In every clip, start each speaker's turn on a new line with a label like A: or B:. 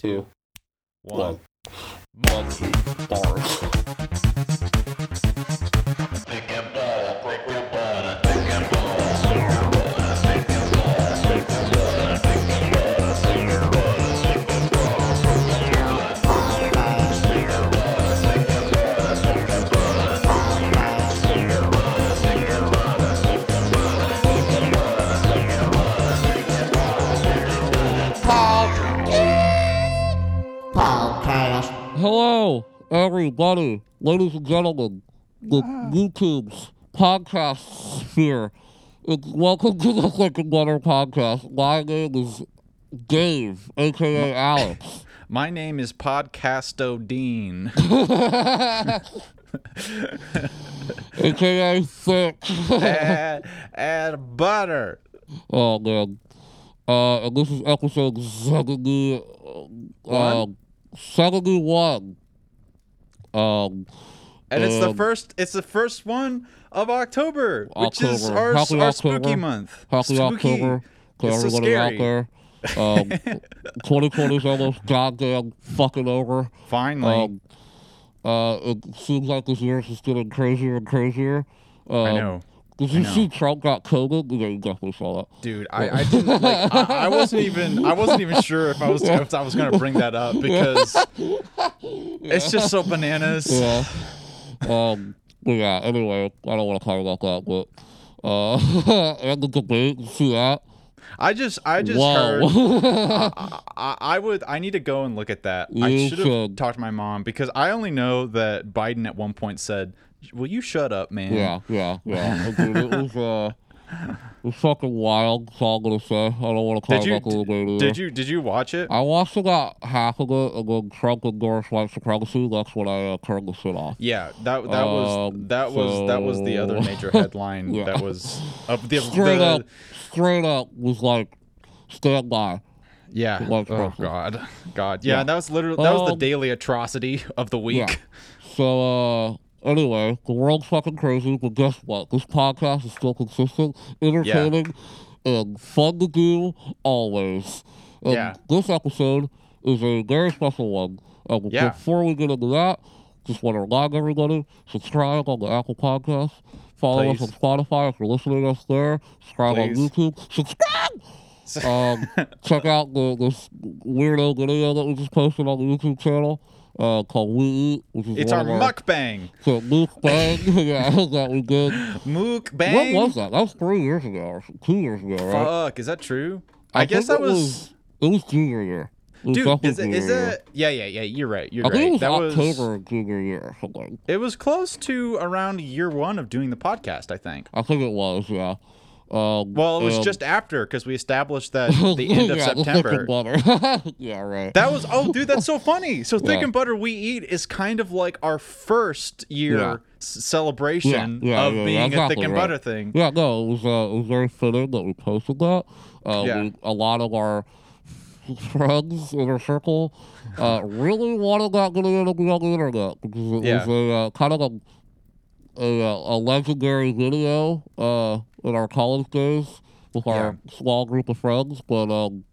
A: two,
B: One.
A: one. Bars.
C: Hello, everybody, ladies and gentlemen, the YouTube's podcast sphere. It's welcome to the Second Butter podcast. My name is Dave, aka Alex.
B: My name is Podcasto Dean.
C: aka Thick.
B: add, add butter.
C: oh man. Uh, and this is episode 70, uh,
B: One?
C: 71. Um,
B: And it's the
C: Um,
B: first it's the first one of October, which is
C: October.
B: our,
C: Happy
B: our spooky month.
C: Happy
B: spooky.
C: October to
B: It's so
C: everybody out
B: scary.
C: there. Um, 2020 is almost goddamn fucking over.
B: Finally.
C: Um, uh, it seems like this year is just getting crazier and crazier. Um,
B: I know.
C: Did you see Trump got COVID? Yeah, you definitely saw that.
B: Dude, I, I didn't like I, I wasn't even I wasn't even sure if I was if I was gonna bring that up because it's just so bananas.
C: Yeah. um, but yeah, anyway, I don't want to talk about that, but, uh, and the debate, you see that?
B: I just I just
C: Whoa.
B: heard I, I, I would I need to go and look at that. I should have talked to my mom because I only know that Biden at one point said, "Will you shut up, man?"
C: Yeah, yeah, yeah. Dude, it was uh, it was fucking wild. That's all I'm gonna say. I don't want to call
B: Did you
C: the either.
B: did you did you watch it?
C: I watched about half of it, and then Trump endorsed white supremacy. That's what I uh, turned the shit off.
B: Yeah, that that was
C: Um,
B: that was that was the other major headline
C: Yeah.
B: that was of the,
C: Straight
B: the
C: up, straight up was like, stand by.
B: yeah. Oh god, God, yeah,
C: Yeah.
B: That was literally that was the
C: Um,
B: daily atrocity of the week.
C: Yeah. So, uh, anyway, the world's fucking crazy, but guess what? This podcast is still consistent, entertaining, and fun to do always. And
B: Yeah.
C: this episode is a very special one. Uh,
B: Yeah.
C: Before we get into that, just want to remind everybody, subscribe on the Apple Podcast. Follow
B: Please.
C: us on Spotify if you're listening to us there. Subscribe
B: Please.
C: on YouTube. Subscribe! um, check out the this weirdo video that we just posted on the YouTube channel uh, called We Eat, which is
B: It's our mukbang.
C: so Luke Bang, yeah, that we did.
B: Mukbang.
C: What was that? That was three years ago, or two years ago, right?
B: Fuck, is that true? I, guess that
C: it
B: was,
C: It was junior year. It
B: dude. Is it is it? Yeah, yeah, yeah. You're right. You're
C: I think
B: right.
C: it was
B: that
C: October
B: was
C: junior year, something.
B: it was close to around year one of doing the podcast. I think.
C: I think it was, yeah. Um,
B: Well, it was
C: and-
B: just after because we established that the end of
C: yeah,
B: September.
C: butter. yeah, right.
B: That was oh, dude, that's so funny. So thick and butter we eat is kind of like our first year
C: Yeah.
B: s- celebration
C: Yeah, yeah,
B: of
C: yeah,
B: being a
C: exactly
B: thick and
C: right.
B: butter thing.
C: Yeah, no, it was uh, it was very fitting that we posted that. Uh,
B: Yeah.
C: we, a lot of our friends in our circle uh, really wanted that be on the internet because it
B: Yeah.
C: was a uh, kind of a a, uh, a legendary video uh, in our college days with our small group of friends. But um,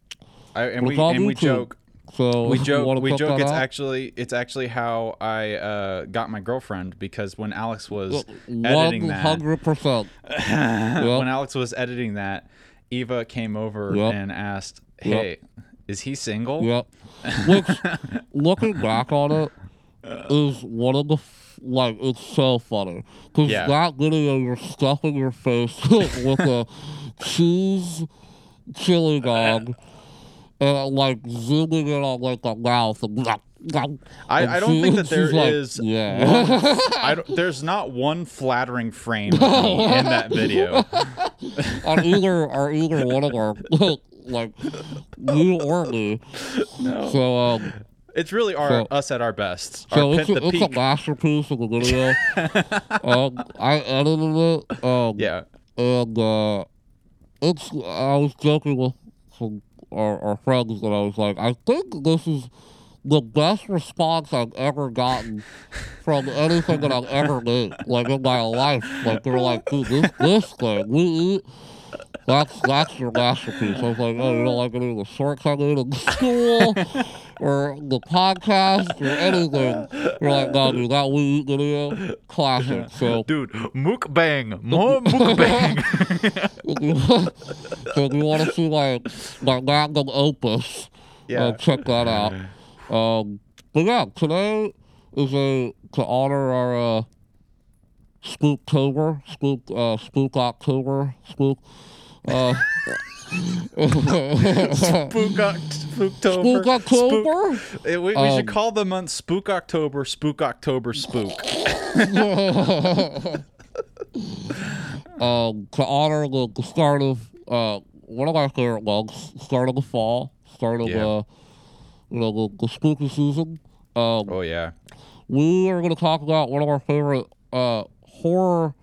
B: I, and
C: But
B: we and we joke
C: so
B: we joke
C: wanna
B: we joke it's
C: out?
B: actually it's actually how I uh, got my girlfriend because when Alex was
C: one
B: editing that
C: hundred percent.
B: when Alex was editing that, Eva came over
C: Yep.
B: and asked,
C: Yep.
B: "Hey, is he single?"
C: Yep. Which, looking back on it, is one of the f- like it's so funny because
B: Yeah.
C: that video you're stuffing your face with a cheese chili dog and like zooming in on like the mouth and.
B: I, I don't think that there
C: like,
B: is
C: yeah.
B: one- there's not one flattering frame in that video.
C: on either or either one of our like you or me. So um
B: It's really our
C: So-
B: us at our best.
C: So
B: our
C: it's, a,
B: the
C: it's a masterpiece of a video. um, I edited it. Um,
B: yeah.
C: And uh, it's. I was joking with some our, our friends that I was like, I think this is the best response I've ever gotten from anything that I've ever made, like in my life. Like they're like, dude, this this thing we eat. That's that's your masterpiece. I was like, oh, you don't like any of the shorts I made in school or the podcast or anything. You're like, no, dude, that we eat video, classic. So,
B: Dude, mukbang, more mukbang.
C: so if you want to see like my magnum opus,
B: Yeah.
C: uh, check that out. Um, but yeah, today is a to honor our uh, Spooktober, Spook, uh, Spook October, Spook. Uh,
B: Spook Spooktober.
C: Spook October.
B: Spook- we, we should
C: Um,
B: call the month Spook October, Spook October, Spook.
C: um, to honor the, the start of uh, one of my favorite months, start of the fall, start of
B: Yeah.
C: uh, you know the, the spooky season. Um,
B: Oh yeah.
C: we are going to talk about one of our favorite uh, horror,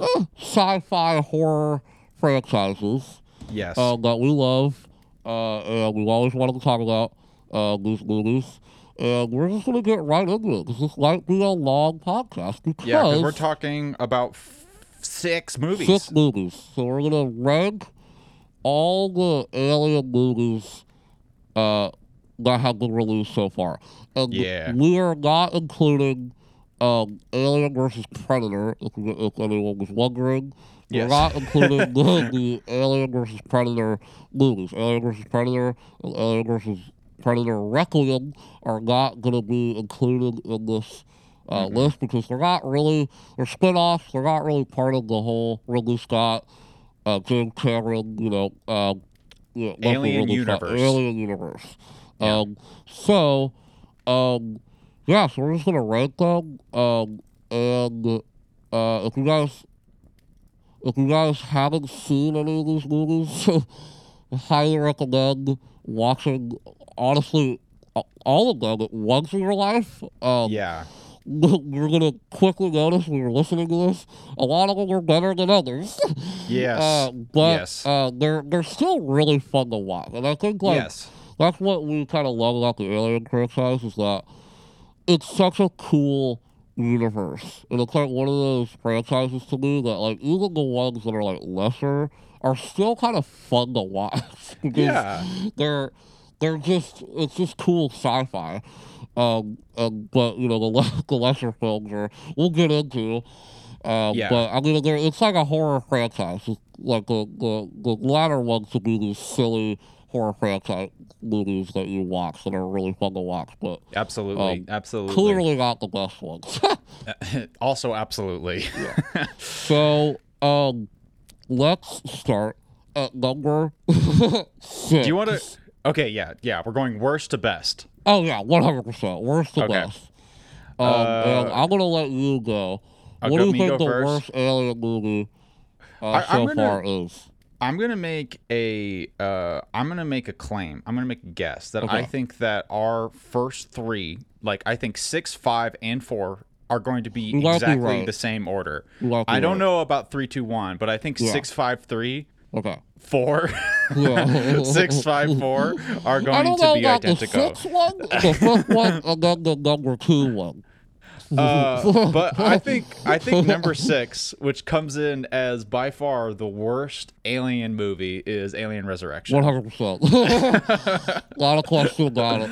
C: eh, sci-fi horror franchises
B: Yes.
C: uh, that we love, uh, and we've always wanted to talk about uh, these movies. And we're just going to get right into it because this might be a long podcast because
B: yeah, because we're talking about f- six movies.
C: six movies. So we're going to rank all the alien movies uh, that have been released so far. And
B: Yeah.
C: we are not including um, Alien versus Predator, if, if anyone was wondering. We're
B: Yes.
C: not including the, the Alien versus Predator movies. Alien versus Predator and Alien versus Predator Requiem are not going to be included in this uh,
B: Mm-hmm.
C: list because they're not really, they're spin offs, they're not really part of the whole Ridley Scott, uh, James Cameron, you know, um, you know,
B: Alien
C: Ridley Scott-
B: universe.
C: Alien universe.
B: Yeah.
C: Um, so, um, yeah, so we're just gonna rank them. Um, and uh, if you guys, if you guys haven't seen any of these movies, I highly recommend watching. Honestly, all of them at once in your life. Um,
B: Yeah.
C: You're gonna quickly notice when you're listening to this. A lot of them are better than others.
B: Yes.
C: Uh, but
B: Yes.
C: uh, they're they're still really fun to watch, and I think like
B: yes.
C: that's what we kind of love about the Alien franchise is that it's such a cool universe, and it's like one of those franchises to me that like even the ones that are like lesser are still kind of fun to watch because
B: Yeah.
C: they're they're just it's just cool sci-fi. Um, and, but you know the le- the lesser films are we'll get into. Um,
B: Yeah.
C: But I mean, it's like a horror franchise. It's like the the the latter ones to be these silly horror franchise movies that you watch that are really fun to watch, but
B: Absolutely.
C: um,
B: absolutely.
C: clearly not the best ones.
B: also, absolutely.
C: so, um, let's start at number six.
B: Do you want to? Okay. Yeah. Yeah. We're going worst to best.
C: Oh yeah, one hundred percent. Worst to
B: Okay.
C: best. Um,
B: Uh,
C: I'm gonna let you go.
B: I'll
C: what do you think the
B: first?
C: worst alien movie uh,
B: I-
C: so
B: gonna-
C: far is?
B: I'm gonna make a. Uh, I'm gonna make a claim. I'm gonna make a guess that I think that our first three, like I think six, five, and four, are going to be exactly
C: right.
B: the same order. I don't
C: right.
B: know about three, two, one, but I think
C: Yeah.
B: six, five, three,
C: Okay.
B: four,
C: Yeah.
B: six, five, four are going to be
C: about the
B: identical.
C: one, the fifth one, and then the number two one.
B: Uh, but I think I think number six, which comes in as by far the worst Alien movie, is Alien Resurrection.
C: One hundred percent. A lot of questions about it.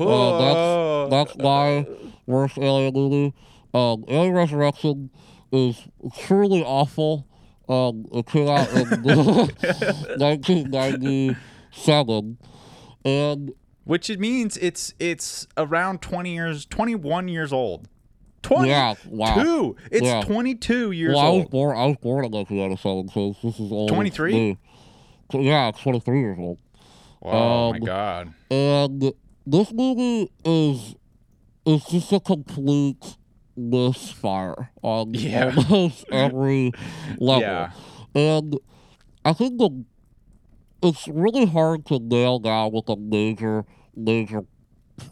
C: Uh, that's that's my worst alien movie. Um, Alien Resurrection is truly awful. Um, it came out in 1997, and
B: Which it means it's it's around twenty years, twenty one years old. Twenty
C: yeah, wow.
B: two. It's
C: Yeah.
B: twenty two years
C: Well, I was
B: old.
C: born. I was born in 1997, so this is old.
B: 23?
C: me. So, yeah, 23 years old.
B: Oh my
C: um,
B: god.
C: And this movie is is just a complete misfire on
B: Yeah.
C: almost every level.
B: Yeah.
C: And I think the it's really hard to nail down with a major major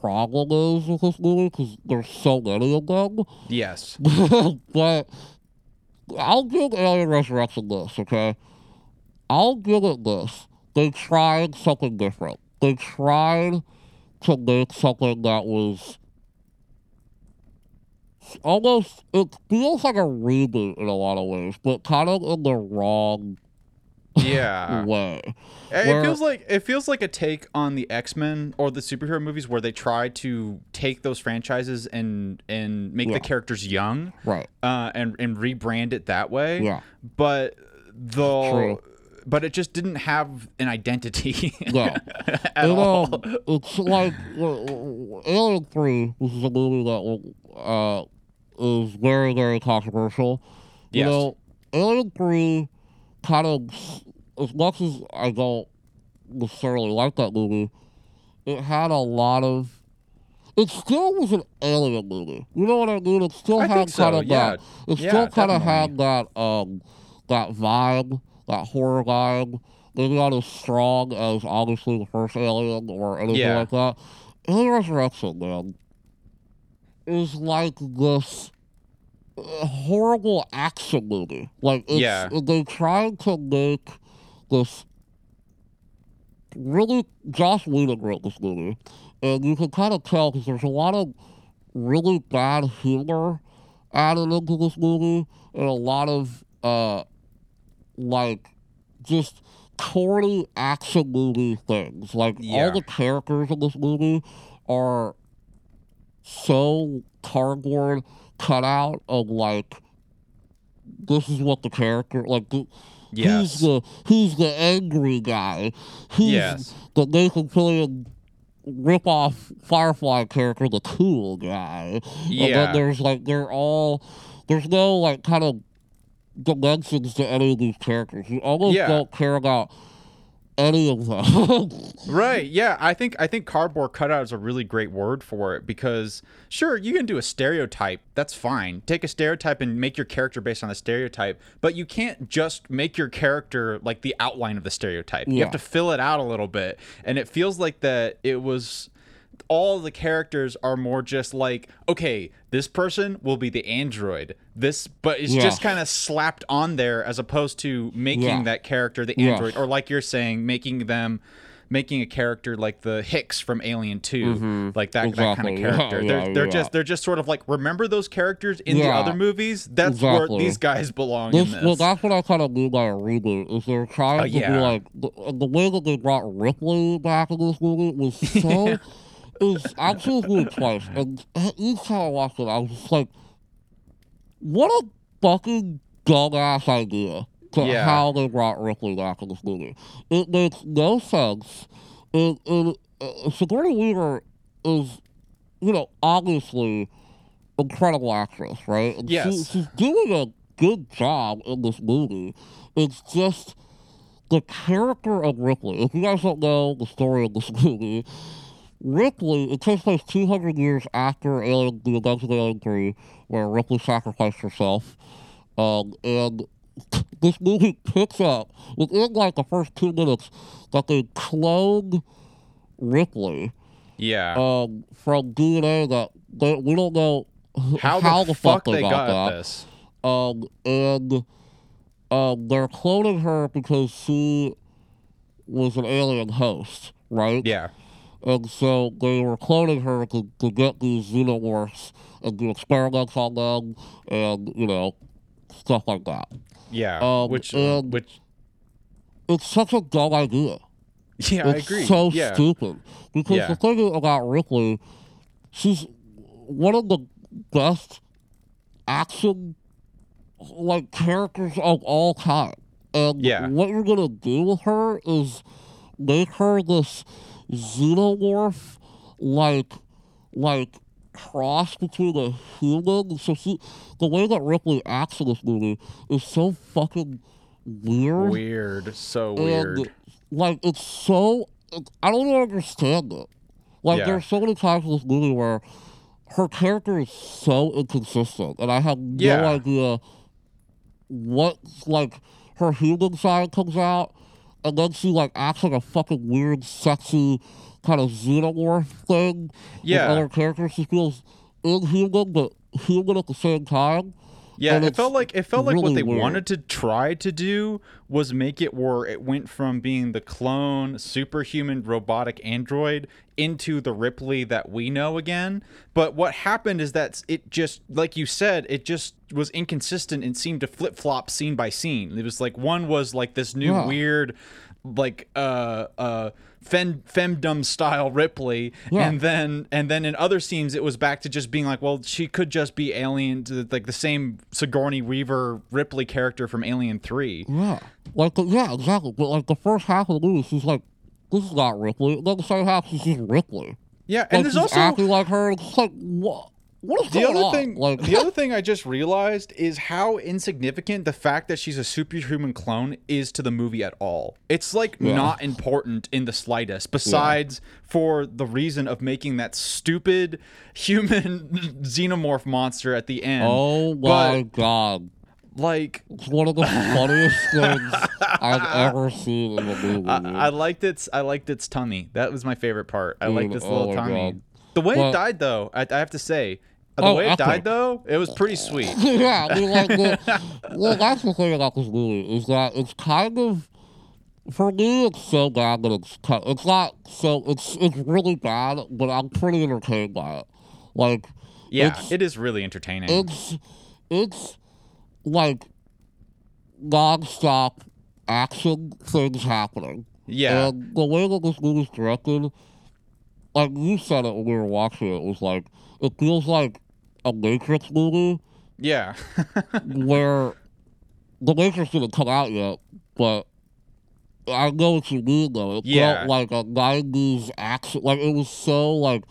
C: problem is with this movie because there's so many of them.
B: Yes.
C: but I'll give Alien Resurrection this, okay? I'll give it this. They tried something different. They tried to make something that was almost, it feels like a reboot in a lot of ways, but kind of in the wrong
B: Yeah.
C: way.
B: It
C: Where-
B: feels like it feels like a take on the X Men or the superhero movies where they try to take those franchises and and make
C: Yeah.
B: the characters young,
C: Right.
B: uh, and and rebrand it that way.
C: Yeah.
B: But the
C: True.
B: but it just didn't have an identity.
C: Yeah.
B: at
C: And,
B: all.
C: um, it's like uh, Alien Three, which is a movie that uh, is very, very controversial. You
B: Yes.
C: know, Alien Three kind of, as much as I don't necessarily like that movie, it had a lot of. It still was an alien movie. You know what I mean? It still
B: I
C: had
B: so,
C: kind of
B: yeah.
C: that. It
B: Yeah,
C: still kind of had that um that vibe, that horror vibe. Maybe not as strong as obviously the first Alien or anything
B: Yeah.
C: like that. Alien Resurrection, man, is like this horrible action movie. Like it's,
B: Yeah.
C: they tried to make this really Joss Whedon wrote this movie, and you can kind of tell because there's a lot of really bad humor added into this movie, and a lot of uh, like just corny action movie things. Like
B: Yeah.
C: all the characters in this movie are so cardboard cut out of like this is what the character like the,
B: yes.
C: Who's the who's the angry guy? Who's
B: Yes.
C: the Nathan Fillion rip off Firefly character, the cool guy? And then there's like they're all there's no like kind of dimensions to any of these characters. You almost
B: Yeah.
C: don't care about any of them.
B: Right. Yeah. I think I think cardboard cutout is a really great word for it because sure you can do a stereotype. That's fine. Take a stereotype and make your character based on the stereotype, but you can't just make your character like the outline of the stereotype. You have to fill it out a little bit. And it feels like that it was all the characters are more just like okay this person will be the android. This but it's just kind of slapped on there as opposed to making
C: Yeah.
B: that character the android or like you're saying making them making a character like the Hicks from Alien 2 mm-hmm. like that, that kind of character.
C: Yeah,
B: they're, they're
C: yeah.
B: just they're just sort of like remember those characters in the other movies? That's where these guys belong
C: This,
B: in this
C: well, that's what I kind of mean by a reboot. Is they're trying
B: Oh,
C: to be like the, the way that they brought Ripley back in this movie was so. is seen twice, and each time I watched it, I was just like, "What a fucking dumbass idea!" To
B: Yeah.
C: how they brought Ripley back in this movie. It makes no sense. And, and uh, Sigourney Weaver is, you know, obviously incredible actress, right? And she-
B: Yes.
C: she's doing a good job in this movie. It's just the character of Ripley. If you guys don't know the story of this movie, Ripley, it takes place 200 years after Alien, the events of Alien 3, where Ripley sacrificed herself. Um, and this movie picks up within like the first two minutes that they cloned Ripley
B: yeah
C: um, from DNA that they, we don't know wh-
B: how, the, fuck, they got,
C: that.
B: this
C: Um, and um, they're cloning her because she was an alien host, right?
B: yeah
C: And so they were cloning her to, to get these xenomorphs and do experiments on them and, you know, stuff like that.
B: yeah
C: Um,
B: which which
C: It's such a dumb idea.
B: yeah I
C: it's
B: agree
C: so
B: yeah
C: stupid. Because
B: Yeah.
C: the thing about Ripley, she's one of the best action like characters of all time. And
B: Yeah.
C: what you're gonna do with her is make her this xenomorph like like cross between a human. So she the way that Ripley acts in this movie is so fucking weird.
B: weird so
C: And
B: weird
C: like it's so I don't even understand it. Like
B: Yeah.
C: there's so many times in this movie where her character is so inconsistent, and I have no
B: Yeah.
C: idea what like her human side comes out, and then she like acts like a fucking weird, sexy kind of xenomorph thing.
B: Yeah.
C: With other characters, she feels inhuman but human at the same time.
B: Yeah, it felt like it felt like what they
C: weird.
B: wanted to try to do was make it where it went from being the clone superhuman robotic android into the Ripley that we know again. But what happened is that it just like you said, it just was inconsistent and seemed to flip flop scene by scene. It was like one was like this new
C: Yeah.
B: weird like uh uh fem femdom style Ripley
C: Yeah.
B: and then and then in other scenes it was back to just being like well she could just be alien to like the same Sigourney Weaver Ripley character from Alien 3
C: Yeah, like yeah, exactly. But like the first half of the movie, she's like, "This is not Ripley." Then the second half, she's just Ripley.
B: yeah
C: Like
B: and there's
C: she's
B: also
C: acting like her. It's like what?
B: The other
C: on?
B: thing
C: like
B: the other thing I just realized is how insignificant the fact that she's a superhuman clone is to the movie at all. It's like
C: Yeah.
B: not important in the slightest besides for the reason of making that stupid human xenomorph monster at the end.
C: oh
B: but-
C: my god,
B: like
C: it's one of the funniest things I've ever seen in a movie.
B: I, I liked its I liked its tummy. That was my favorite part. I liked
C: mm,
B: its little
C: oh my
B: tummy.
C: God.
B: The way it died though, I, I have to say, the
C: Oh,
B: way it
C: epic.
B: died though, it was pretty sweet.
C: yeah, I mean, like, the, well, that's the thing about this movie is that it's kind of, for me, it's so bad that it's cut. It's not so. It's it's really bad, but I'm pretty entertained by it. Like,
B: Yeah,
C: it's,
B: really entertaining.
C: it's it's like non-stop action things happening.
B: yeah.
C: And the way that this movie's directed, like you said it when we were watching it, was like it feels like a Matrix movie
B: yeah.
C: where the Matrix didn't come out yet, but I know what you mean though. It
B: Yeah.
C: felt like a nineties action like it was so like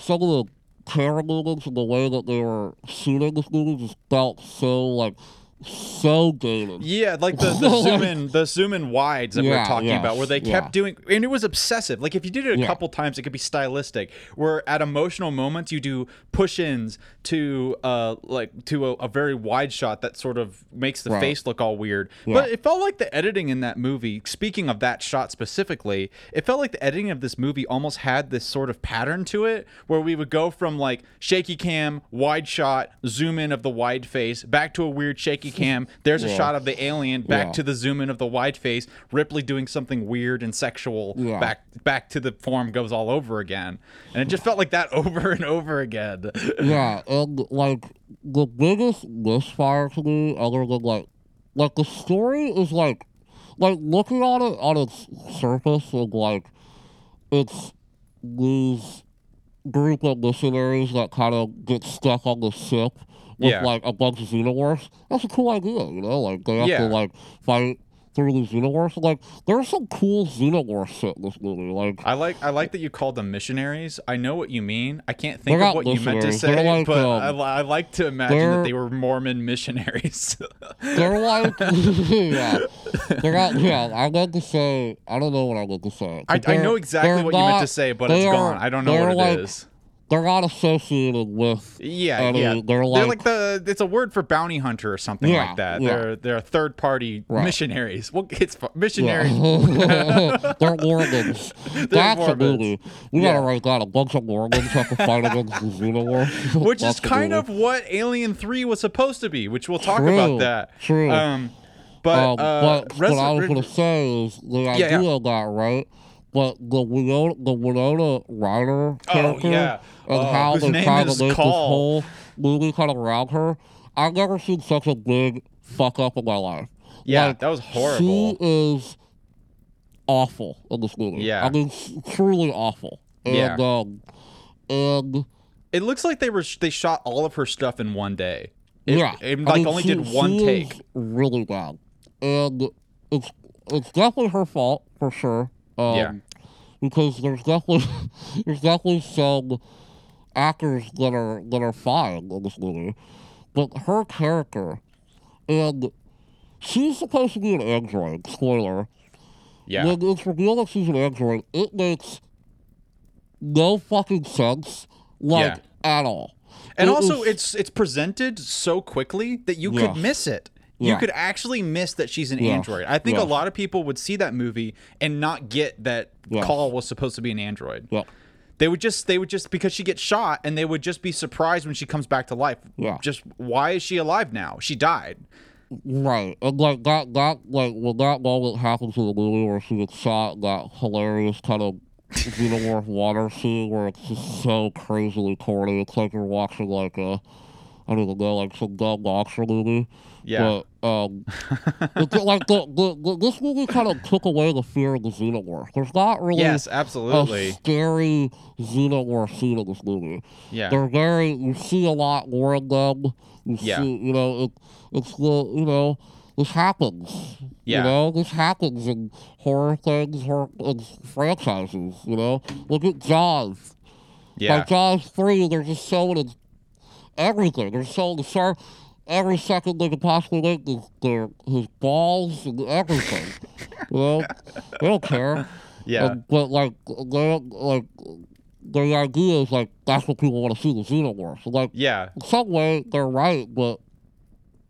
C: some of the camera movements and the way that they were shooting this movie just felt so like so dated.
B: Yeah, like the, the zoom in the zoom in wides that we we're talking
C: yes,
B: about, where they kept
C: yeah.
B: doing, and it was obsessive. Like if you did it a
C: Yeah.
B: couple times, it could be stylistic. Where at emotional moments, you do push ins to uh like to a, a very wide shot that sort of makes the
C: Right.
B: face look all weird.
C: Yeah.
B: But it felt like the editing in that movie. Speaking of that shot specifically, it felt like the editing of this movie almost had this sort of pattern to it, where we would go from like shaky cam, wide shot, zoom in of the wide face, back to a weird shaky cam. There's a
C: Yeah.
B: shot of the alien, back
C: Yeah.
B: to the zoom in of the wide face, Ripley doing something weird and sexual,
C: Yeah.
B: back back to the form goes all over again. And it just felt like that over and over again.
C: Yeah, and like the biggest misfire to me, other than like, like the story is like, like looking on it on its surface and like, it's these group of missionaries that kind of get stuck on the ship with
B: Yeah.
C: like a bunch of xenomorphs. That's a cool idea, you know. Like they have
B: Yeah.
C: to like fight through these xenomorphs. Like there's some cool xenomorph shit in this movie. Like
B: I like I like that you called them missionaries. I know what you mean. I can't think of what you meant to say,
C: like,
B: but
C: um,
B: I, I like to imagine that
C: they're-
B: were Mormon missionaries.
C: They're like, yeah, they're not. Yeah, I meant to say. I don't know what I meant to say.
B: I, I know exactly what you meant to say, but
C: they
B: it's
C: are-
B: gone. I don't know what it
C: like-
B: is.
C: They're not associated with.
B: Yeah,
C: any-
B: yeah.
C: They're like,
B: the it's a word for bounty hunter or something
C: Yeah,
B: like that.
C: yeah.
B: They're they're third party
C: Right.
B: missionaries. Well, it's fu-
C: yeah.
B: missionaries.
C: they're Mormons. That's a
B: Mormons.
C: movie. We
B: Yeah.
C: gotta write that. A bunch of Mormons have to fight against the xenomorphs.
B: which is kind of what Alien Three was supposed to be. Which we'll talk
C: True,
B: about that.
C: true.
B: Um, but
C: Um,
B: uh,
C: but what I was gonna say is the
B: yeah.
C: idea of that, right? But the Winona, the Winona Ryder character,
B: Oh, yeah.
C: And
B: Oh,
C: how they try
B: is
C: to make
B: Call.
C: this whole movie kind of around her. I've never seen such a big fuck up in my life.
B: Yeah,
C: Like,
B: that was horrible.
C: She is awful in this movie.
B: Yeah.
C: I mean, truly awful. And
B: Yeah.
C: um, and
B: It looks like they were they shot all of her stuff in one day. It,
C: yeah,
B: it,
C: I
B: like
C: mean,
B: only
C: she-
B: did one take.
C: really bad, and it's it's definitely her fault for sure. Um,
B: Yeah.
C: because there's definitely there's definitely some actors that are that are fine in this movie, but her character, and she's supposed to be an android. Spoiler.
B: Yeah,
C: When it's revealed that she's an android, it makes no fucking sense, like at all.
B: and
C: It
B: also
C: is-
B: it's it's presented so quickly that you
C: Yeah.
B: could miss it. You
C: Yeah.
B: could actually miss that she's an
C: Yeah.
B: android. I think
C: Yeah.
B: a lot of people would see that movie and not get that
C: Yeah.
B: Call was supposed to be an android. They would just they would just because she gets shot and they would just be surprised when she comes back to life.
C: Yeah.
B: Just why is she alive now? She died.
C: Right, and like that, that like when that moment happens in the movie where she gets shot, that hilarious kind of xenomorph water scene where it's just so crazily corny. It's like you're watching like a, I don't know, like some dumb monster movie.
B: Yeah.
C: But um, it's like the, the, the this movie kind of took away the fear of the xenomorph. There's not really
B: Yes, absolutely.
C: a scary xenomorph scene in this movie.
B: Yeah.
C: They're very. You see a lot more of them. You
B: Yeah.
C: see, you know, it, it's the you know, this happens.
B: Yeah.
C: You know, this happens in horror things, horror in franchises. You know, look at Jaws.
B: Yeah.
C: Like Jaws three, they're just showing it everything. They're showing the. Every second they could possibly make is their his balls and everything. you know, they don't care.
B: Yeah.
C: Um, but like they like the idea is like that's what people want to see the xenomorph. So like
B: Yeah.
C: in some way they're right, but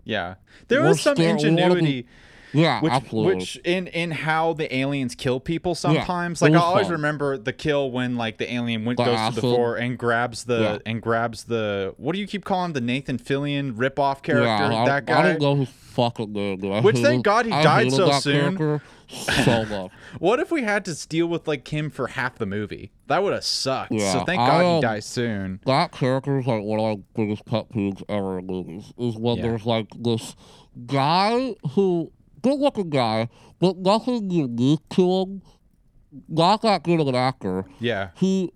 B: Yeah. There was some
C: scared- we be-
B: ingenuity
C: yeah,
B: which
C: absolutely.
B: which in in how the aliens kill people sometimes. like
C: it
B: I always
C: fun.
B: remember the kill when like the alien went
C: The
B: goes to the
C: acid.
B: floor and grabs the
C: Yeah.
B: and grabs the what do you keep calling him? the Nathan Fillion rip off character?
C: yeah, I,
B: that
C: I
B: guy.
C: didn't know his fucking dude. I
B: Which, thank God he
C: I
B: died so
C: that
B: soon.
C: So much.
B: What if we had to deal with like him for half the movie? That would have sucked. so
C: Yeah,
B: thank
C: I,
B: God he
C: um,
B: dies soon.
C: that character is like one of my biggest pet peeves ever in movies. Is when
B: Yeah.
C: there's like this guy who good looking guy, but nothing unique to him. Not that good of an actor.
B: Yeah.
C: He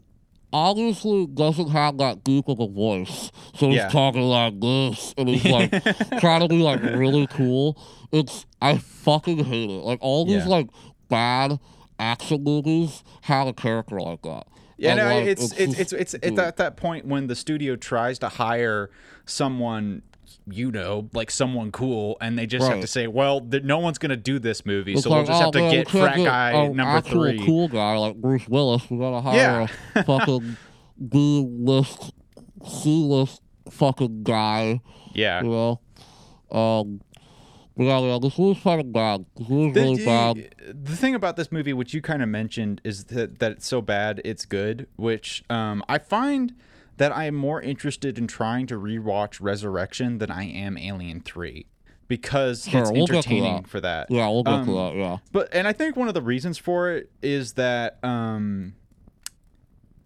C: obviously doesn't have that deep of a voice, so he's
B: Yeah.
C: talking like this, and he's like trying to be like really cool. It's I fucking hate it. Like all these
B: Yeah.
C: like bad action movies have a character like that.
B: Yeah,
C: And,
B: no,
C: like,
B: it's it's
C: just-
B: it's it's at that point when the studio tries to hire someone, you know, like someone cool, and they just have to say, well, th- no one's gonna do this movie,
C: It's
B: so we'll just
C: oh,
B: have to
C: man,
B: get frat guy
C: a
B: number three.
C: cool guy like Bruce Willis. We gotta hire
B: Yeah.
C: a fucking B list, C list fucking guy.
B: Yeah.
C: You know. Um. Yeah, yeah, this movie's kind of bad. This movie's
B: The,
C: really bad.
B: the thing about this movie, which you kind of mentioned, is that, that it's so bad it's good. Which um, I find that I am more interested in trying to rewatch Resurrection than I am Alien Three because
C: Sure,
B: it's
C: we'll
B: entertaining
C: that.
B: for that.
C: Yeah, we'll go
B: Um,
C: that. Yeah.
B: But and I think one of the reasons for it is that um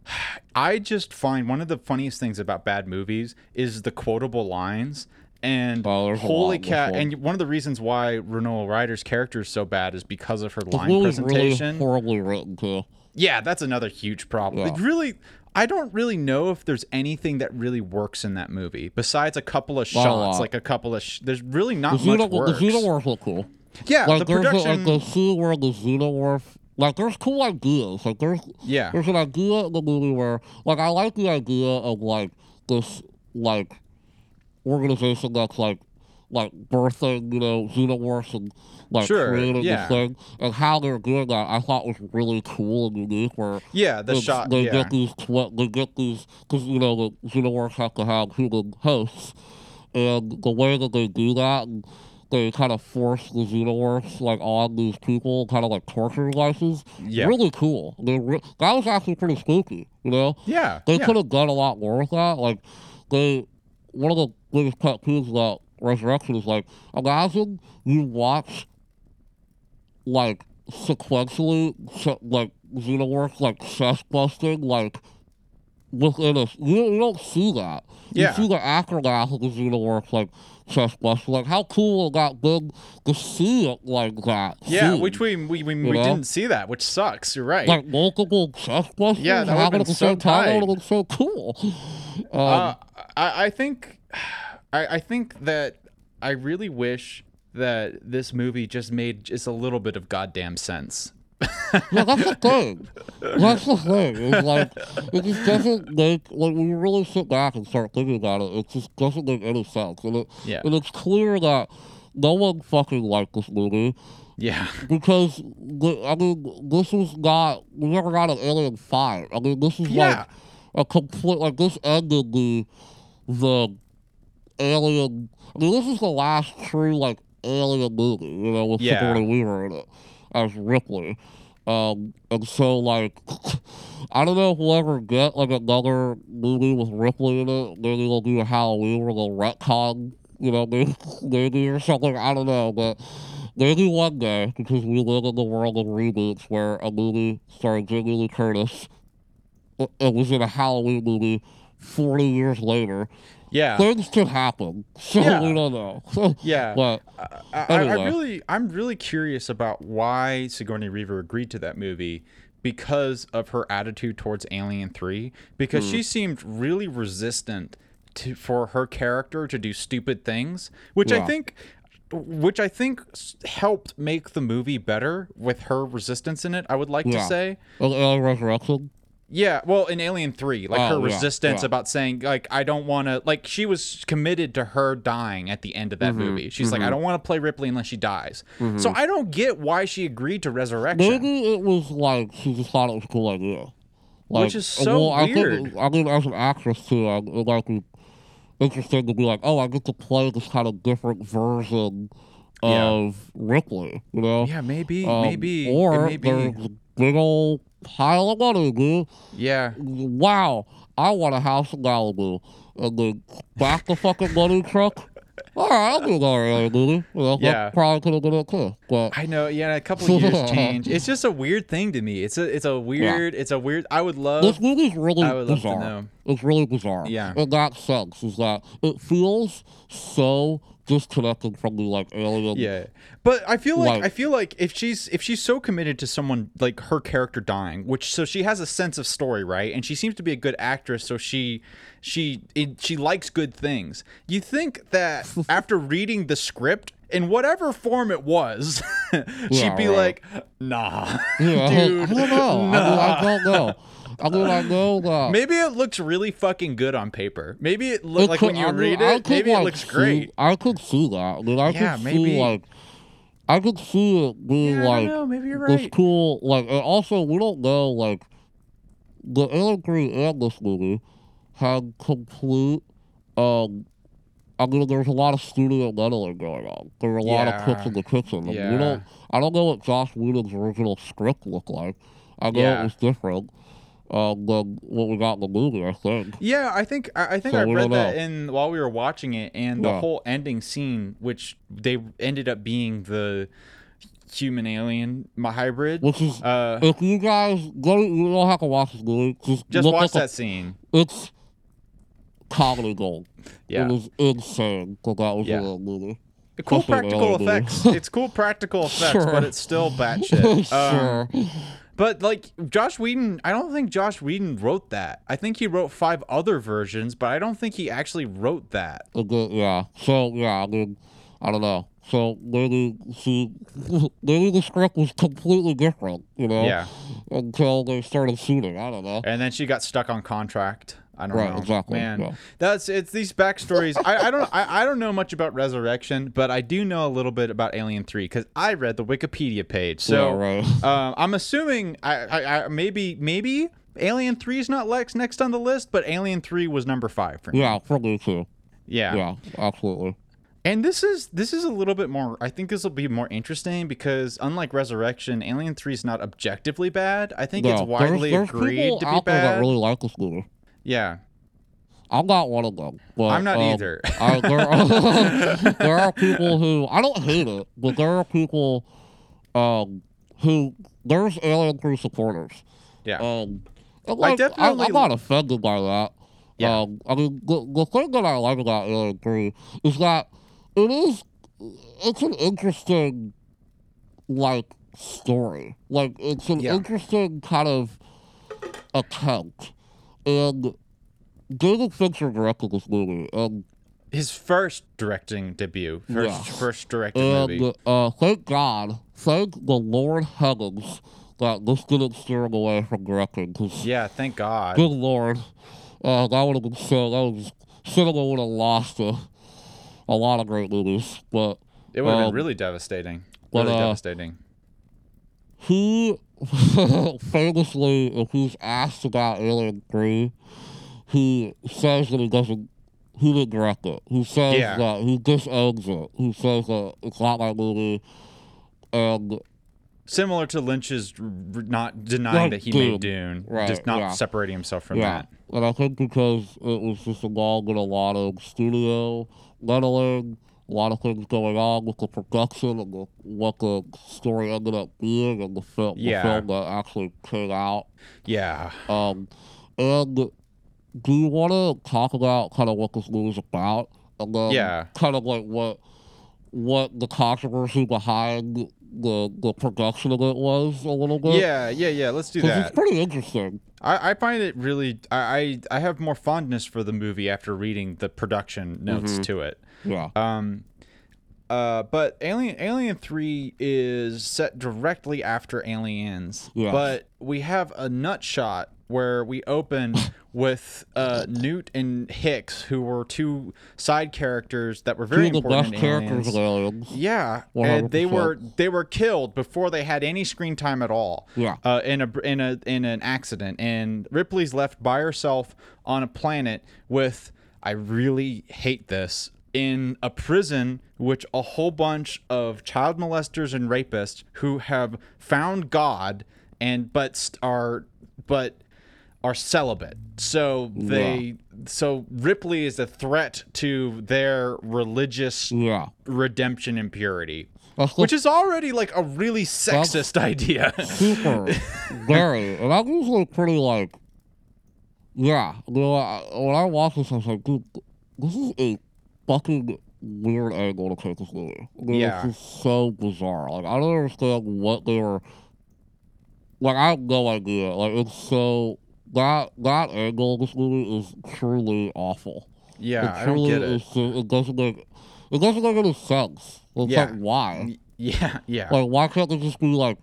B: I just find one of the funniest things about bad movies is the quotable lines. And
C: Oh,
B: holy
C: lot in this
B: cat! And one of the reasons why Renée Ryder's character is so bad is because of her line
C: movie's really
B: presentation.
C: horribly written too.
B: yeah, that's another huge problem.
C: Yeah.
B: It really, I don't really know if there's anything that really works in that movie besides a couple of shots,
C: lot.
B: like a couple of. Sh- there's really
C: The
B: not much
C: xenomorph, the
B: works.
C: xenomorph look cool.
B: Yeah,
C: Like
B: the
C: there's a,
B: production.
C: like the scene where the xenomorph. Like there's cool ideas. Like there's
B: yeah,
C: There's an idea in the movie where, like, I like the idea of like this, like, organization that's like, like birthing, you know, xenomorphs and like
B: Sure,
C: creating
B: yeah.
C: this thing, and how they're doing that. I thought was really cool and unique. Where
B: yeah, the shot.
C: they
B: yeah.
C: get these, they get these, because you know the xenomorphs have to have human hosts, and the way that they do that. And, they kind of force the xenomorphs like on these people, kind of like torture devices.
B: Yeah.
C: Really cool. They re- that was actually pretty spooky, you know?
B: Yeah,
C: They
B: yeah.
C: could have done a lot more with that. Like, they, one of the biggest pet peeves about Resurrection is like, imagine you watch, like, sequentially, se- like, xenomorphs, like, chest busting, like, within a. You, you don't see that.
B: Yeah.
C: You see the aftermath of the xenomorphs, like, chest busting. Like, how cool would that been to see it like that?
B: Yeah,
C: scene?
B: which we we, we, we didn't see that, which sucks. You're right.
C: like multiple chest busters
B: Yeah, that been
C: at the
B: so
C: same time. That would have been so cool. Um,
B: uh, I, I think I, I think that I really wish that this movie just made just a little bit of goddamn sense.
C: yeah, that's the thing. That's the thing. It's like it just doesn't make like when you really sit back and start thinking about it, it just doesn't make any sense. And it
B: Yeah.
C: and it's clear that no one fucking liked this movie
B: Yeah.
C: because I mean this was not we never got an Alien Five. I mean this is
B: Yeah.
C: like a complete like this ended the the Alien. I mean this is the last true like Alien movie. You know with
B: Yeah.
C: Sigourney Weaver in it as Ripley. Um, and so like, I don't know if we'll ever get like another movie with Ripley in it. Maybe they'll do a Halloween where they'll retcon, you know, maybe, maybe or something. I don't know, but maybe one day because we live in the world of reboots where a movie starring Jamie Lee Curtis, it, it was in a Halloween movie forty years later.
B: Yeah.
C: Things could happen, so
B: Yeah.
C: we don't know.
B: Yeah.
C: but
B: I, I, I
C: Anyway.
B: really, I'm really curious about why Sigourney Weaver agreed to that movie because of her attitude towards Alien Three. Because
C: Hmm.
B: she seemed really resistant to for her character to do stupid things, which I think, which I think helped make the movie better with her resistance in it. I would like to say.
C: Alien Resurrection.
B: Yeah, well, in Alien Three, like her
C: Oh, yeah,
B: resistance
C: yeah.
B: about saying like I don't want to, like she was committed to her dying at the end of that
C: Mm-hmm,
B: movie. She's like, I don't want to play Ripley unless she dies. So I don't get why she agreed to Resurrection.
C: Maybe it was like she just thought it was a cool idea. Like,
B: Which is so
C: well, I
B: weird.
C: think, I mean, as an actress too, I, it might be interesting to be like, oh, I get to play this kind of different version
B: Yeah.
C: of Ripley, you know?
B: Yeah, maybe,
C: Um,
B: maybe,
C: Or
B: may be.
C: there's a big old pile of money, dude.
B: Yeah,
C: Wow, I want a house in Malibu. And then back the fucking money truck. All right, I'll do another alien movie. You know,
B: Yeah.
C: probably could have been too. But
B: I know. Yeah, a couple years change. It's just a weird thing to me. It's a, it's a weird, it's a weird. I would love.
C: This movie's really
B: I would love to
C: bizarre.
B: know.
C: It's really bizarre.
B: Yeah.
C: In that sense, is that it feels so disconnected from the like alien.
B: Yeah, but I feel like,
C: Like-
B: I feel like if she's if she's so committed to someone like her character dying, which so she has a sense of story, right? And she seems to be a good actress, so she she it, she likes good things. You think that after reading the script in whatever form it was, she'd
C: Yeah,
B: be
C: right.
B: like, "Nah,
C: Yeah,
B: dude,
C: I don't know. I, mean, I don't know. I mean, I know that.
B: Maybe it looks really fucking good on paper. Maybe it looks like when you read it, maybe it looks great.
C: I could see that. I mean, I
B: Yeah,
C: could
B: maybe.
C: see like, I could see it being
B: Yeah,
C: like
B: don't know. Maybe you're
C: this
B: right.
C: cool. Like, and also we don't know like the Three and this movie had complete. Um, I mean, there's a lot of studio meddling going on. There were a lot of cooks in the kitchen.
B: Yeah.
C: We don't. I don't know what Joss Whedon's original script looked like. I know
B: Yeah.
C: it was different um, than what we got in the movie. I think.
B: Yeah, I think I I think
C: So
B: I
C: we
B: read
C: don't
B: that
C: know.
B: in while we were watching it, and the
C: Yeah.
B: whole ending scene, which they ended up being the human alien my hybrid.
C: Which is,
B: Uh,
C: if you guys go, you don't have to watch this movie. Just,
B: just
C: look
B: watch
C: at the-
B: that scene.
C: It's comedy gold.
B: Yeah,
C: It was insane that that was
B: Yeah.
C: in movie.
B: cool
C: especially
B: practical
C: alien movie.
B: effects. it's cool practical effects,
C: Sure.
B: but it's still batshit. Um,
C: sure.
B: But like Joss Whedon, I don't think Joss Whedon wrote that. I think he wrote five other versions, but I don't think he actually wrote that.
C: Good- yeah. So yeah, I mean, I don't know. So maybe she, maybe the script was completely different, you know,
B: Yeah,
C: until they started shooting. I don't know.
B: and then she got stuck on contract. I don't
C: Right,
B: know.
C: exactly,
B: Man,
C: yeah.
B: that's it's these backstories. I, I don't I, I don't know much about Resurrection, but I do know a little bit about Alien Three because I read the Wikipedia page. So
C: yeah, right.
B: um, I'm assuming I, I, I maybe maybe Alien Three is not Lex next on the list, but Alien Three was number five for me.
C: Yeah, for me too.
B: Yeah.
C: Yeah, absolutely.
B: And this is this is a little bit more. I think this will be more interesting because unlike Resurrection, Alien Three is not objectively bad. I think it's widely
C: there's
B: agreed to be
C: out there that really like this movie.
B: Yeah,
C: I'm not one of them. But,
B: I'm not
C: um,
B: either.
C: I, there, are, there are people who I don't hate it, but there are people um, who there's Alien Three supporters.
B: yeah,
C: Um, like, I
B: definitely-
C: I'm not offended by that.
B: Yeah.
C: Um, I mean, the, the thing that I like about Alien Three is that it is it's an interesting like story. Like it's an
B: Yeah.
C: interesting kind of attempt. And David Fincher directed this movie, and
B: his first directing debut, first
C: Yeah.
B: first directed movie.
C: uh, thank God, thank the Lord heavens that this didn't steer him away from directing. Because
B: Yeah, thank God.
C: good Lord, uh, that would have been so. That was cinema would have lost a, a lot of great movies. But
B: It would have
C: um,
B: been really devastating.
C: but,
B: Really
C: uh,
B: devastating.
C: he famously, if he's asked about Alien Three, he says that he doesn't. He didn't direct it. He says
B: Yeah.
C: that he disowns it. He says that it's not my movie, and
B: Similar to Lynch's not denying
C: Like
B: that he
C: Dune.
B: made Dune,
C: Right,
B: just not
C: yeah.
B: separating himself from
C: Yeah,
B: that.
C: and I think because it was just along with a lot of studio lettering, a lot of things going on with the production and the, what the story ended up being, and the film,
B: Yeah.
C: the film that actually came out.
B: Yeah.
C: Um, and do you want to talk about kind of what this movie's about, and then
B: Yeah.
C: kind of like what what the controversy behind the the production of it was a little bit?
B: Yeah, yeah, yeah. Let's do that.
C: it's pretty interesting.
B: I, I find it really. I, I I have more fondness for the movie after reading the production notes
C: Mm-hmm.
B: to it.
C: Yeah.
B: Um, uh, but Alien Alien Three is set directly after Aliens.
C: Yes.
B: But we have a nut shot where we open with uh, Newt and Hicks, who were two side characters that were very
C: Two of the
B: important
C: best
B: in
C: characters
B: Aliens.
C: Aliens.
B: Yeah, and they were they were killed before they had any screen time at all.
C: Yeah.
B: uh, in a in a in an accident, and Ripley's left by herself on a planet with. I really hate this in a prison which a whole bunch of child molesters and rapists who have found God and but are but are celibate. So they so Ripley is a threat to their religious
C: Yeah.
B: redemption and purity. Which is already like a really sexist idea.
C: super very, and I'm usually pretty like, yeah. You know, when I watch this, I was like, dude, this is a fucking weird angle to take this movie. I mean,
B: Yeah.
C: It's just so bizarre. Like, I don't understand what they were. Like, I have no idea. Like, it's so that that angle of this movie is truly awful.
B: Yeah,
C: it
B: I don't get it.
C: is. It doesn't make. It doesn't make any sense. It's
B: Yeah.
C: like why?
B: Yeah, yeah.
C: Like, why can't they just be like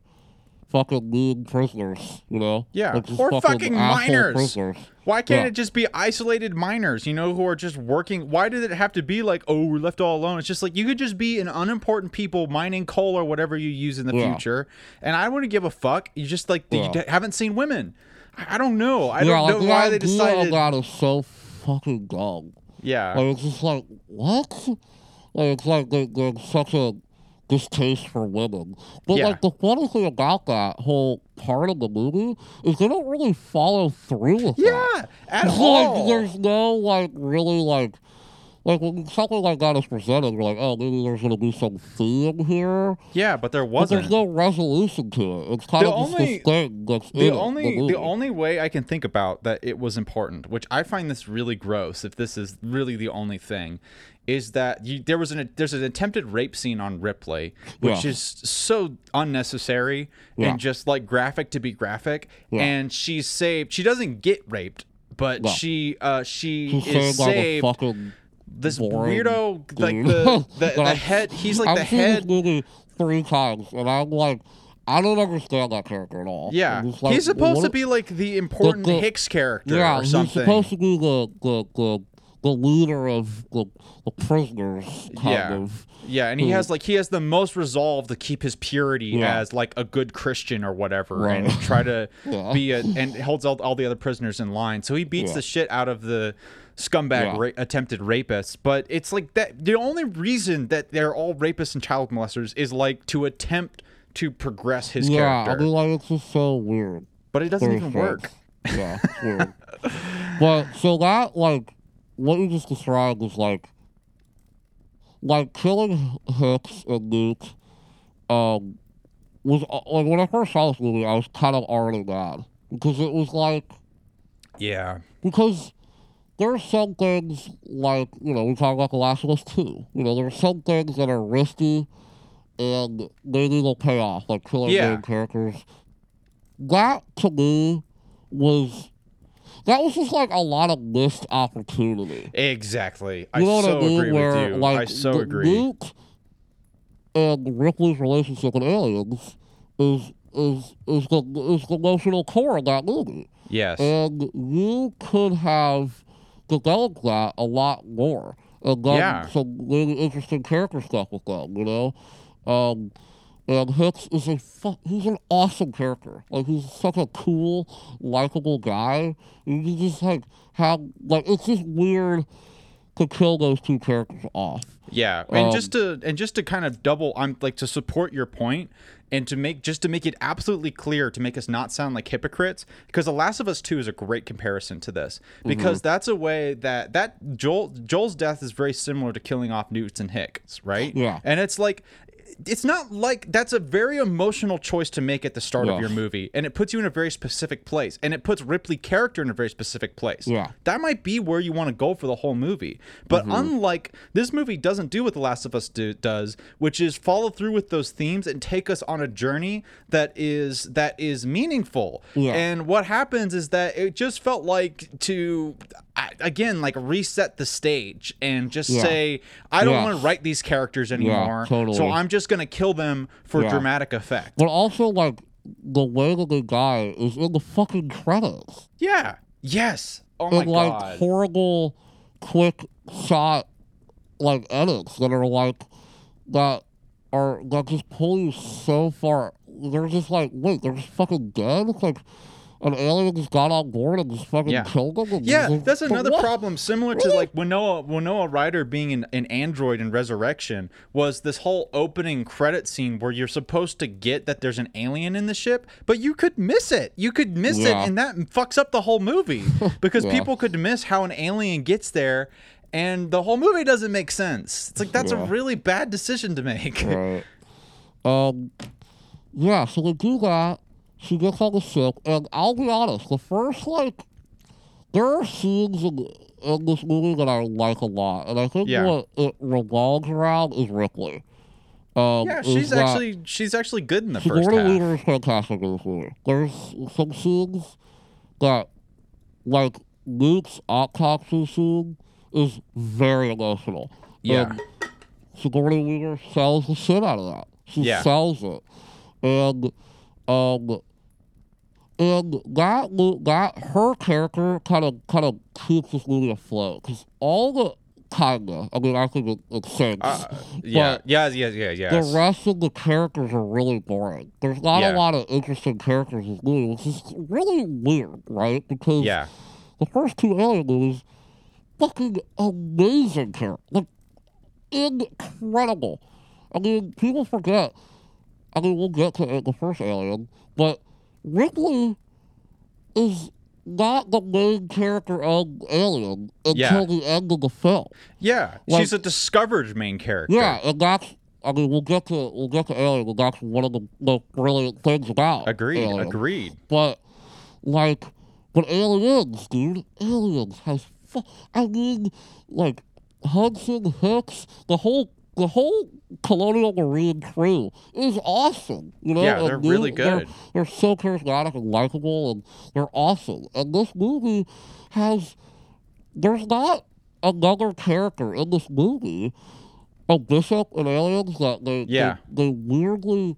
C: fucking mean prisoners? You know?
B: Yeah,
C: Like, just
B: or fucking
C: asshole
B: minors.
C: Prisoners.
B: Why can't
C: Yeah.
B: it just be isolated minors, you know, who are just working? Why did it have to be like, oh, we're left all alone? It's just like you could just be an unimportant people mining coal or whatever you use in the
C: Yeah.
B: future, and I wouldn't give a fuck. You just like you
C: Yeah.
B: d- haven't seen women. I don't know. I
C: yeah,
B: don't
C: like,
B: know
C: the
B: why they decided.
C: that is so fucking dumb.
B: Yeah,
C: Like, it's just like what? Like, it's like they, there's such a distaste for women. But
B: Yeah.
C: like the funny thing about that whole part of the movie is they don't really follow through with that.
B: yeah, at
C: It's
B: all.
C: like there's no like really like like when something like that is presented, you're like, oh, maybe there's gonna be some theme here,
B: yeah, but there wasn't.
C: there's no resolution to it. It's kind
B: The
C: of just
B: only-
C: this thing that's
B: the only
C: movie.
B: the only way I can think about that it was important, which I find this really gross, if this is really the only thing, is that you, there was an there's an attempted rape scene on Ripley, which
C: Yeah.
B: is so unnecessary
C: Yeah.
B: and just like graphic to be graphic,
C: Yeah.
B: and she's saved. She doesn't get raped, but she uh she
C: He's
B: is
C: a
B: saved. This
C: boring
B: weirdo, like the the, the head. He's like
C: I've
B: the
C: seen
B: head.
C: this movie three times, and I'm like, I don't understand that character at all.
B: Yeah,
C: like,
B: he's supposed
C: what-
B: to be like the important
C: the-
B: Hicks character
C: Yeah,
B: or
C: he's
B: something.
C: supposed to be the the the, the leader of the, the prisoners, kind
B: Yeah.
C: of.
B: Yeah, and he has like he has the most resolve to keep his purity
C: Yeah.
B: as like a good Christian or whatever,
C: Right.
B: and try to
C: Yeah.
B: be a and holds all, all the other prisoners in line. So he beats
C: Yeah.
B: the shit out of the scumbag
C: Yeah.
B: ra- attempted rapists. But it's like that. The only reason that they're all rapists and child molesters is like to attempt to progress his
C: yeah,
B: character,
C: I mean, like it's just so weird.
B: but it doesn't even
C: strange.
B: work.
C: Yeah, weird. but so that like what you just described is like like killing Hicks and Newt um was uh, like when I first saw this movie I was kind of already mad because it was like
B: Yeah,
C: because there are some things like you know we talk about The Last of Us two. You know there are some things that are risky and maybe they'll pay off, like killing
B: Yeah.
C: main characters. That to me was that was just like a lot of missed opportunity.
B: exactly. I
C: You know
B: so
C: what I mean?
B: agree
C: Where
B: with you.
C: like
B: I so agree.
C: Newt and Ripley's relationship in Aliens is is is the is the emotional core of that movie.
B: Yes.
C: And you could have developed that a lot more and done
B: Yeah.
C: some really interesting character stuff with them, you know? Um, and Hicks is a fu- he's an awesome character. Like he's such a cool, likable guy. And you just like have like it's just weird could kill those two characters off.
B: Yeah, and
C: Um,
B: just to and just to kind of double, I'm like to support your point and to make just to make it absolutely clear to make us not sound like hypocrites because The Last of Us 2 is a great comparison to this because that's a way that that Joel Joel's death is very similar to killing off Newts and Hicks, right?
C: Yeah.
B: And it's like it's not like that's a very emotional choice to make at the start of your movie and it puts you in a very specific place and it puts Ripley character in a very specific place.
C: Yeah.
B: That might be where you want to go for the whole movie. But
C: Mm-hmm.
B: unlike this movie doesn't do what The Last of Us do, does, which is follow through with those themes and take us on a journey that is that is meaningful.
C: Yeah.
B: And what happens is that it just felt like to again like reset the stage and just
C: Yeah.
B: say I don't
C: Yeah.
B: want to write these characters anymore.
C: totally.
B: So I'm just going to kill them for
C: Yeah.
B: dramatic effect.
C: But also, like, the way that they die is in the fucking credits.
B: Yeah. Yes. Oh my
C: in, like,
B: god.
C: horrible, quick shot, like, edits that are, like, that are, that just pull you so far. They're just like, wait, they're just fucking dead? Like, an alien just got on board and just fucking
B: Yeah.
C: killed them? And
B: Yeah,
C: just-
B: that's another
C: what?
B: problem similar to like Winona Winona Ryder being an, an android in Resurrection was this whole opening credit scene where you're supposed to get that there's an alien in the ship, but you could miss it. You could miss it and that fucks up the whole movie because
C: Yeah.
B: people could miss how an alien gets there and the whole movie doesn't make sense. It's like that's a really bad decision to make.
C: Right. Um, yeah, so they do that. She gets on the ship, and I'll be honest, the first, like, there are scenes in, in this movie that I like a lot, and I think
B: Yeah.
C: what it revolves around is Ripley. Um,
B: Yeah, she's actually she's actually good in the first
C: Sigourney
B: half.
C: Weaver is fantastic in this movie. There's some scenes that, like, Newt's autopsy scene is very emotional.
B: Yeah.
C: And Sigourney Weaver sells the shit out of that. She
B: Yeah.
C: sells it. And, um, and that, that her character kind of kind of keeps this movie afloat because all the kinda I mean I think it, it sinks,
B: Uh, yeah, yeah, yeah, yeah, yeah.
C: the rest of the characters are really boring. There's not
B: Yeah.
C: a lot of interesting characters in movie, which is really weird, right? Because
B: Yeah.
C: the first two Alien movies, fucking amazing character, like incredible. I mean, people forget. I mean, we'll get to the first Alien, but Ripley is not the main character of Alien until
B: Yeah.
C: the end of the film.
B: Yeah,
C: Like-
B: she's a discovered main character.
C: Yeah, and that's. I mean, we'll get to we'll get to Alien, and that's one of the most brilliant things about
B: Agreed.
C: Alien.
B: Agreed.
C: But like, but Aliens, dude, Aliens has. Fu- I mean, like Hudson Hicks, the whole the whole Colonial Marine crew is awesome. You know,
B: Yeah, they're
C: they-
B: really
C: they're-
B: good.
C: They're, so charismatic and likable, and they're awesome. And this movie has. There's not another character in this movie, a bishop and aliens that they
B: Yeah.
C: they, they weirdly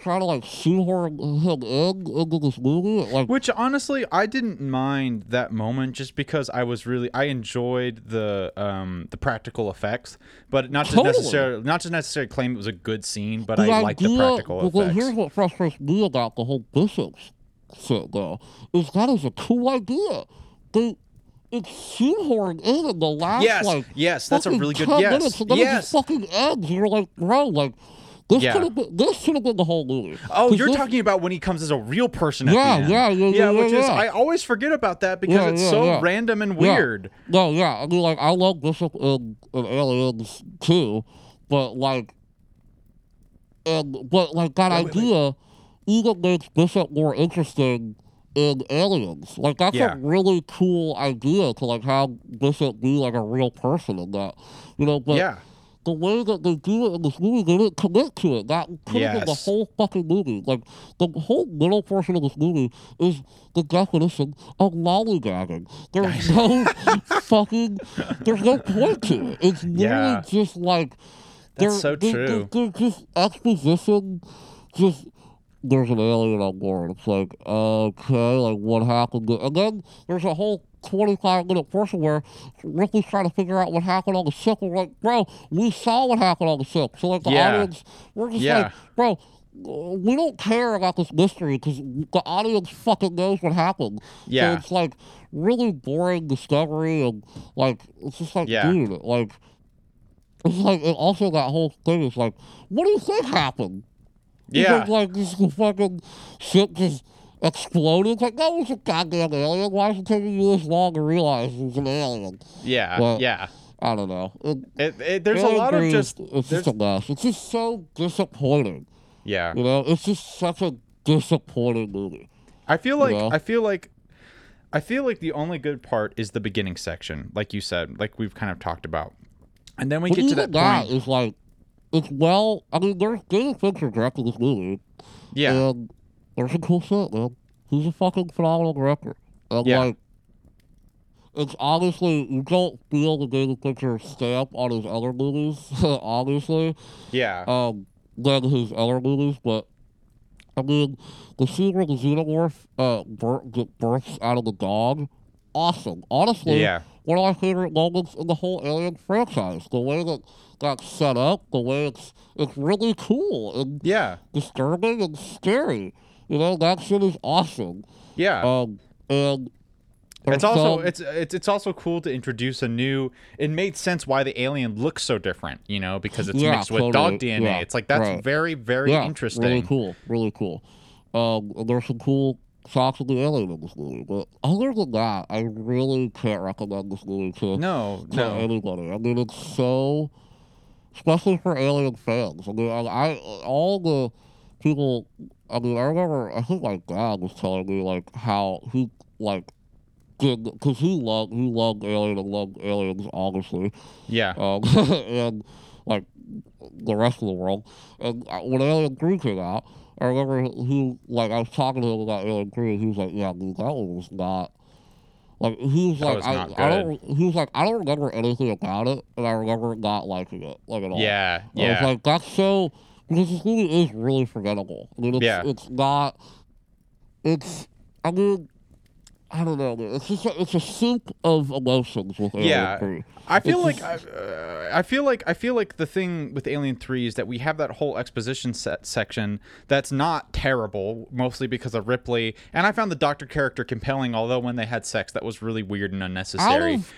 C: try to like shoehorn him in into this movie. Like
B: Which honestly, I didn't mind that moment just because I was really I enjoyed the um the practical effects, but not to necessarily not to necessarily claim it was a good scene, but
C: the
B: I like the practical
C: well,
B: effects.
C: Here's what frustrates me about the whole bishops shit though, is that is a cool idea. They it's shoehorned in in the last
B: Yes,
C: like
B: yes, that's a really good-
C: 10
B: yes,
C: minutes, and then
B: yes.
C: fucking ends. You're like, bro, like this
B: Yeah.
C: could have been this should have been the whole movie.
B: Oh, you're talking about when he comes as a real person at
C: Yeah, yeah, yeah, yeah,
B: which is. I always forget about that because it's so random and weird.
C: No, yeah. I mean, like, I love Bishop and, and Aliens too, but like, and but like that
B: Wait, wait, wait.
C: idea even makes Bishop more interesting in Aliens. Like, that's
B: Yeah.
C: a really cool idea to like have Bishop be like a real person in that, you know. But
B: yeah.
C: The way that they do it in this movie, they didn't commit to it. That could have been the whole fucking movie. Like the whole middle portion of this movie is the definition of lollygagging. There's no fucking, there's no point to it. It's literally
B: Yeah.
C: just like
B: That's
C: they're-
B: so true.
C: they- They're just exposition, just. There's an alien on board. It's like, okay, like what happened? And then there's a whole 25 minute portion where Ripley's trying to figure out what happened on the ship. We're like, bro, we saw what happened on the ship. So, like, the
B: Yeah.
C: audience, we're just
B: Yeah.
C: like, bro, we don't care about this mystery because the audience fucking knows what happened.
B: Yeah.
C: So it's like really boring discovery and like it's just like
B: Yeah.
C: dude, like it's like and also that whole thing is like, what do you think happened?
B: Yeah.
C: Because, like this fucking ship just exploded. It's like that was a goddamn alien. Why is it taking you this long to realize it was an alien?
B: Yeah.
C: Well,
B: yeah.
C: I don't know. It,
B: It, it, there's a lot of just
C: it's just a mess. It's just so disappointing.
B: yeah.
C: You know, it's just such a disappointing movie.
B: I feel like
C: know?
B: I feel like I feel like the only good part is the beginning section, like you said, like we've kind of talked about. And then we
C: But
B: get to
C: even
B: that
C: that
B: point.
C: is like, it's well. I mean, there's David Fincher directing this movie,
B: Yeah.
C: and there's some cool shit, man. He's a fucking phenomenal director. And
B: Yeah.
C: like, it's obviously you don't feel the David Fincher stamp on his other movies, obviously,
B: yeah.
C: um, than his other movies, but. I mean, the scene where the xenomorph uh, births out of the dog, awesome. Honestly,
B: Yeah.
C: one of my favorite moments in the whole Alien franchise. The way that got set up, the way it's it's really cool and
B: yeah.
C: disturbing and scary. You know, that shit is awesome.
B: Yeah.
C: Um, and
B: it's also
C: some-
B: it's it's it's also cool to introduce a new. It made sense why the alien looks so different, you know, because it's
C: Yeah,
B: mixed with
C: totally.
B: dog DNA.
C: Yeah,
B: it's like that's
C: right.
B: very very
C: yeah,
B: interesting.
C: Really cool, really cool. Um, there's some cool the alien in this movie, but other than that, I really can't recommend this movie to
B: No,
C: to
B: no.
C: anybody. I mean, it's so, especially for Alien fans. I mean, I, I all the people. I mean, I remember. I think my dad was telling me like how he like did because he loved he loved Alien and loved aliens obviously,
B: Yeah.
C: um, and like the rest of the world. And uh, when Alien Three came out, I remember he like I was talking to him about Three, and he was like, "Yeah, dude, that one was not." Like he was like, I, I don't. He was like, I don't remember anything about it, and I remember not liking it like at all.
B: Yeah.
C: I was
B: Yeah.
C: like, that's so because this movie is really forgettable. I mean, it's
B: Yeah.
C: it's not. It's. I mean, I don't know. It's just a, it's a soup of emotions with Alien
B: Yeah.
C: 3.
B: I feel
C: It's
B: like I, uh, I feel like I feel like the thing with Alien Three is that we have that whole exposition set section that's not terrible, mostly because of Ripley. And I found the Doctor character compelling, although when they had sex, that was really weird and
C: Out
B: unnecessary.
C: of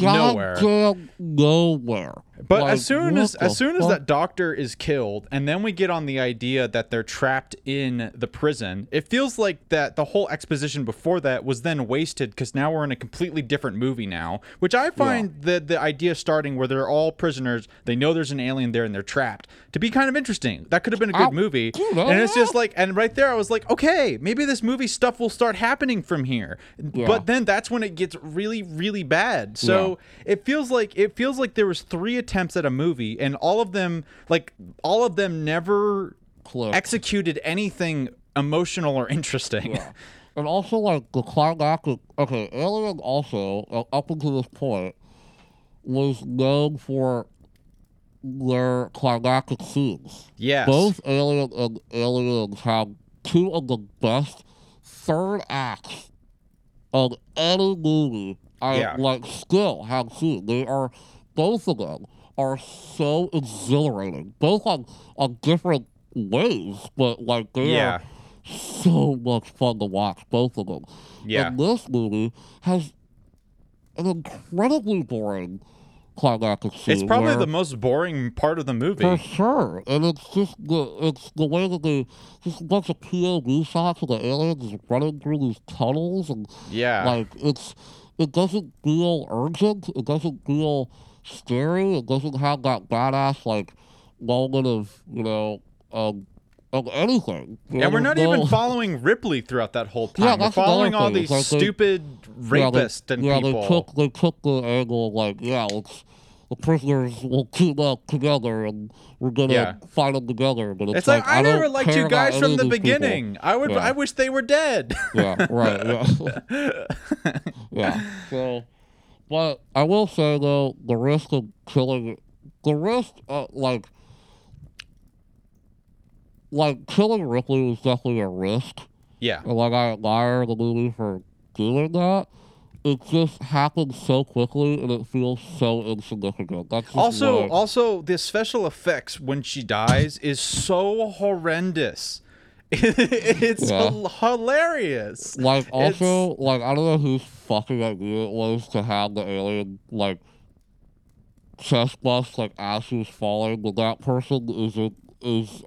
B: Nowhere.
C: nowhere.
B: But
C: Like,
B: as soon as as soon as that doctor is killed, and then we get on the idea that they're trapped in the prison, it feels like that the whole exposition before that was then wasted because now we're in a completely different movie now. Which I find the the idea starting where they're all prisoners, they know there's an alien there and they're trapped to be kind of interesting. That could have been a good
C: I-
B: movie.
C: dude,
B: and it's just like, and right there, I was like, okay, maybe this movie stuff will start happening from here.
C: Yeah.
B: But then that's when it gets really really bad. So it feels like it feels like there was three attempts at a movie and all of them like all of them never
C: Click.
B: executed anything emotional or interesting.
C: Yeah. And also, like, the climactic. Okay, Alien also, uh, up until this point, was known for their climactic scenes.
B: yes.
C: Both Alien and Aliens have two of the best third acts of any movie I
B: Yeah.
C: like still have seen. They are both of them are so exhilarating, both on on different ways, but like they
B: Yeah.
C: are so much fun to watch. Both of them.
B: Yeah.
C: And this movie has an incredibly boring climactic scene.
B: It's probably
C: where-
B: the most boring part of the movie.
C: for sure, and it's just the it's the way that they just a bunch of POV shots of the aliens running through these tunnels, and
B: Yeah.
C: like it's it doesn't feel urgent. It doesn't feel scary. It doesn't have that badass like moment of you know um of anything.
B: And we're not even following Ripley throughout that whole time.
C: Yeah,
B: we're following all these
C: like they-
B: stupid
C: Yeah, they-
B: rapists and
C: yeah,
B: people.
C: they took they took the angle like yeah, let's. The prisoners will team up together, and we're gonna
B: Yeah.
C: fight them together. But it's,
B: it's like, I,
C: don't
B: never liked you guys from the
C: these people.
B: beginning. I would
C: Yeah.
B: I wish they were dead.
C: yeah, right. Yeah. yeah. So, but I will say though, the risk of killing, the risk, uh, like, like killing Ripley was definitely a risk,
B: yeah.
C: and like I admire the movie for doing that. It just happens so quickly and it feels so insignificant. That's
B: Also,
C: I-
B: also the special effects when she dies is so horrendous. it's
C: Yeah.
B: hil- hilarious.
C: like
B: it's-
C: also like I don't know whose fucking idea it was to have the alien like chest bust like as she was falling, but that person is a, is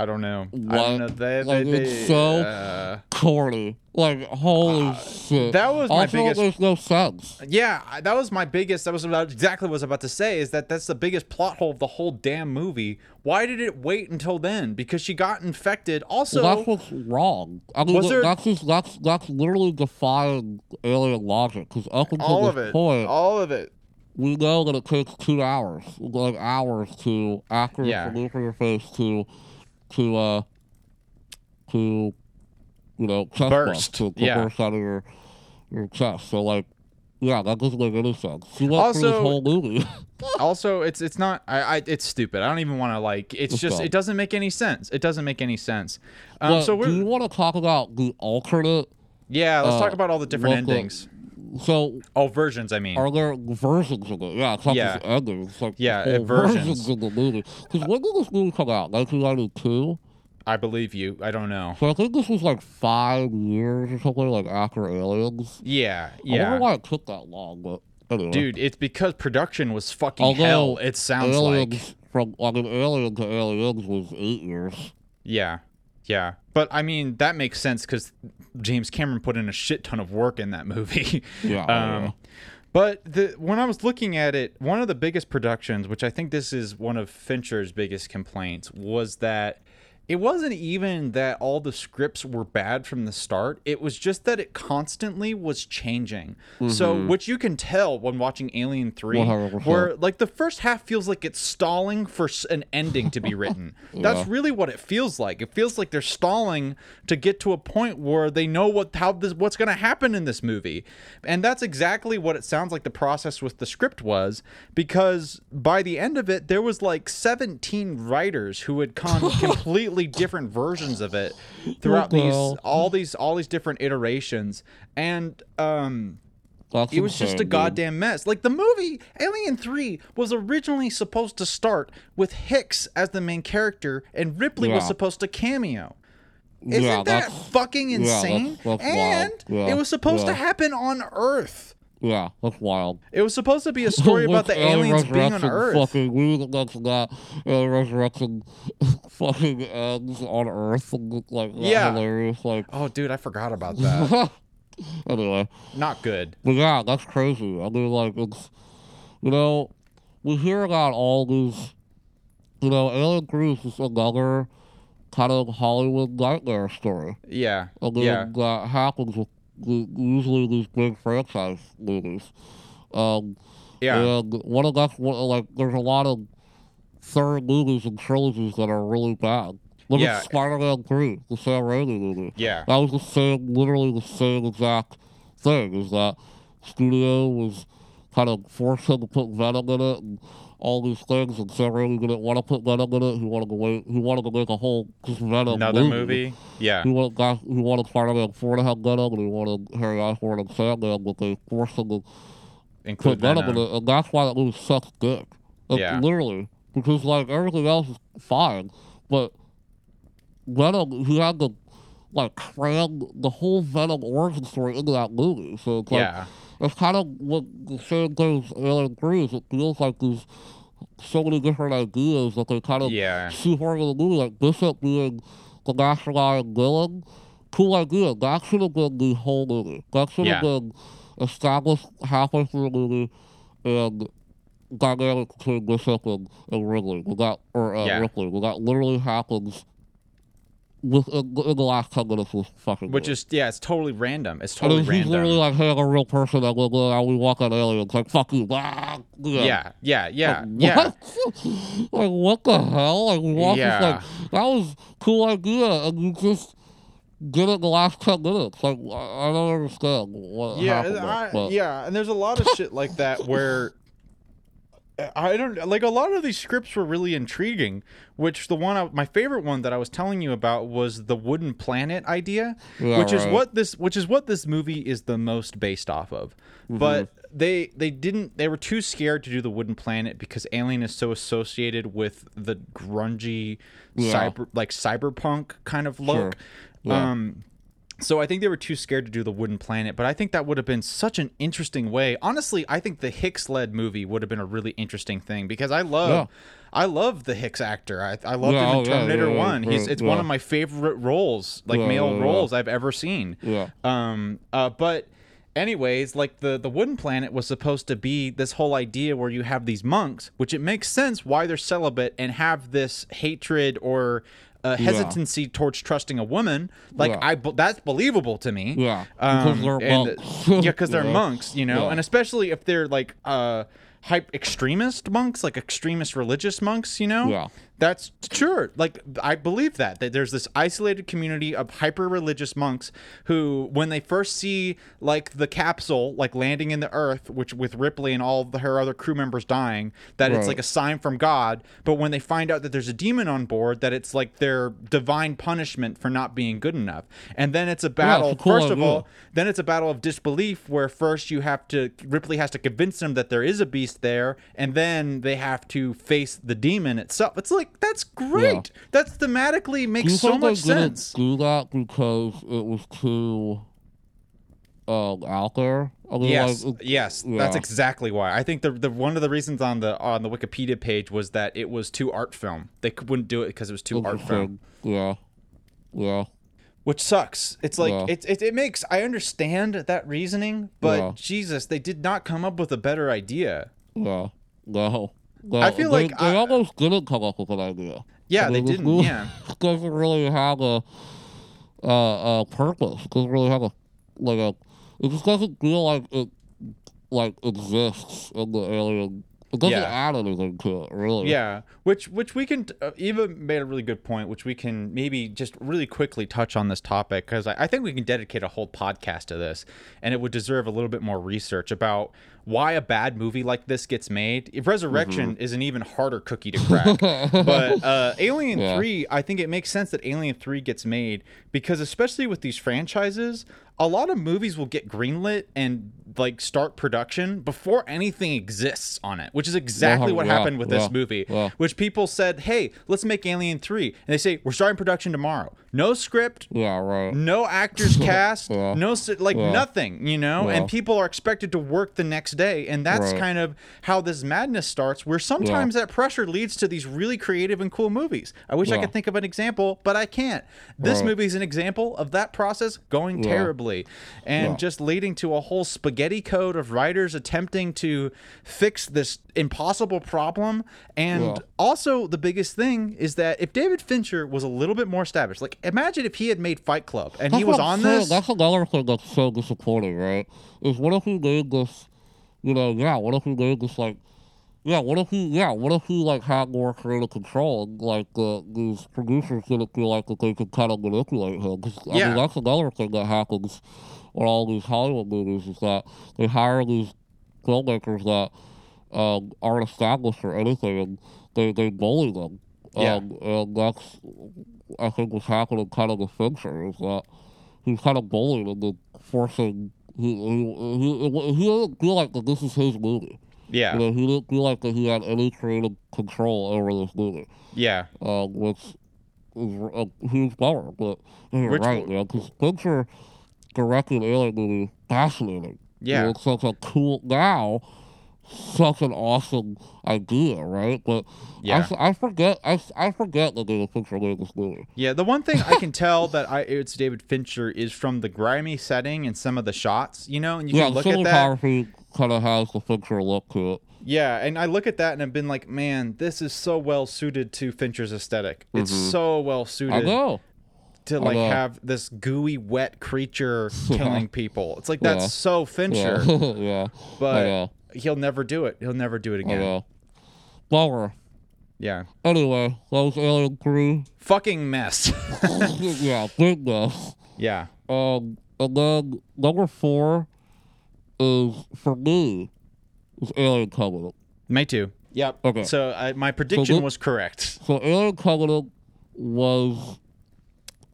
B: I don't know. I
C: What?
B: don't know. They,
C: Like,
B: they,
C: it's
B: they,
C: so-
B: uh,
C: corny. Like holy shit.
B: that was my
C: also,
B: biggest-
C: There's no sense.
B: Yeah, that was my biggest. That was about exactly what I was about to say. Is that that's the biggest plot hole of the whole damn movie? Why did it wait until then? Because she got infected. Also,
C: that's what's wrong. I mean,
B: Was there-
C: that's just that's that's literally defying alien logic. Because up until
B: all
C: this
B: of it,
C: point,
B: all of it.
C: we know that it takes two hours, like hours, to after
B: Yeah.
C: your face to to uh to you know chest
B: Burst,
C: to, to
B: yeah.
C: burst out of your your chest. So like, yeah, that doesn't make any sense. She went through this
B: Also-
C: whole movie.
B: also it's it's not I, I it's stupid i don't even want to like it's
C: It's
B: just
C: dumb.
B: it doesn't make any sense it doesn't make any sense um
C: But
B: so
C: do you want to talk about the alternate?
B: yeah let's
C: uh,
B: talk about all the different endings
C: So
B: oh versions i mean
C: Are there versions of it? Yeah, it's not
B: Yeah.
C: just endings. It's like
B: Yeah, versions.
C: versions of the movie. Because when did this movie come out? 1992?
B: i believe you i don't know
C: So I think this was like five years or something, like after Aliens.
B: yeah
C: I
B: yeah
C: wonder why it took that long, but anyway.
B: dude it's because production was fucking
C: Although
B: hell it sounds
C: Aliens,
B: like
C: From, I mean, Alien to Aliens was eight years.
B: yeah yeah but i mean that makes sense because james cameron put in a shit ton of work in that movie
C: Yeah,
B: um. But the when I was looking at it, one of the biggest productions, which I think this is one of Fincher's biggest complaints, was that it wasn't even that all the scripts were bad from the start. It was just that it constantly was changing. So, which you can tell when watching Alien 3, where like the first half feels like it's stalling for an ending to be written. That's really what it feels like. It feels like they're stalling to get to a point where they know what how this what's going to happen in this movie. And that's exactly what it sounds like the process with the script was because by the end of it there was like 17 writers who had come completely different versions of it throughout these all these all these different iterations and um
C: That's
B: it was just
C: insane,
B: a
C: dude.
B: goddamn mess. Like the movie Alien 3 was originally supposed to start with Hicks as the main character and Ripley was supposed to cameo. Isn't
C: Yeah,
B: that fucking
C: yeah, that's-
B: insane?
C: that's
B: and
C: Yeah,
B: it was supposed to happen on Earth.
C: Yeah, that's wild.
B: It was supposed to be a story about the aliens being on Earth.
C: Fucking, we that's that Alien Resurrection fucking ends on Earth. and, Like,
B: Yeah.
C: hilarious. Like,
B: Oh, dude, I forgot about that.
C: anyway.
B: Not good.
C: But yeah, that's crazy. I mean, like, it's, you know, we hear about all these, you know, Alien Three is another kind of Hollywood nightmare story.
B: Yeah.
C: I mean,
B: Yeah.
C: that happens with usually these big franchise movies. Um,
B: Yeah.
C: and one of that's one, like, there's a lot of third movies and trilogies that are really bad. Look
B: Yeah.
C: at Spider-Man 3, the Sam Raimi movie.
B: Yeah.
C: That was the same, literally the same exact thing. Is that studio was kind of forced him to put Venom in it and all these things, and Sam Raimi didn't want to put Venom in it. He wanted to wait. He wanted to make a whole just Venom
B: Another movie. Yeah.
C: He wanted guys, he wanted Spider-Man 4 to have Venom, and he wanted Harry Osborn and Sandman, but they forced him to
B: Include
C: put Venom in
B: Venom.
C: it, and that's why that movie sucks dick. Like,
B: Yeah.
C: Literally. Because, like, everything else is fine, but Venom, he had to, like, cram the whole Venom origin story into that movie. So it's like,
B: Yeah.
C: It's kind of what the same thing as Alien It feels like there's so many different ideas that they kind of
B: Yeah.
C: shoehorn in the movie, like Bishop being the nationalized villain. Cool idea. That should have been the whole movie. That should have
B: Yeah.
C: been established halfway through the movie and dynamic between Bishop and, and Ridley. We got, or uh,
B: Yeah.
C: Ripley. We got literally happens with, in, in the last 10 minutes of this fucking
B: Which
C: movie.
B: is yeah, it's totally random. It's
C: And
B: totally
C: he's literally
B: random.
C: like, hey, I'm a real person. I'm like, uh, we walk on aliens. Like, fuck you. Ah,
B: Yeah. Yeah. Yeah.
C: Like,
B: Yeah.
C: what? like, what the hell? Like, we walked
B: Yeah.
C: like, that was cool idea, and you just did it the last 10 minutes. Like, I, I don't understand what
B: yeah,
C: happened.
B: I,
C: but
B: yeah, and there's a lot of shit like that where I don't like a lot of these scripts were really intriguing. Which the one, I, my favorite one that I was telling you about was the wooden planet idea,
C: Yeah,
B: which is what this, which is what this movie is the most based off of.
C: Mm-hmm.
B: But they they didn't, they were too scared to do the wooden planet because Alien is so associated with the grungy,
C: Yeah.
B: cyber like cyberpunk kind of look.
C: Yeah.
B: Um, so I think they were too scared to do the wooden planet, but I think that would have been such an interesting way. Honestly, I think the Hicks led movie would have been a really interesting thing because I love
C: Yeah.
B: I love the Hicks actor. I, I loved
C: Yeah,
B: him in Terminator
C: yeah,
B: One. He's it's one of my favorite roles, like male roles I've ever seen.
C: Yeah.
B: Um. Uh. But anyways, like the the wooden planet was supposed to be this whole idea where you have these monks, which it makes sense why they're celibate and have this hatred or uh, hesitancy towards trusting a woman. Like
C: Yeah.
B: I, that's believable to me.
C: Yeah,
B: Um,
C: because they're monks.
B: yeah, because they're
C: Yeah.
B: monks, you know,
C: Yeah.
B: and especially if they're like uh hype extremist monks, like extremist religious monks, you know.
C: Yeah.
B: That's sure. Like I believe that that there's this isolated community of hyper religious monks who, when they first see like the capsule like landing in the Earth, which with Ripley and all the, her other crew members dying, that it's like a sign from God. But when they find out that there's a demon on board, that it's like their divine punishment for not being good enough. And then it's a battle.
C: it's a cool
B: first of all, then it's a battle of disbelief where first you have to Ripley has to convince them that there is a beast there, and then they have to face the demon itself. It's like that's great. That's thematically makes so much sense.
C: do that because it was too um, out there?
B: Yes,
C: like, it-
B: yes, that's exactly why. I think the the one of the reasons on the on the Wikipedia page was that it was too art film. They wouldn't do it because it was too art film.
C: Yeah, yeah,
B: which sucks. It's like
C: Yeah.
B: it, it it makes I understand that reasoning, but
C: Yeah.
B: Jesus, they did not come up with a better idea.
C: yeah. No. No,
B: I feel
C: they,
B: like
C: they
B: I-
C: almost didn't come up with an idea.
B: Yeah,
C: I
B: they didn't. Yeah,
C: doesn't really have a uh, a purpose. It doesn't really have a like a. It just doesn't feel like it like exists in the alien. It
B: Yeah.
C: add anything to it, really.
B: yeah. Which which we can uh, Eva made a really good point, which we can maybe just really quickly touch on this topic because I, I think we can dedicate a whole podcast to this, and it would deserve a little bit more research about why a bad movie like this gets made. If Resurrection
C: Mm-hmm.
B: is an even harder cookie to crack, but uh, Alien
C: Yeah.
B: Three, I think it makes sense that Alien Three gets made because especially with these franchises, a lot of movies will get greenlit and like start production before anything exists on it, which is exactly what happened with this movie. Which people said, "Hey, let's make Alien 3." And they say, "We're starting production tomorrow." No script,
C: Yeah, right.
B: no actors cast,
C: Yeah.
B: no like
C: Yeah.
B: nothing, you know. And people are expected to work the next day, and that's
C: Right.
B: kind of how this madness starts. Where sometimes that pressure leads to these really creative and cool movies. I wish I could think of an example, but I can't. This
C: Right.
B: movie is an example of that process going
C: Yeah.
B: And
C: Yeah.
B: just leading to a whole spaghetti code of writers attempting to fix this impossible problem. And
C: Yeah.
B: also, the biggest thing is that if David Fincher was a little bit more established, like imagine if he had made Fight Club and he was on
C: saying.
B: this.
C: That's another thing that's so disappointing, right? Is what if he made this, you know, yeah, what if he made this, like, yeah, what if he, yeah, what if he, like, had more creative control and, like, uh, these producers didn't feel like that they could kind of manipulate him? 'Cause, I
B: Yeah.
C: mean, that's another thing that happens on all these Hollywood movies is that they hire these filmmakers that um, aren't established or anything and they, they bully them.
B: Yeah.
C: Um, and that's, I think, what's happening kind of with Fincher is that he's kind of bullied and then forcing. He, he, he, he didn't feel like that this is his movie.
B: Yeah,
C: You know, he didn't feel like that he had any creative control over this movie,
B: yeah,
C: um, which is a huge bummer. But you're
B: Which
C: right, man, because Fincher directing Alien movie fascinating. You
B: Yeah.
C: know, it's such a cool now, such an awesome idea, right? But I
B: Yeah.
C: f- I, forget, I forget that David Fincher made this movie.
B: yeah. The one thing I can tell that I it's David Fincher is from the grimy setting and some of the shots, you know, and you
C: yeah,
B: can look at that.
C: Kind of has the Fincher look to it.
B: Yeah, and I look at that and I've been like, man, this is so well suited to Fincher's aesthetic. It's so well
C: I
B: suited
C: know.
B: to like
C: know.
B: have this gooey, wet creature killing people. It's like that's
C: Yeah.
B: so Fincher,
C: Yeah, yeah.
B: But he'll never do it. He'll never do it again.
C: Bummer.
B: Yeah,
C: Anyway, was Alien 3.
B: fucking mess.
C: yeah, big mess.
B: yeah,
C: Um, and then number four is, for me, is Alien Covenant.
B: me too. Yep.
C: Okay.
B: So I, my prediction
C: thi-
B: was correct.
C: So Alien Covenant was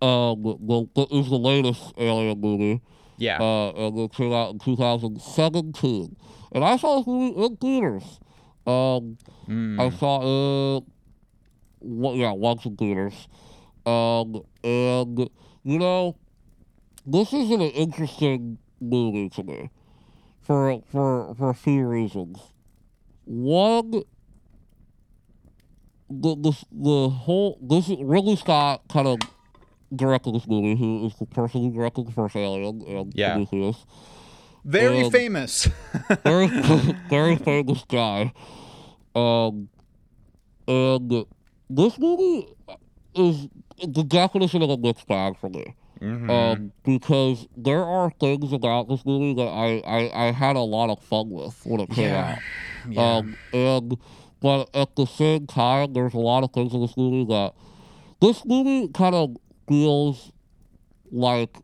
C: um the, the, is the latest Alien movie.
B: Yeah.
C: Uh, and it came out in 2017. And I saw this movie in theaters. Um,
B: Mm.
C: I saw it, one, yeah, once in theaters. Um, and, you know, this is an interesting movie to me for, for, for a few reasons. One, the, the, the whole, this is Ridley Scott kind of directed this movie, who is the person who directed the first Alien and
B: Yeah.
C: Prometheus.
B: Very
C: um,
B: famous.
C: very very famous guy. Um, and this movie is the definition of a mixed bag for me.
B: Mhm.
C: Um, because there are things about this movie that I, I, I had a lot of fun with when it came
B: Yeah.
C: out.
B: yeah.
C: Um, and but at the same time, there's a lot of things in this movie that this movie kind of feels like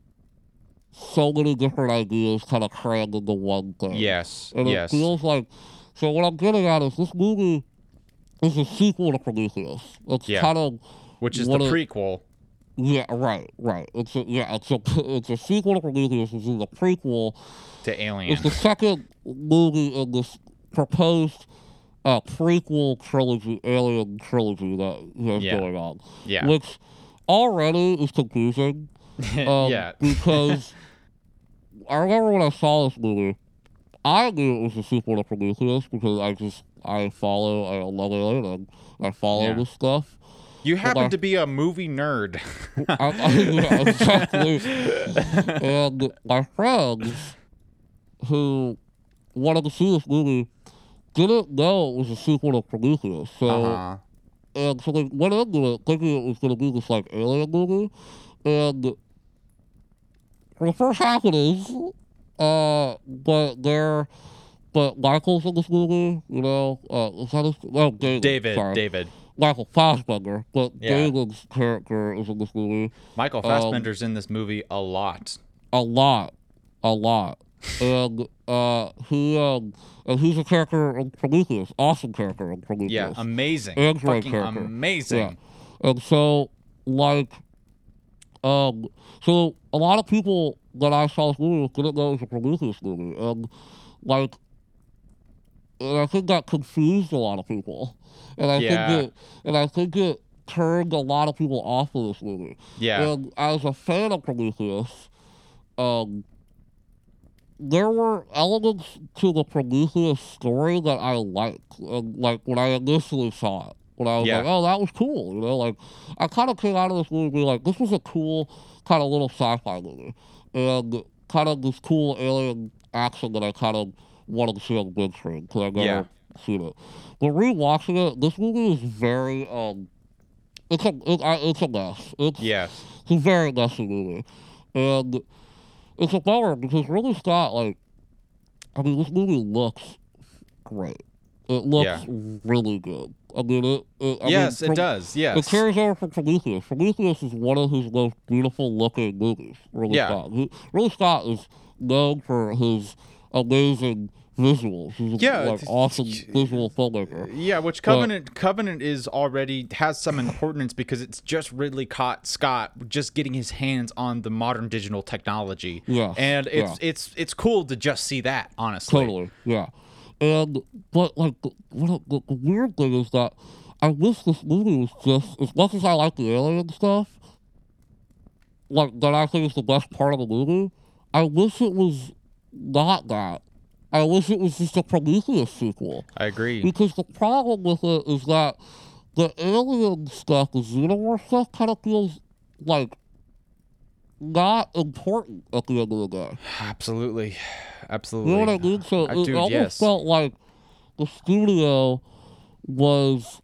C: so many different ideas kind of crammed into one thing.
B: yes.
C: And
B: yes.
C: it feels like so. What I'm getting at is this movie is a sequel to Prometheus. It's
B: Yeah.
C: kind of
B: Which is the
C: what it-
B: prequel.
C: Yeah, right, right. It's a, yeah, it's a it's a sequel to Prometheus. It's a prequel.
B: to Alien.
C: It's the second movie in this proposed uh, prequel trilogy, Alien trilogy that is
B: Yeah.
C: going on,
B: yeah.
C: which already is confusing. Um,
B: yeah.
C: because I remember when I saw this movie, I knew it was a sequel to Prometheus because I just I follow I love Alien I follow
B: Yeah.
C: this stuff.
B: You happen to be a movie nerd.
C: I, I, exactly. and my friends who wanted to see this movie didn't know it was a sequel to Prometheus. So
B: uh-huh.
C: and so they went into it thinking it was going to be this like alien movie, and the first half it is, uh, but they're, but Michael's in this movie, you know, uh, is that his, oh, David,
B: David.
C: sorry.
B: David.
C: Michael Fassbender, but
B: Yeah.
C: David's character is in this movie
B: Michael
C: Um,
B: Fassbender's in this movie a lot.
C: a lot, a lot, and uh, he um, and he's a character in Prometheus, awesome character in Prometheus.
B: Yeah, amazing.
C: Android
B: Fucking
C: character.
B: amazing.
C: And so, like, um, so a lot of people that I saw this movie didn't know it was a Prometheus movie, and like, and I think that confused a lot of people, and I
B: Yeah.
C: think it, and I think it turned a lot of people off of this movie.
B: Yeah.
C: And as a fan of Prometheus, um, there were elements to the Prometheus story that I liked. And, like when I initially saw it, when I was
B: Yeah.
C: like, "Oh, that was cool," you know, like I kind of came out of this movie like, "This was a cool kind of little sci-fi movie," and kind of this cool alien action that I kind of wanted to see on the big screen because I never
B: Yeah.
C: seen it. But rewatching it, this movie is very um. It's a it, I, it's a mess. It's
B: yes.
C: it's a very messy movie. And it's a bummer because Ridley Scott, like, I mean, this movie looks great. It looks
B: Yeah.
C: really good. I mean, it. it I
B: yes,
C: mean,
B: it
C: Pro-
B: does.
C: It
B: Yes.
C: carries over from Prometheus. Prometheus is one of his most beautiful looking movies. Ridley
B: Yeah.
C: Scott. He, Ridley Scott is known for his amazing visuals.
B: Yeah,
C: like awesome visual filmmaker.
B: Yeah, which Covenant Covenant is already has some importance because it's just Ridley caught Scott just getting his hands on the modern digital technology.
C: Yeah,
B: and it's
C: yeah.
B: it's it's cool to just see that. Honestly,
C: Totally, yeah. And but like what the, the weird thing is that I wish this movie was just as much as I like the alien stuff, like that I think is the best part of the movie. I wish it was not that. I wish it was just a Prometheus sequel.
B: I agree.
C: Because the problem with it is that the alien stuff, the xenomorph stuff, kind of feels like not important at the end of the day.
B: Absolutely, absolutely.
C: You know what I mean? So
B: Uh,
C: it
B: dude,
C: almost
B: yes.
C: felt like the studio was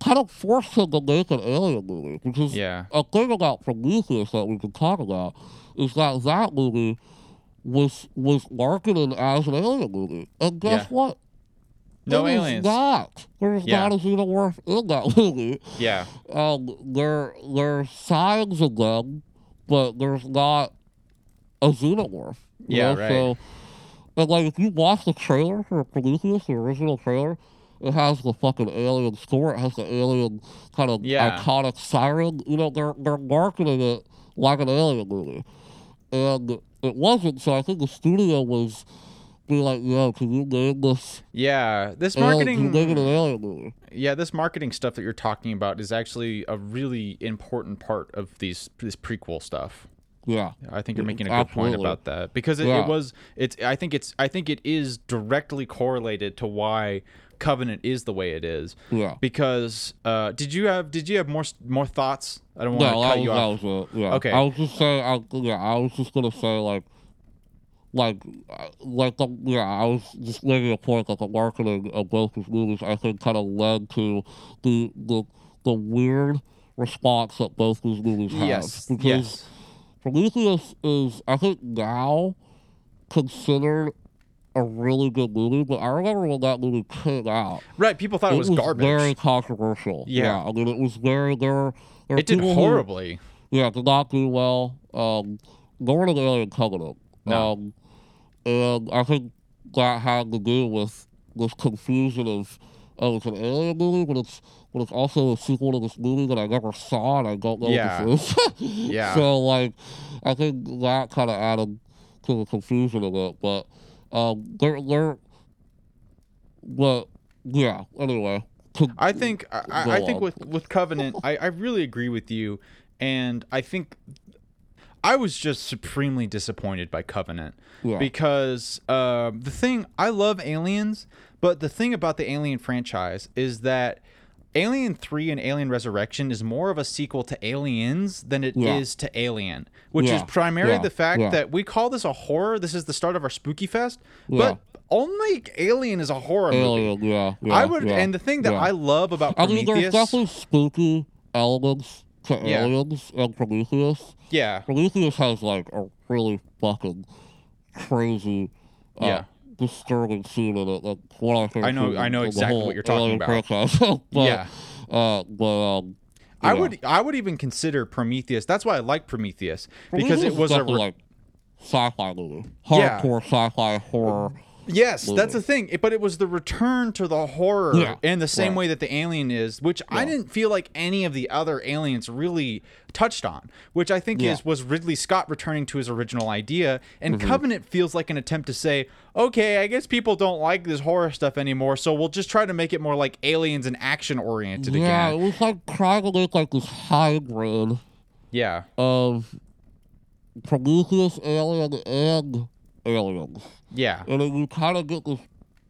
C: kind of him to make an alien movie. Because
B: Yeah.
C: a thing about Prometheus that we can talk about is that that movie was was marketed as an alien movie. And guess
B: Yeah.
C: what?
B: No aliens.
C: not. There's
B: Yeah.
C: not a xenomorph in that movie.
B: Yeah,
C: Um, there there's signs of them, but there's not a xenomorph.
B: Yeah,
C: know?
B: right.
C: So, and like if you watch the trailer for Prometheus, the original trailer, It has the fucking alien score. It has the alien kind of
B: Yeah.
C: iconic siren. You know, they're they're marketing it like an alien movie, and it wasn't. So I think the studio was be like, "Yo, can you name this
B: Yeah, this marketing.
C: Can you name it an alien movie?"
B: Yeah, this marketing stuff that you're talking about is actually a really important part of these this prequel stuff.
C: Yeah,
B: I think you're making a good point about that because it,
C: Yeah.
B: it was it's I think it's I think it is directly correlated to why Covenant is the way it is.
C: yeah.
B: Because uh, did you have did you have more more thoughts? I don't want
C: No,
B: to cut
C: was,
B: you off.
C: was it. Yeah.
B: Okay.
C: I was just saying. I, yeah, I was just gonna say like, like, uh, like, the, yeah. I was just making a point that the marketing of both these movies, I think, kind of led to the the the weird response that both these movies have.
B: Yes.
C: Because
B: Yes.
C: Prometheus is, I think, now considered a really good movie. But I remember when that movie came out,
B: Right. People thought it, was, garbage.
C: very controversial.
B: Yeah.
C: I mean, it was very there. there
B: it did
C: people who-
B: horribly.
C: yeah, did not do well. Um, nor did Alien Covenant.
B: No.
C: Um, and I think that had to do with this confusion of, oh, it's an alien movie, but it's but it's also a sequel to this movie that I never saw and I don't know
B: Yeah.
C: what this is.
B: Yeah.
C: So like, I think that kind of added to the confusion of it. But um, they're they're, but yeah. Anyway.
B: I think I, I think
C: on.
B: with with Covenant, I, I really agree with you, and I think I was just supremely disappointed by Covenant
C: Yeah.
B: because um, the thing I love Aliens, but the thing about the Alien franchise is that Alien Three and Alien Resurrection is more of a sequel to Aliens than it is
C: Yeah.
B: to Alien, which is primarily
C: Yeah.
B: the fact
C: Yeah.
B: that we call this a horror. This is the start of our spooky fest,
C: Yeah.
B: but only Alien is a horror movie.
C: Alien, yeah, yeah.
B: I would,
C: yeah,
B: and the thing that
C: yeah.
B: I love about
C: I mean,
B: Prometheus,
C: there's definitely spooky elements to
B: Yeah.
C: aliens and Prometheus.
B: yeah,
C: Prometheus has like a really fucking crazy, uh,
B: Yeah.
C: Disturbing scene in it. Like my
B: I know- I know exactly what you're talking about.
C: but,
B: Yeah.
C: Uh, but um,
B: I
C: yeah.
B: would, I would even consider Prometheus. That's why I like Prometheus because
C: Prometheus
B: it was a re-
C: like sci-fi movie,
B: Yeah.
C: hardcore sci-fi horror.
B: Yes, that's the thing. It- But it was the return to the horror
C: Yeah,
B: in the same
C: right.
B: way that the Alien is, which I didn't feel like any of the other aliens really touched on. Which I think
C: Yeah.
B: is was Ridley Scott returning to his original idea, and
C: Mm-hmm.
B: Covenant feels like an attempt to say, okay, I guess people don't like this horror stuff anymore, so we'll just try to make it more like Aliens and action oriented
C: Yeah,
B: again.
C: it was like trying to make like this hybrid
B: Yeah.
C: of Prometheus, Alien, and Aliens.
B: Yeah.
C: And then you kind of get this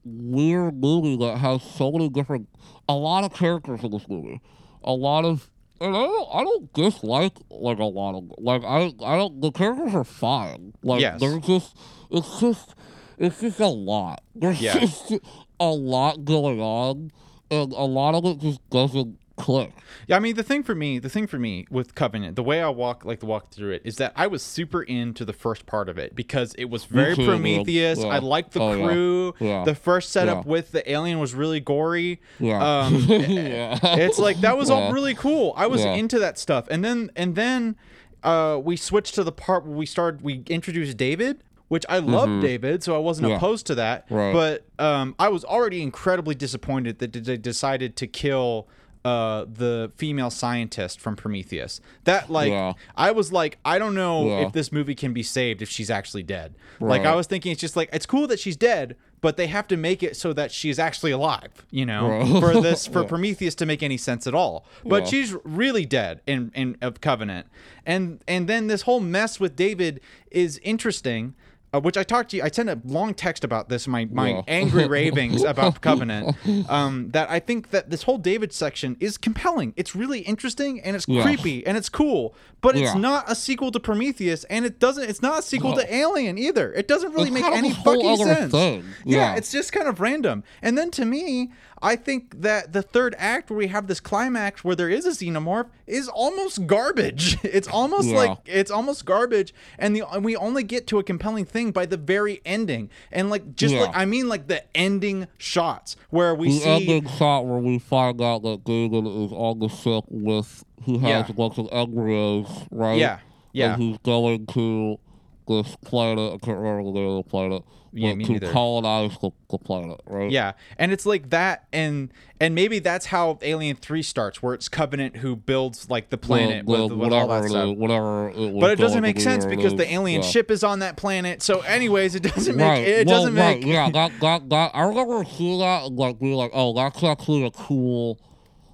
C: weird movie that has so many different, a lot of characters in this movie, a lot of, and I don't, I don't dislike like a lot of, like I, I don't, the characters are fine. Like
B: Yes.
C: they're just, it's just, it's just a lot. There's
B: Yeah.
C: just a lot going on, and a lot of it just doesn't click.
B: Yeah, I mean the thing for me, the thing for me with Covenant, the way I walk like to walk through it is that I was super into the first part of it because it was very
C: too.
B: Prometheus.
C: Yeah.
B: I liked the
C: Oh,
B: crew.
C: Yeah.
B: The first setup
C: Yeah.
B: with the alien was really gory.
C: Yeah.
B: Um,
C: yeah.
B: it's like that was all really cool. I was
C: Yeah.
B: into that stuff, and then and then uh, we switched to the part where we started. We introduced David. Which I loved David, so I wasn't
C: Mm-hmm. Yeah.
B: opposed to that.
C: Right.
B: But um, I was already incredibly disappointed that they decided to kill uh, the female scientist from Prometheus. That like
C: Yeah.
B: I was like, I don't know
C: Yeah.
B: if this movie can be saved if she's actually dead. Like I was thinking, it's just like it's cool that she's dead, but they have to make it so that she's actually alive. You know,
C: Right.
B: for this for
C: Yeah.
B: Prometheus to make any sense at all. But she's really dead in in of Covenant, and and then this whole mess with David is interesting. Uh, which I talked to you. I sent a long text about this. My my
C: Yeah.
B: angry ravings about Covenant. Um, that I think that this whole David section is compelling. It's really interesting and it's
C: Yeah.
B: creepy and it's cool. But it's not a sequel to Prometheus, and it doesn't. It's not a sequel
C: No.
B: to Alien either. It doesn't really
C: It's
B: make any fucking sense.
C: thing.
B: Yeah,
C: Yeah.
B: it's just kind of random. And then to me, I think that the third act where we have this climax where there is a xenomorph is almost garbage. It's almost
C: Yeah.
B: like it's almost garbage, and the and we only get to a compelling thing by the very ending. And like just
C: Yeah.
B: like I mean like the ending shots where we
C: The
B: see
C: ending shot where we find out that David is on the ship with who has
B: Yeah.
C: a bunch of embryos, right?
B: Yeah, yeah.
C: And he's going to this planet. I can't remember the name of the planet.
B: Yeah, me
C: to
B: neither.
C: colonize the, the planet, right?
B: Yeah, and it's like that, and and maybe that's how Alien Three starts, where it's Covenant who builds like the planet with,
C: the-
B: with all
C: whatever
B: that stuff.
C: is, whatever. It was
B: But it doesn't make sense
C: it
B: because the alien
C: Yeah.
B: ship is on that planet. So, anyways, it doesn't make
C: Right.
B: it
C: well,
B: doesn't
C: right.
B: make
C: Yeah, that, that, that, I remember seeing that and like being like, oh, that's actually a cool,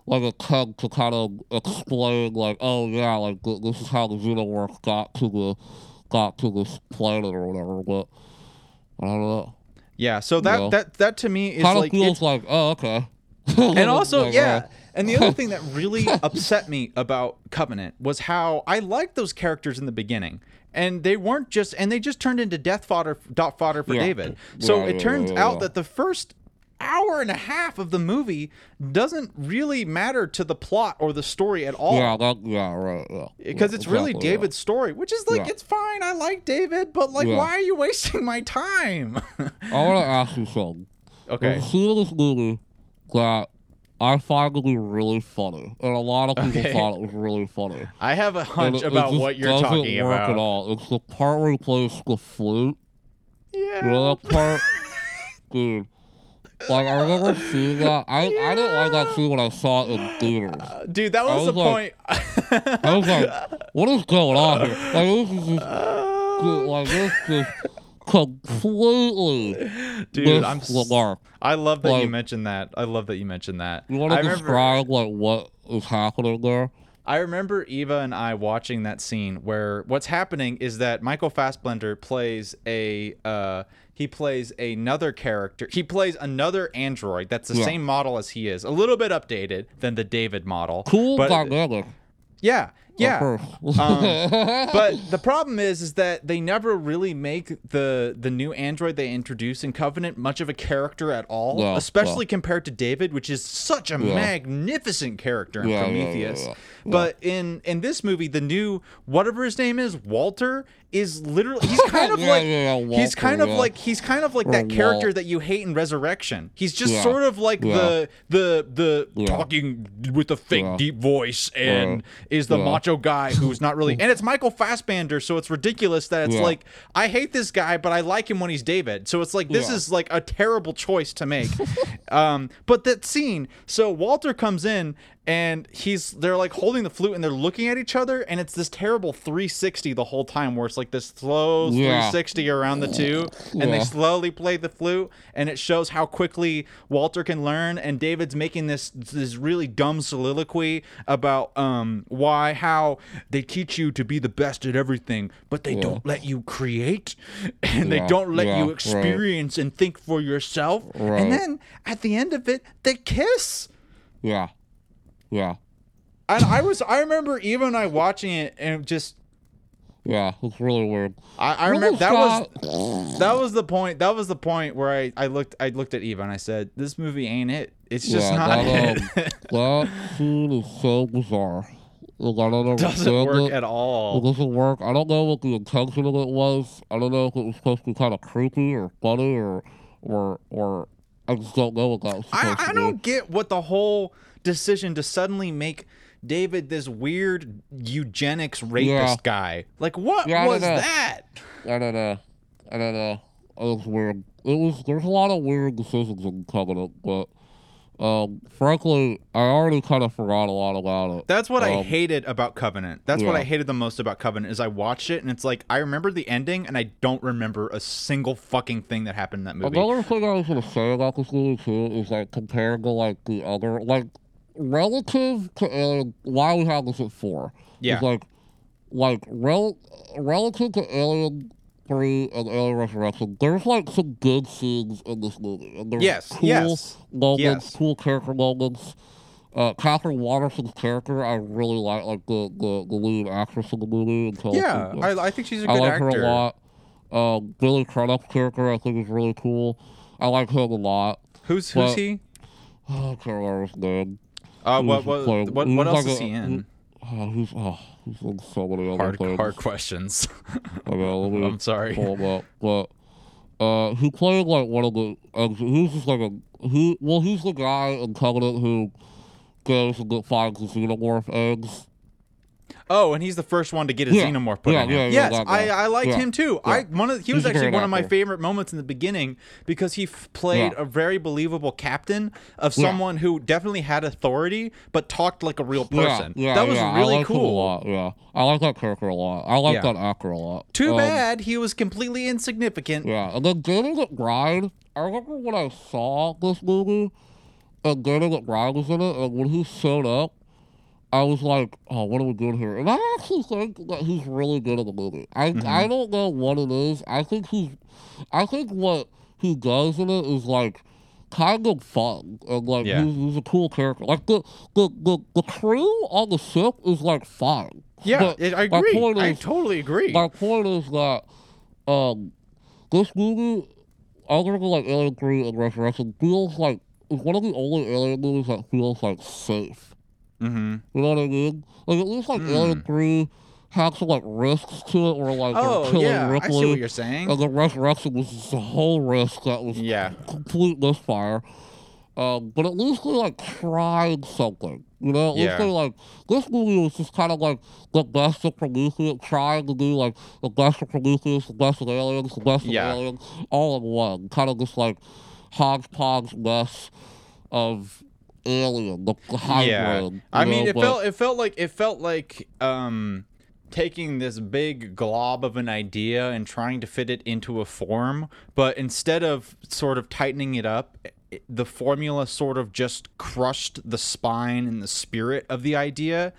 C: like a keg to kind of explain, like, oh yeah, like this is how the Xenomorph got to the, got to this planet or whatever. But I don't know.
B: yeah. So that
C: Well,
B: that that to me is
C: Kind of
B: like
C: feels
B: it's,
C: like, oh, okay.
B: and also
C: Like,
B: yeah.
C: uh,
B: And the other thing that really upset me about Covenant was how I liked those characters in the beginning. And they weren't just, and they just turned into death fodder, dot fodder for
C: Yeah.
B: David. So
C: Yeah,
B: it turns
C: yeah,
B: out that the first hour and a half of the movie doesn't really matter to the plot or the story at all.
C: yeah, that, yeah, right, yeah.
B: because
C: yeah,
B: it's really
C: exactly, yeah.
B: David's story, which is like
C: Yeah.
B: it's fine. I like David, but like, why are you wasting my time?
C: I want to ask you something.
B: okay,
C: There's a scene in this movie that I find to be really funny, and a lot of people
B: Okay.
C: thought it was really funny.
B: I have a hunch
C: it- it
B: about
C: just
B: what you're
C: doesn't
B: talking
C: work At
B: about.
C: all. It's the part where he plays the flute.
B: Yeah.
C: You know that part, dude. Like I remember seeing that. I I didn't like that scene when I saw it in theaters.
B: Dude, that was,
C: was
B: the
C: like-
B: point.
C: I was like, "What is going on here?" Like this is just, dude, like this just completely
B: Dude, I'm s-
C: disregard.
B: I love that you mentioned that. I love that you mentioned that.
C: You want to
B: remember,
C: describe like what is happening there?
B: I remember Eva and I watching that scene where what's happening is that Michael Fassbender plays a uh he plays another character. He plays another android that's the
C: Yeah.
B: same model as he is, a little bit updated than the David model.
C: Cool
B: but yeah, yeah. Um, but the problem is, is that they never really make the the new android they introduce in Covenant much of a character at all,
C: Yeah,
B: especially compared to David, which is such a
C: Yeah.
B: magnificent character in
C: Yeah, yeah, yeah,
B: Prometheus.
C: yeah,
B: But in in this movie, the new whatever his name is, Walter, is literally he's kind of
C: Yeah,
B: like
C: yeah, yeah,
B: he's kind of like he's kind of like that character
C: Walt.
B: that you hate in Resurrection. He's just sort of like the the the talking with a fake deep voice and is the macho guy who's not really and it's Michael Fassbender, so it's ridiculous that it's like I hate this guy, but I like him when he's David. So it's like this is like a terrible choice to make. um, but that scene, so Walter comes in and he's they're like holding the flute and they're looking at each other and it's this terrible 360 the whole time where it's like this slow
C: Yeah.
B: 360 around the two and they slowly play the flute and it shows how quickly Walter can learn and David's making this this really dumb soliloquy about um why how they teach you to be the best at everything but they don't let you create and they don't let
C: yeah,
B: you
C: right.
B: experience and think for yourself
C: Right.
B: and then at the end of it they kiss
C: yeah, yeah,
B: and I was I remember Eva and I watching it and just
C: yeah. It's really weird.
B: I, I remember that was that was the point that was the point where I, I looked I looked at Eva and I said this movie ain't it it's just
C: yeah,
B: not
C: that,
B: it
C: um, that scene is so bizarre. Like, I don't
B: doesn't work
C: it.
B: at
C: It
B: all
C: doesn't work. I don't know what the intention of it was. I don't know if it was supposed to be kind of creepy or funny or or or I just don't know what that was supposed
B: I, I don't get what the whole decision to suddenly make David this weird eugenics rapist
C: Yeah.
B: guy like what
C: Yeah, I
B: was
C: know.
B: that
C: I don't know. I don't know. It was weird. It was. There's a lot of weird decisions in Covenant, but um, frankly, I already kind of forgot a lot about it.
B: That's what I
C: Um,
B: hated about Covenant. That's what. I hated the most about Covenant is I watched it and it's like I remember the ending and I don't remember a single fucking thing that happened in that movie.
C: Another thing I was gonna say about this movie too is like compared to like the other like relative to Alien. Why we have this at four?
B: Yeah.
C: Is like like rel- relative to Alien Three and Alien Resurrection. There's like some good scenes in this movie, and there's
B: Yes,
C: cool
B: yes,
C: moments,
B: yes.
C: cool character moments. Uh, Catherine Waterston's character, I really like, like the, the, the lead actress in the movie.
B: Yeah, I, I think she's a
C: I
B: good
C: like
B: actor.
C: her a lot. Um, Billy Crudup's character I think is really cool. I like him a lot.
B: Who's who's
C: But-
B: he?
C: Oh, I can't remember his name.
B: Uh,
C: He
B: what what what, what else is he in?
C: Oh, he's oh, he's in so many other
B: Hard
C: things.
B: hard questions.
C: Okay, let me
B: I'm sorry.
C: pull him up. But uh, he played like one of the. Uh, he just like a. He well, he's the guy in Covenant who goes and go- finds the xenomorph eggs.
B: Oh, and he's the first one to get a
C: Yeah.
B: xenomorph put
C: Yeah,
B: in him.
C: yeah, yeah,
B: yes, I. I liked
C: Yeah.
B: him too. I one of he was
C: a
B: actually one of my favorite moments in the beginning because he f- played a very believable captain of someone who definitely had authority but talked like a real person.
C: Yeah,
B: that was really
C: I like him a
B: cool.
C: yeah, I like that character a lot. I like that actor a lot.
B: Too
C: Um,
B: bad he was completely insignificant.
C: Yeah, and then Danny McBride. I remember when I saw this movie, and Danny McBride was in it, and when he showed up, I was like, "Oh, what are we doing here?" And I actually think that he's really good in the movie. I
B: Mm-hmm.
C: I don't know what it is. I think he's, I think what he does in it is like kind of fun and like
B: Yeah.
C: he's, he's a cool character. Like the the, the the crew on the ship is like fine.
B: Yeah,
C: But
B: it- I agree.
C: point
B: I
C: is-
B: totally agree.
C: my point is that um, this movie, other than like Alien Three and Resurrection, feels like it's one of the only Alien movies that feels like safe.
B: Mm-hmm.
C: You know what I mean? Like at least like Alien Three had some like risks to it, where like
B: Oh
C: killing
B: yeah, I see what you're saying.
C: and the Resurrection was just a whole risk that was
B: Yeah.
C: complete misfire. Um, but at least they like tried something, you know. At least
B: Yeah.
C: they like this movie was just kind of like the best of Prometheus, trying to do like the best of Prometheus, the best of Aliens, the best
B: Yeah.
C: of Aliens, all in one. Kind of just like hodgepodge mess of Alien, the hybrid.
B: yeah i mean it felt it felt like it felt like um taking this big glob of an idea and trying to fit it into a form but instead of sort of tightening it up the formula sort of just crushed the spine and the spirit of the idea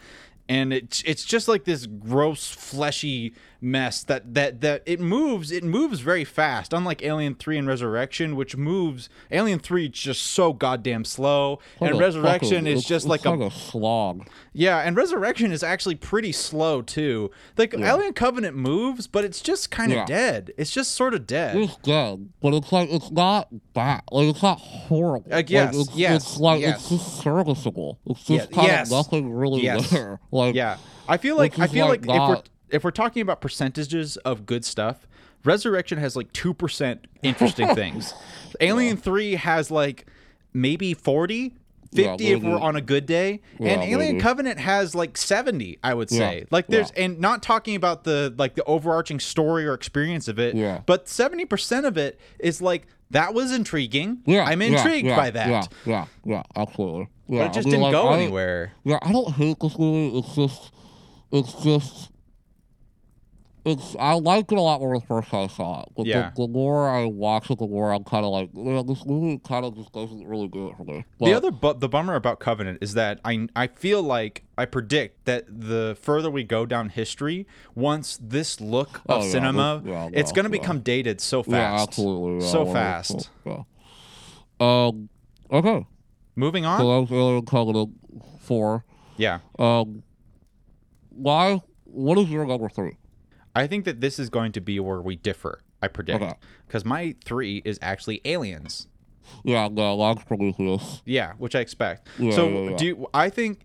B: and it's it's just like this gross fleshy mess that that that it moves it moves very fast unlike alien 3 and resurrection which moves alien 3 is just so goddamn slow
C: like
B: and
C: a
B: resurrection
C: fucking-
B: is just like
C: like
B: a
C: a slog.
B: yeah, and Resurrection is actually pretty slow too. Like
C: Yeah.
B: Alien Covenant moves, but it's just kind of
C: Yeah.
B: dead. It's just sort of dead.
C: It's dead, but it's like it's not bad. Like it's not horrible.
B: Uh, like, yes,
C: it's,
B: yes,
C: It's like
B: yes.
C: it's just serviceable. It's
B: Yeah,
C: just kind
B: yes,
C: of nothing really
B: yes.
C: there. Like
B: yeah, I feel like I feel
C: like,
B: like, if if we're talking about percentages of good stuff, Resurrection has like two percent interesting things. Alien Three has like maybe 40
C: Yeah,
B: 50 if we're on a good day and alien
C: maybe.
B: covenant has like 70 i would
C: Yeah,
B: say like there's
C: yeah.
B: and not talking about the like the overarching story or experience of it
C: Yeah.
B: but 70% of it is like that was intriguing
C: yeah,
B: i'm intrigued
C: yeah,
B: by that
C: Yeah, yeah, yeah, absolutely. Yeah,
B: but it just
C: I mean,
B: didn't
C: like,
B: go
C: I-
B: anywhere
C: Yeah, I don't hate this movie. It's just, it's just, it's. I like it a lot more the first time I saw it. But
B: Yeah.
C: the, the more I watch it, the more I'm kind of like, yeah, this movie kind of just doesn't really do it for me. But,
B: the other bu- the bummer about covenant is that i i feel like i predict that the further we go down history once this look of
C: Oh, yeah,
B: cinema
C: this- yeah,
B: it's going to become dated so fast
C: yeah, absolutely,
B: so fast.
C: Um. Okay.
B: moving
C: So
B: on
C: that was Alien Covenant four.
B: yeah
C: Um. Why? What is your number three?
B: I think that this is going to be where we differ. I predict
C: Okay.
B: because my three is actually aliens.
C: Yeah, mine's Prometheus.
B: Yeah, which I expect.
C: Yeah,
B: so
C: yeah, yeah.
B: do you, I think?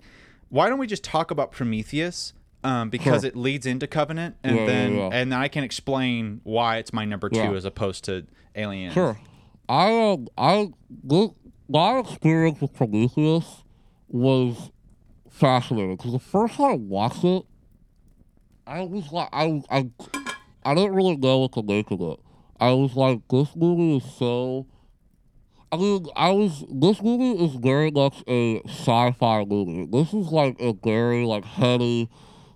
B: Why don't we just talk about Prometheus? Um, because it leads into Covenant, and
C: Yeah, yeah,
B: then
C: yeah.
B: and then I can explain why it's my number two
C: Yeah.
B: as opposed to Aliens.
C: Sure. I um I the, my experience with Prometheus was fascinating because the first time I watched it, I was like I I I didn't really know what to make of it. I was like, this movie is so. I mean, I was. This movie is very much a sci-fi movie. This is like a very like heady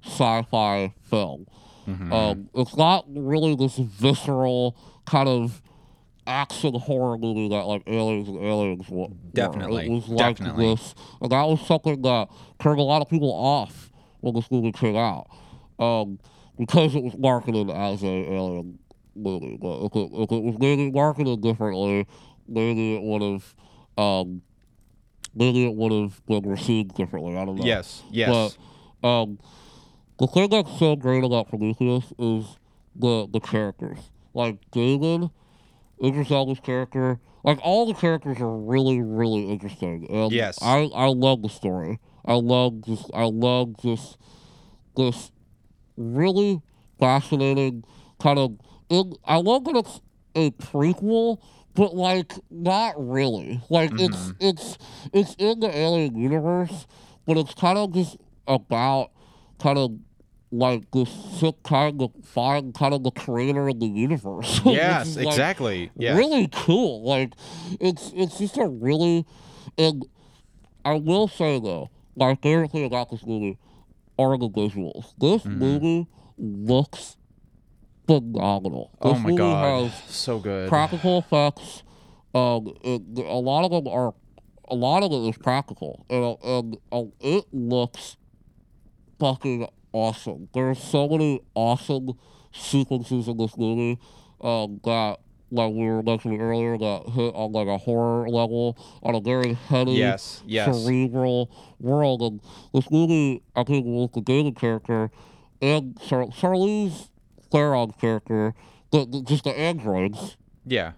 C: sci-fi film. Um, it's not really this visceral kind of action horror movie that like Aliens and Aliens were.
B: Definitely,
C: It was like
B: definitely.
C: this, and that was something that turned a lot of people off when this movie came out, um, because it was marketed as a alien movie. But if it, if it was maybe marketed differently, maybe it would have, um, maybe it would have been received differently. I don't know.
B: Yes. Yes.
C: But um, the thing that's so great about Prometheus is the the characters. Like David, Idris Elba's character, like all the characters are really really interesting. And
B: Yes.
C: I I love the story. I love this. I love this this really fascinating kind of. It, I love that it's a prequel, but like not really. Like it's mm-hmm. it's it's in the alien universe, but it's kind of just about kind of like this sick kind of find kind of the creator of the universe.
B: Yes,
C: like,
B: exactly. Yes.
C: really cool. Like it's it's just a really and I will say though, my favorite thing about this movie are the visuals. This
B: Mm-hmm.
C: movie looks phenomenal.
B: Oh my
C: movie
B: god.
C: has
B: So good.
C: practical effects. Um, it, a lot of them are, a lot of it is practical, and, and uh, it looks fucking awesome. There's so many awesome sequences in this movie um, that, like we were mentioning earlier, that hit on like a horror level, on a very heady,
B: Yes, yes.
C: cerebral world. And this movie, I think, with the David character and Char- Charlize Theron's character, the, the, just the androids,
B: Yeah.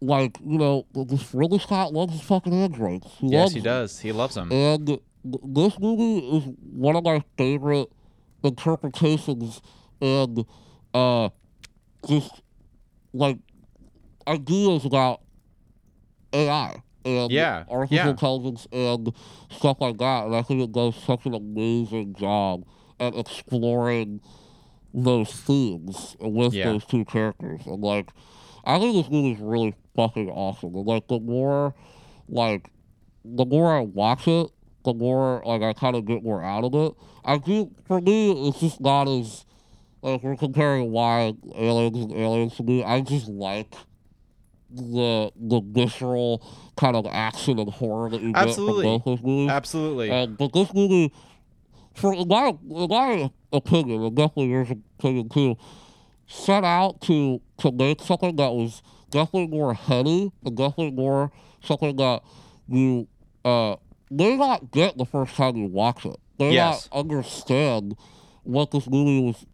C: like, you know, this Ridley Scott loves his fucking androids. He
B: Yes, he does. He loves them.
C: And th- this movie is one of my favorite interpretations and uh, just like ideas about AI and
B: Yeah,
C: artificial
B: yeah.
C: intelligence and stuff like that. And I think it does such an amazing job at exploring those themes with
B: Yeah.
C: those two characters. And like, I think this movie is really fucking awesome. And like, the more like the more I watch it, the more like I kind of get more out of it. I think for me, it's just not as like we're comparing why aliens and aliens to me. I just like the the visceral kind of action and horror that you
B: Absolutely.
C: get from both movies.
B: Absolutely.
C: And but this movie, for in my in my opinion, and definitely yours opinion too, set out to to make something that was definitely more heady and definitely more something that you uh may not get the first time you watch it. May
B: Yes.
C: not understand what this movie was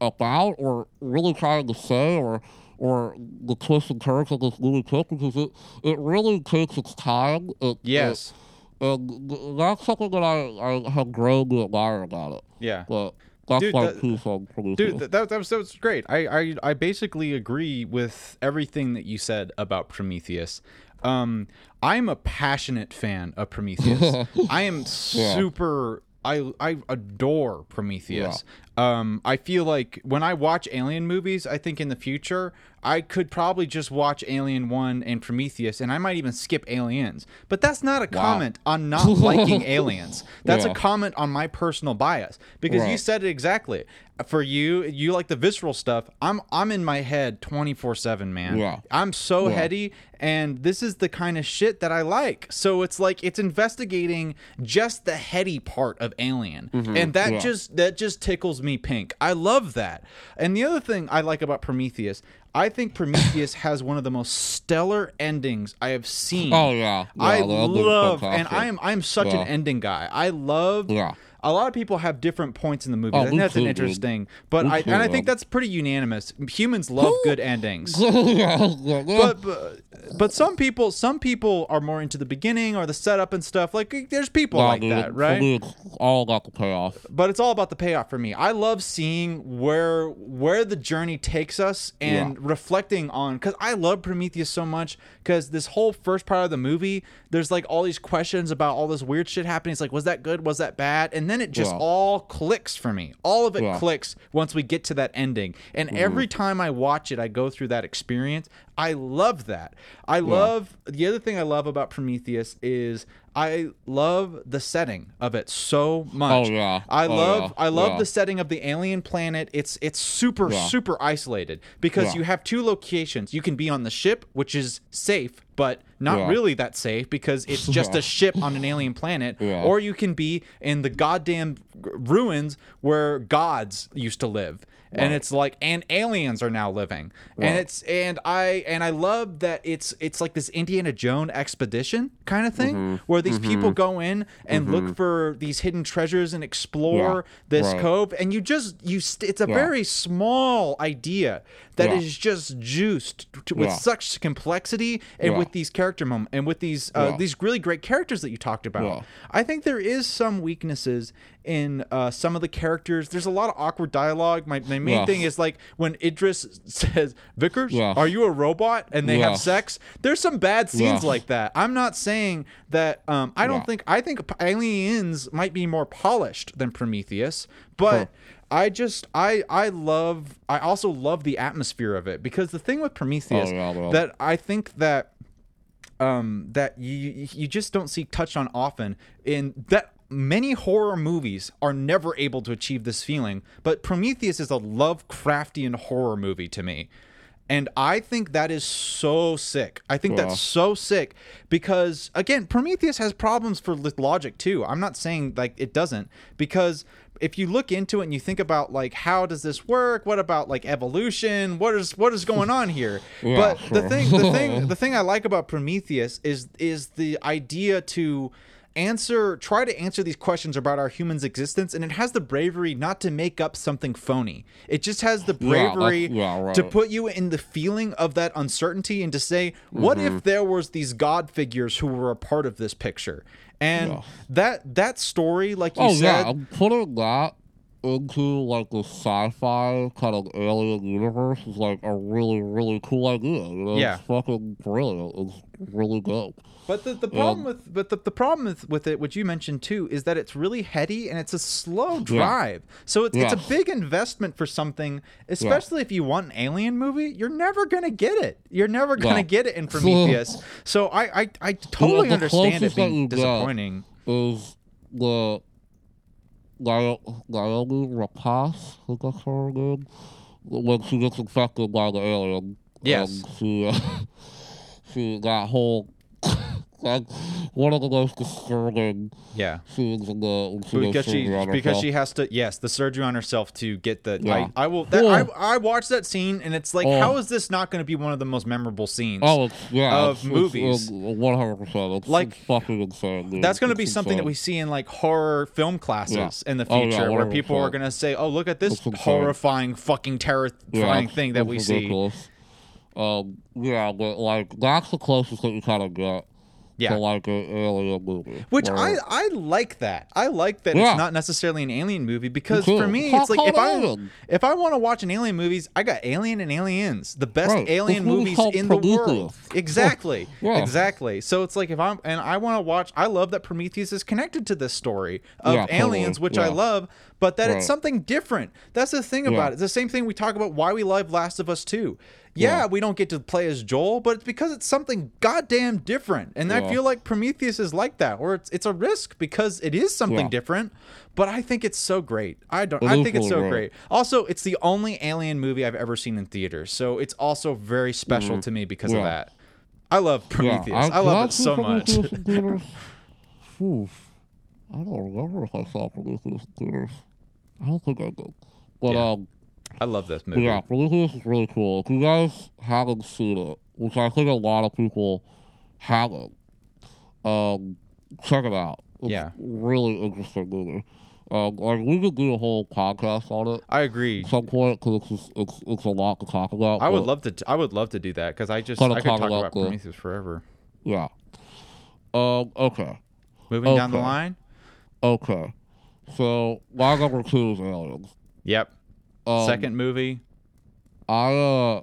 C: about or really trying to say or or the twists and turns that this movie took because it, it really takes its time. It, it-
B: yes.
C: and that's something that I, I have grown to admire about it.
B: Yeah.
C: But that's
B: Dude,
C: my
B: that-
C: Prometheus.
B: Dude, that, that, was, that was great. I, I, I basically agree with everything that you said about Prometheus. Um, I'm a passionate fan of Prometheus. I am super. I, I adore Prometheus. Um, I feel like when I watch alien movies, I think in the future I could probably just watch Alien One and Prometheus, and I might even skip Aliens. But that's not a comment on not liking aliens. That's a comment on my personal bias because you said it exactly. For you, you like the visceral stuff. I'm I'm in my head 24/7, man.
C: Yeah.
B: I'm so
C: Yeah.
B: heady and this is the kind of shit that I like. So it's like it's investigating just the heady part of Alien. And that
C: Mm-hmm. yeah.
B: just that just tickles me pink. I love that. And the other thing I like about Prometheus, I think Prometheus has one of the most stellar endings I have seen.
C: Oh, yeah. Yeah,
B: I love and. I am I'm such
C: Yeah.
B: an ending guy. I love
C: Yeah.
B: A lot of people have different points in the movie.
C: Oh,
B: I think that's an interesting, but I and I think
C: oh.
B: that's pretty unanimous. Humans love good endings. But, but but some people some people are more into the beginning or the setup and stuff. Like there's people like that, right?
C: all about the payoff.
B: But it's all about the payoff for me. I love seeing where where the journey takes us and
C: Yeah.
B: reflecting on cuz I love Prometheus so much cuz this whole first part of the movie there's like all these questions about all this weird shit happening. It's like was that good? Was that bad? And then it just all clicks for me. All of it clicks once we get to that ending. And every time I watch it I go through that experience. I love that. I love the other thing I love about Prometheus is I love the setting of it so much.
C: Oh, yeah.
B: I
C: Oh,
B: love
C: yeah.
B: I love
C: Yeah.
B: the setting of the alien planet. It's it's super
C: Yeah.
B: super isolated because you have two locations. You can be on the ship, which is safe, but not really that safe because it's just a ship on an alien planet. Or you can be in the goddamn ruins where gods used to live. And it's like and aliens are now living. And it's and I and I love that it's it's like this Indiana Jones expedition kind of thing
C: Mm-hmm.
B: where these people go in and look for these hidden treasures and explore
C: Yeah.
B: this
C: Right.
B: cove and you just you st- it's a
C: Yeah.
B: very small idea that is
C: Yeah.
B: just juiced to, with
C: Yeah.
B: such complexity and
C: Yeah.
B: with these character moments and with these uh, these really great characters that you talked about. I think there is some weaknesses in uh, some of the characters. There's a lot of awkward dialogue. My, my main thing is like when Idris says, "Vickers, are you a robot?" and they have sex. There's some bad scenes like that. I'm not saying that. Um, I don't think. I think Aliens might be more polished than Prometheus, but. I just I I love I also love the atmosphere of it. Because the thing with Prometheus
C: Oh, yeah, bro.
B: that I think that um, that you you just don't see touched on often in that many horror movies are never able to achieve this feeling. But prometheus is a lovecraftian horror movie to me. And i think that is so sick. I think that's so sick because again prometheus has problems for logic too. I'm not saying like it doesn't because if you look into it and you think about like how does this work? What about like evolution? What is what is going on here?
C: Yeah,
B: but the thing the thing the thing I like about Prometheus is is the idea to answer try to answer these questions about our humans existence and it has the bravery not to make up something phony it just has the bravery
C: yeah, right.
B: to put you in the feeling of that uncertainty and to say what
C: Mm-hmm.
B: if there was these god figures who were a part of this picture and
C: Yeah.
B: that that story like you
C: Oh
B: said
C: yeah, I'm putting that into like the sci-fi kind of alien universe is like a really really cool idea. You know,
B: Yeah.
C: it's fucking brilliant. It's really dope.
B: But the, the um, problem with but the, the problem with, with it, which you mentioned too, is that it's really heady and it's a slow drive. So it's, it's a big investment for something, especially if you want an alien movie. You're never gonna get it. You're never gonna
C: Yeah.
B: get it in Prometheus. so I I, I totally understand it being disappointing.
C: Is the Naomi Rapace? I think that's her name. When she gets infected by the alien.
B: Yes.
C: And she uh, she that whole like one of the most disturbing
B: Yeah.
C: scenes in the
B: Because she because she has to yes the surgery on herself to get the
C: Yeah.
B: I, I will that,
C: Oh.
B: I I watched that scene and it's like
C: Oh.
B: how is this not going to be one of the most memorable scenes
C: Oh, yeah,
B: of
C: it's,
B: movies.
C: One hundred percent.
B: Like,
C: it's fucking insane. Dude.
B: That's going to
C: It's
B: be something that we see in like horror film classes in the
C: Oh, yeah,
B: future, where people are going to say, "Oh, look at this horrifying, fucking terrifying thing that we see."
C: Um, yeah, but like that's the closest that you kind of get
B: Yeah.
C: like an alien movie.
B: Which
C: where-
B: I I like that. I like that
C: Yeah.
B: it's not necessarily an alien movie because for me it's like if I if I want to watch an alien movies, I got Alien and Aliens, the best
C: Right.
B: alien
C: movie's
B: in the world. Exactly.
C: Yeah.
B: Exactly. So it's like if I'm and I want to watch I love that Prometheus is connected to this story of
C: Yeah, totally.
B: aliens, which I love, but that
C: Right.
B: it's something different. That's the thing about it. It's the same thing we talk about why we love Last of Us 2. Yeah,
C: Yeah.
B: we don't get to play as Joel, but it's because it's something goddamn different. And I feel like Prometheus is like that, where it's it's a risk because it is something
C: Yeah.
B: different. But I think it's so great. I don't. I think it's so great. Also, it's the only Alien movie I've ever seen in theaters, so it's also very special to me because of. That. I love Prometheus. I, love it so much.
C: Prometheus in theaters? Oof. I don't remember if I saw Prometheus in theaters. I don't think I did. But
B: Yeah.
C: um,
B: I love this
C: But
B: movie.
C: yeah, Prometheus is really cool. If you guys haven't seen it, which I think a lot of people haven't, um, check it out. It's
B: Yeah.
C: really interesting movie. Um, like we could do a whole podcast on it
B: I agree.
C: at some point because it's, it's it's a lot to talk about.
B: I would love to. I would love to do that because I just I could
C: talk
B: talk
C: about
B: about Prometheus forever.
C: Yeah. Um. Okay.
B: Moving down the line.
C: Okay. So my number two is Aliens.
B: Yep.
C: Um,
B: Second movie.
C: I uh.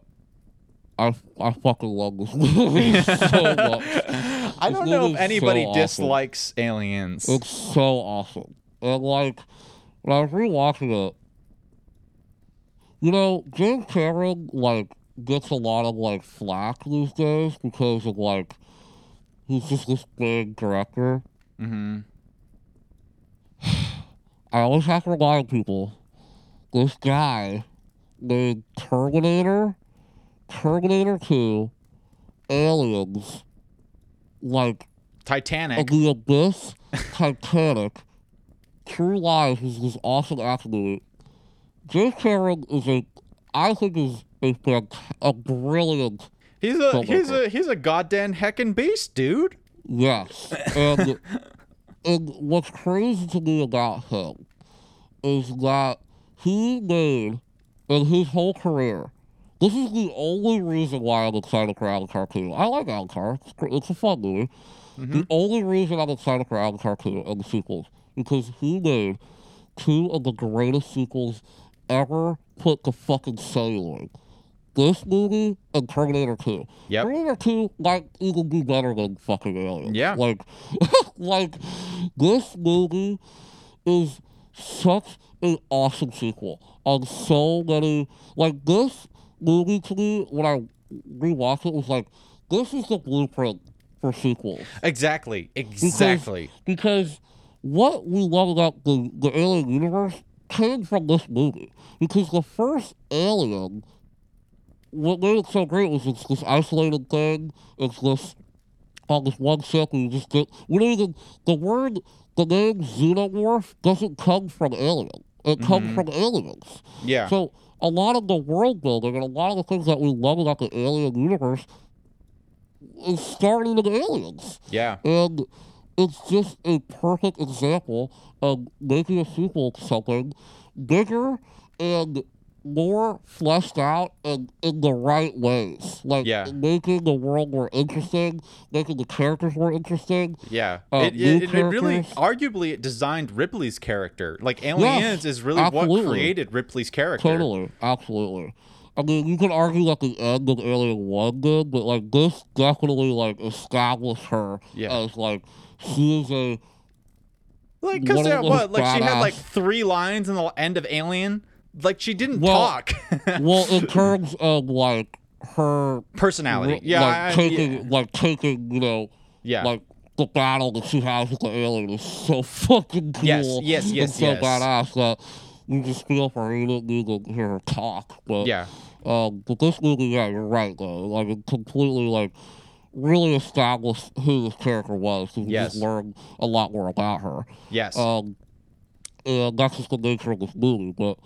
C: I, I fucking love this movie so much.
B: I don't know if anybody
C: so awesome.
B: dislikes Aliens.
C: It's so awesome. And like when I was rewatching it, you know, James Cameron like gets a lot of like flack these days because of like he's just this big director.
B: Mm-hmm.
C: I always have to remind people this guy made Terminator, Terminator 2, Aliens, like
B: Titanic.
C: the Abyss, Titanic, True Lies is this awesome movie. James Cameron is a, I think is a, a brilliant,
B: He's a
C: Filmmaker.
B: he's a he's a goddamn heckin' beast, dude.
C: yes. And, and what's crazy to me about him is that he made, in his whole career, this is the only reason why I'm excited for Avatar 2. I like Avatar. It's, it's a fun movie. The mm-hmm. only reason I'm excited for Avatar 2 and the sequels because he made two of the greatest sequels ever put the fucking celluloid. This movie and Terminator 2.
B: Yep.
C: Terminator 2 might even be better than fucking Alien.
B: Yeah.
C: Like, like this movie is such an awesome sequel on so many. Like this movie to me, when I rewatched it, was like, this is the blueprint for sequels
B: Exactly. Exactly.
C: because what we love about the, the Alien universe came from this movie. Because the first Alien, what made it so great was it's this isolated thing. It's this on this one ship. and You just get we don't even the word the name xenomorph doesn't come from Alien. Uh, it comes mm-hmm. from aliens.
B: Yeah.
C: So a lot of the world building and a lot of the things that we love about the Alien universe is starting in aliens.
B: yeah.
C: And it's just a perfect example of making a sequel to something bigger and more fleshed out and in the right ways. Like
B: Yeah.
C: making the world more interesting, making the characters more interesting.
B: Yeah,
C: Uh,
B: it, it, it really, arguably, it designed Ripley's character. Like Aliens is really
C: absolutely.
B: what created Ripley's character.
C: Totally, absolutely. I mean, you can argue that the end of Alien One did, but like this definitely like established her
B: Yeah.
C: as like she is a
B: Like, cause what? Like she had like three lines in the end of Alien. Like she didn't
C: Well,
B: talk.
C: well in terms of like her
B: Personality. Yeah,
C: like
B: I-
C: taking
B: yeah.
C: like taking you know
B: Yeah.
C: like the battle that she has with the alien is so fucking cool.
B: Yes, yes, yes.
C: and so
B: yes.
C: badass that you just feel for her. You don't need to hear her talk, but
B: yeah.
C: Um, but this movie, yeah, you're right though. Like it completely like really established who this character was.
B: Yes.
C: just learn a lot more about her.
B: Yes.
C: Um, and that's just the nature of this movie. But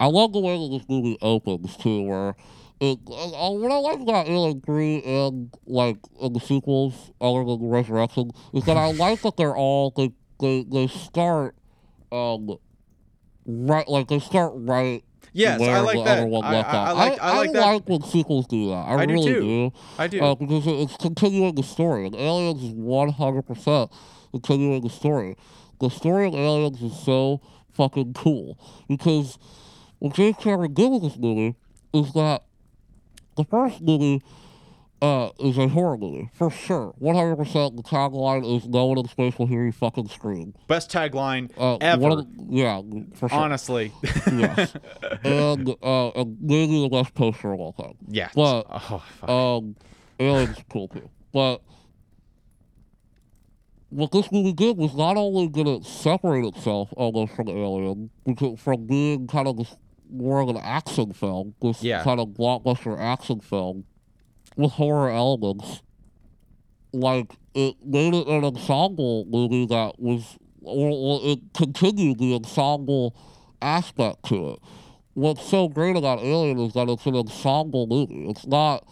C: I love the way that this movie opens too, where it. Uh, what I like about Alien Three and like in the sequels, other than Resurrection, is that I like that they're all they they they start um right like they start right.
B: yes,
C: where
B: I like
C: the
B: that.
C: other one
B: I,
C: left
B: I. I like. I, like that.
C: like when sequels do that. I,
B: I do
C: really
B: too.
C: do.
B: I do.
C: Uh, because it- it's continuing the story. And Aliens is 100% continuing the story. The story of Aliens is so fucking cool. Because what James Cameron did with this movie is that the first movie uh, is a horror movie, for sure. 100% the tagline is no one in space will hear you fucking scream.
B: Best tagline
C: Uh,
B: ever.
C: the- yeah, for sure.
B: honestly.
C: yes. and, uh, and maybe the best poster of all time.
B: yeah.
C: But
B: oh, fuck.
C: um, Aliens cool too. But what this movie did was not only did it separate itself almost from Alien, because from being kind of this more of an action film, this
B: Yeah.
C: kind of blockbuster action film with horror elements, like it made it an ensemble movie that was, or, or it continued the ensemble aspect to it. What's so great about Alien is that it's an ensemble movie. It's not.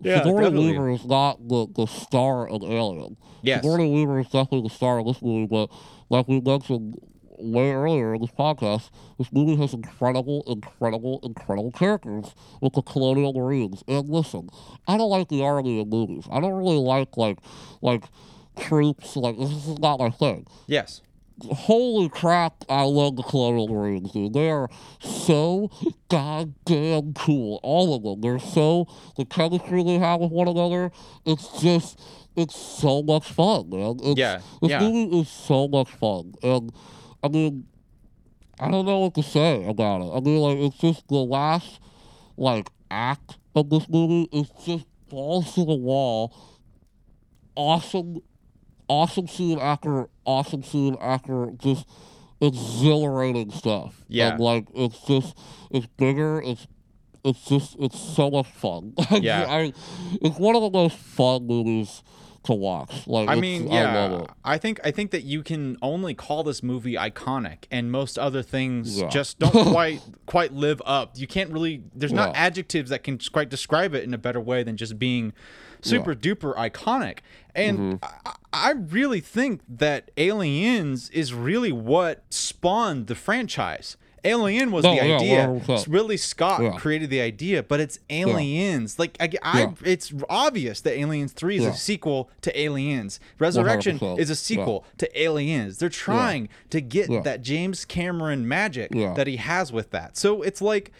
B: Yeah,
C: Sigourney
B: definitely.
C: Weaver is not the, the star of Alien.
B: Yes.
C: Sigourney Weaver is definitely the star of this movie, but like we mentioned way earlier in this podcast, this movie has incredible, incredible, incredible characters with the Colonial Marines. And listen, I don't like the army in movies. I don't really like like like troops. Like this is not my thing
B: yes.
C: holy crap, I love the Colonial Marines, dude. They are so goddamn cool. All of them. They're so, the chemistry they have with one another, it's just, it's so much fun, man. It's,
B: Yeah,
C: This
B: yeah.
C: movie is so much fun. And, I mean, I don't know what to say about it. I mean, like, it's just the last, like, act of this movie is just balls to the wall. Awesome awesome scene after awesome scene after just exhilarating stuff.
B: Yeah.
C: And like it's just it's bigger, it's it's just it's so much fun.
B: Yeah.
C: I, it's one of the most fun movies to watch. Like
B: I mean,
C: I
B: yeah,
C: it.
B: I think I think that you can only call this movie iconic, and most other things
C: Yeah.
B: just don't quite quite live up. You can't really. There's not
C: Yeah.
B: adjectives that can quite describe it in a better way than just being super duper iconic. And
C: Mm-hmm.
B: I, I really think that Aliens is really what spawned the franchise. Alien was
C: No,
B: the
C: yeah,
B: idea.
C: 100%.
B: It's Really, Scott
C: Yeah.
B: created the idea, but it's Aliens. Like I, I-
C: Yeah.
B: it's obvious that Aliens Three is
C: Yeah.
B: a sequel to Aliens. Resurrection
C: 100%.
B: is a sequel to Aliens. They're trying to get
C: Yeah.
B: that James Cameron magic
C: Yeah.
B: that he has with that. So it's like.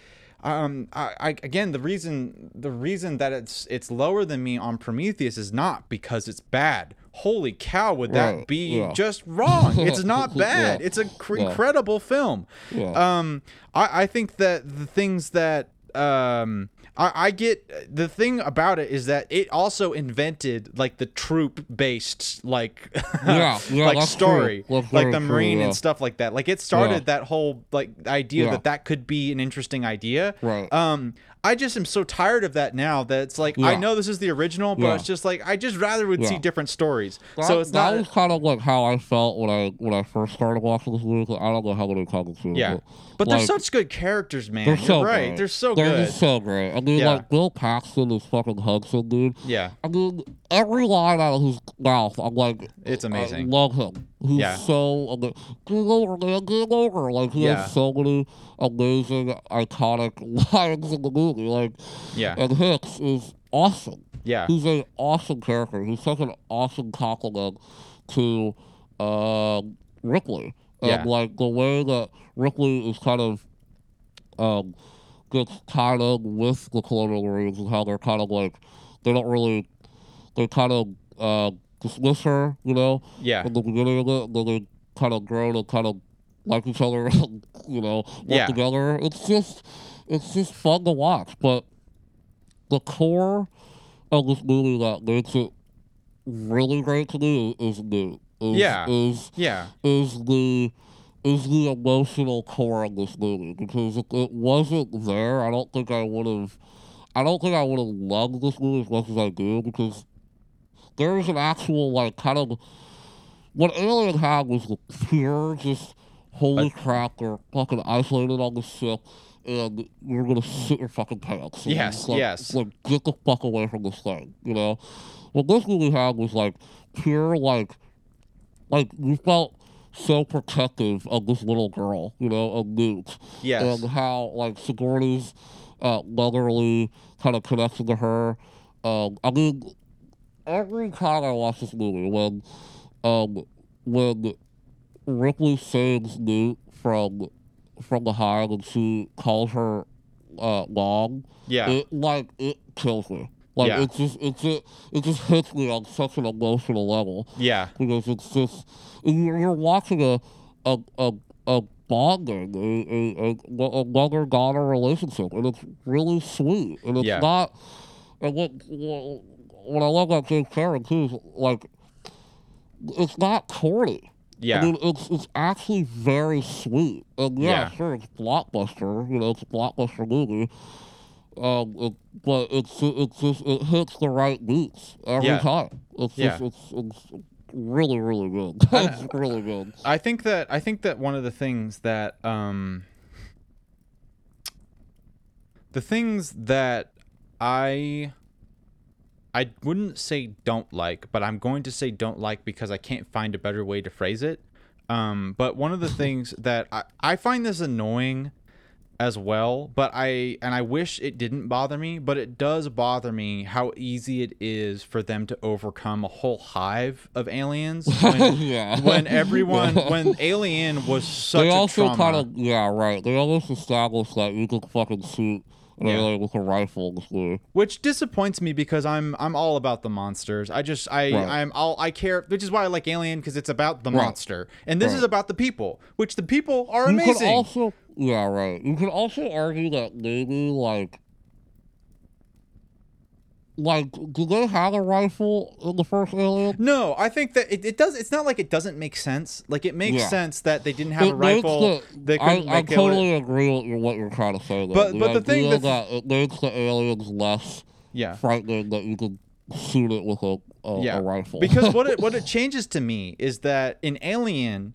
B: Um, I, I again the reason the reason that it's it's lower than me on Prometheus is not because it's bad. Holy cow, would that
C: Right,
B: be
C: yeah.
B: just wrong? It's not bad.
C: Yeah.
B: It's a cr-
C: Yeah.
B: incredible film. Um, I, I think that the things that um I, I get the thing about it is that it also invented like the troop based like
C: Yeah,
B: like story. Like the marine and stuff like that like it started that whole like idea that that could be an interesting idea
C: Right.
B: um I just am so tired of that now that it's like I know this is the original but
C: Yeah.
B: it's just like I just rather would see different stories
C: That,
B: so it's
C: that
B: not
C: was kind of like how I felt when I when I first started watching this movie. I don't know how many times to
B: yeah
C: but,
B: but they're
C: like,
B: such good characters man
C: they're
B: You're
C: so
B: right
C: great.
B: they're so
C: they're
B: good
C: just so great. I mean,
B: Yeah.
C: like Bill Paxton is fucking Hudson, dude.
B: yeah
C: I mean, every line out of his mouth, I'm like,
B: It's amazing.
C: I love him. He's
B: Yeah.
C: so like, get over, man, get over. Like he
B: Yeah.
C: has so many amazing, iconic lines in the movie. Like,
B: yeah
C: and Hicks is awesome.
B: yeah
C: He's an awesome character. He's such an awesome compliment to um, Ripley. And
B: Yeah.
C: like the way that Ripley is kind of um, gets tied in with the Colonial Marines and how they're kind of like they don't really they kind of uh, dismiss her, you know,
B: yeah
C: in the beginning of it, and then they kind of grow to kind of like each other, you know, work
B: Yeah.
C: together. It's just it's just fun to watch. But the core of this movie that makes it really great to me is Newt. Is,
B: Yeah.
C: Is
B: yeah
C: is the is the emotional core of this movie because if it wasn't there, I don't think I would have. I don't think I would have loved this movie as much as I do because there's an actual like kind of what Alien had was the pure just holy crap they're fucking isolated on the ship and you're gonna sit your fucking pants.
B: Yes,
C: like,
B: yes.
C: Like get the fuck away from this thing, you know. What this movie had was like pure like like you felt so protective of this little girl, you know, of Newt.
B: Yes.
C: And how like Sigourney's uh, motherly kind of connection to her. Um, I mean, every time I watch this movie, when um, when Ripley saves Newt from from the hive and she calls her uh, mom,
B: Yeah.
C: it like it kills me. Like
B: Yeah.
C: it just it just it just hits me on such an emotional level
B: yeah.
C: because it's just you're, you're watching a a a, a bonding a, a, a, a mother daughter relationship and it's really sweet and it's
B: Yeah.
C: not and what what what I love about James Cameron too is like it's not corny.
B: Yeah.
C: I mean, it's it's actually very sweet. And yeah,
B: Yeah.
C: sure, it's blockbuster. You know, it's a blockbuster movie. Um, it, but it's it's just it hits the right beats every
B: Yeah.
C: time. It's
B: Yeah.
C: just it's, it's really really good. it's really good.
B: I think that I think that one of the things that um the things that I I wouldn't say don't like, but I'm going to say don't like because I can't find a better way to phrase it. Um, but one of the things that I, I find this annoying as well, but I and I wish it didn't bother me, but it does bother me how easy it is for them to overcome a whole hive of aliens when,
C: yeah.
B: when everyone when Alien was such
C: they
B: a
C: also kind of yeah right. They almost established that you could fucking shoot
B: Yeah.
C: alien with a rifle
B: which disappoints me because I'm I'm all about the monsters. I just I
C: Right.
B: I'm all I care, which is why I like Alien because it's about the
C: Right.
B: monster, and this
C: Right.
B: is about the people, which the people are
C: You could
B: amazing.
C: also yeah right. You could also argue that maybe like like do they have a rifle in the first Alien?
B: no, I think that it, it does. It's not like it doesn't make sense. Like it makes
C: Yeah.
B: sense that they didn't have a
C: It makes
B: rifle.
C: the-
B: they
C: I,
B: couldn't
C: I
B: like, kill it.
C: totally agree with what you're trying to say.
B: But- but the thing that-
C: that it makes the aliens less
B: Yeah.
C: frightening that you could shoot it with a a,
B: yeah.
C: a rifle.
B: because what it what it changes to me is that in Alien,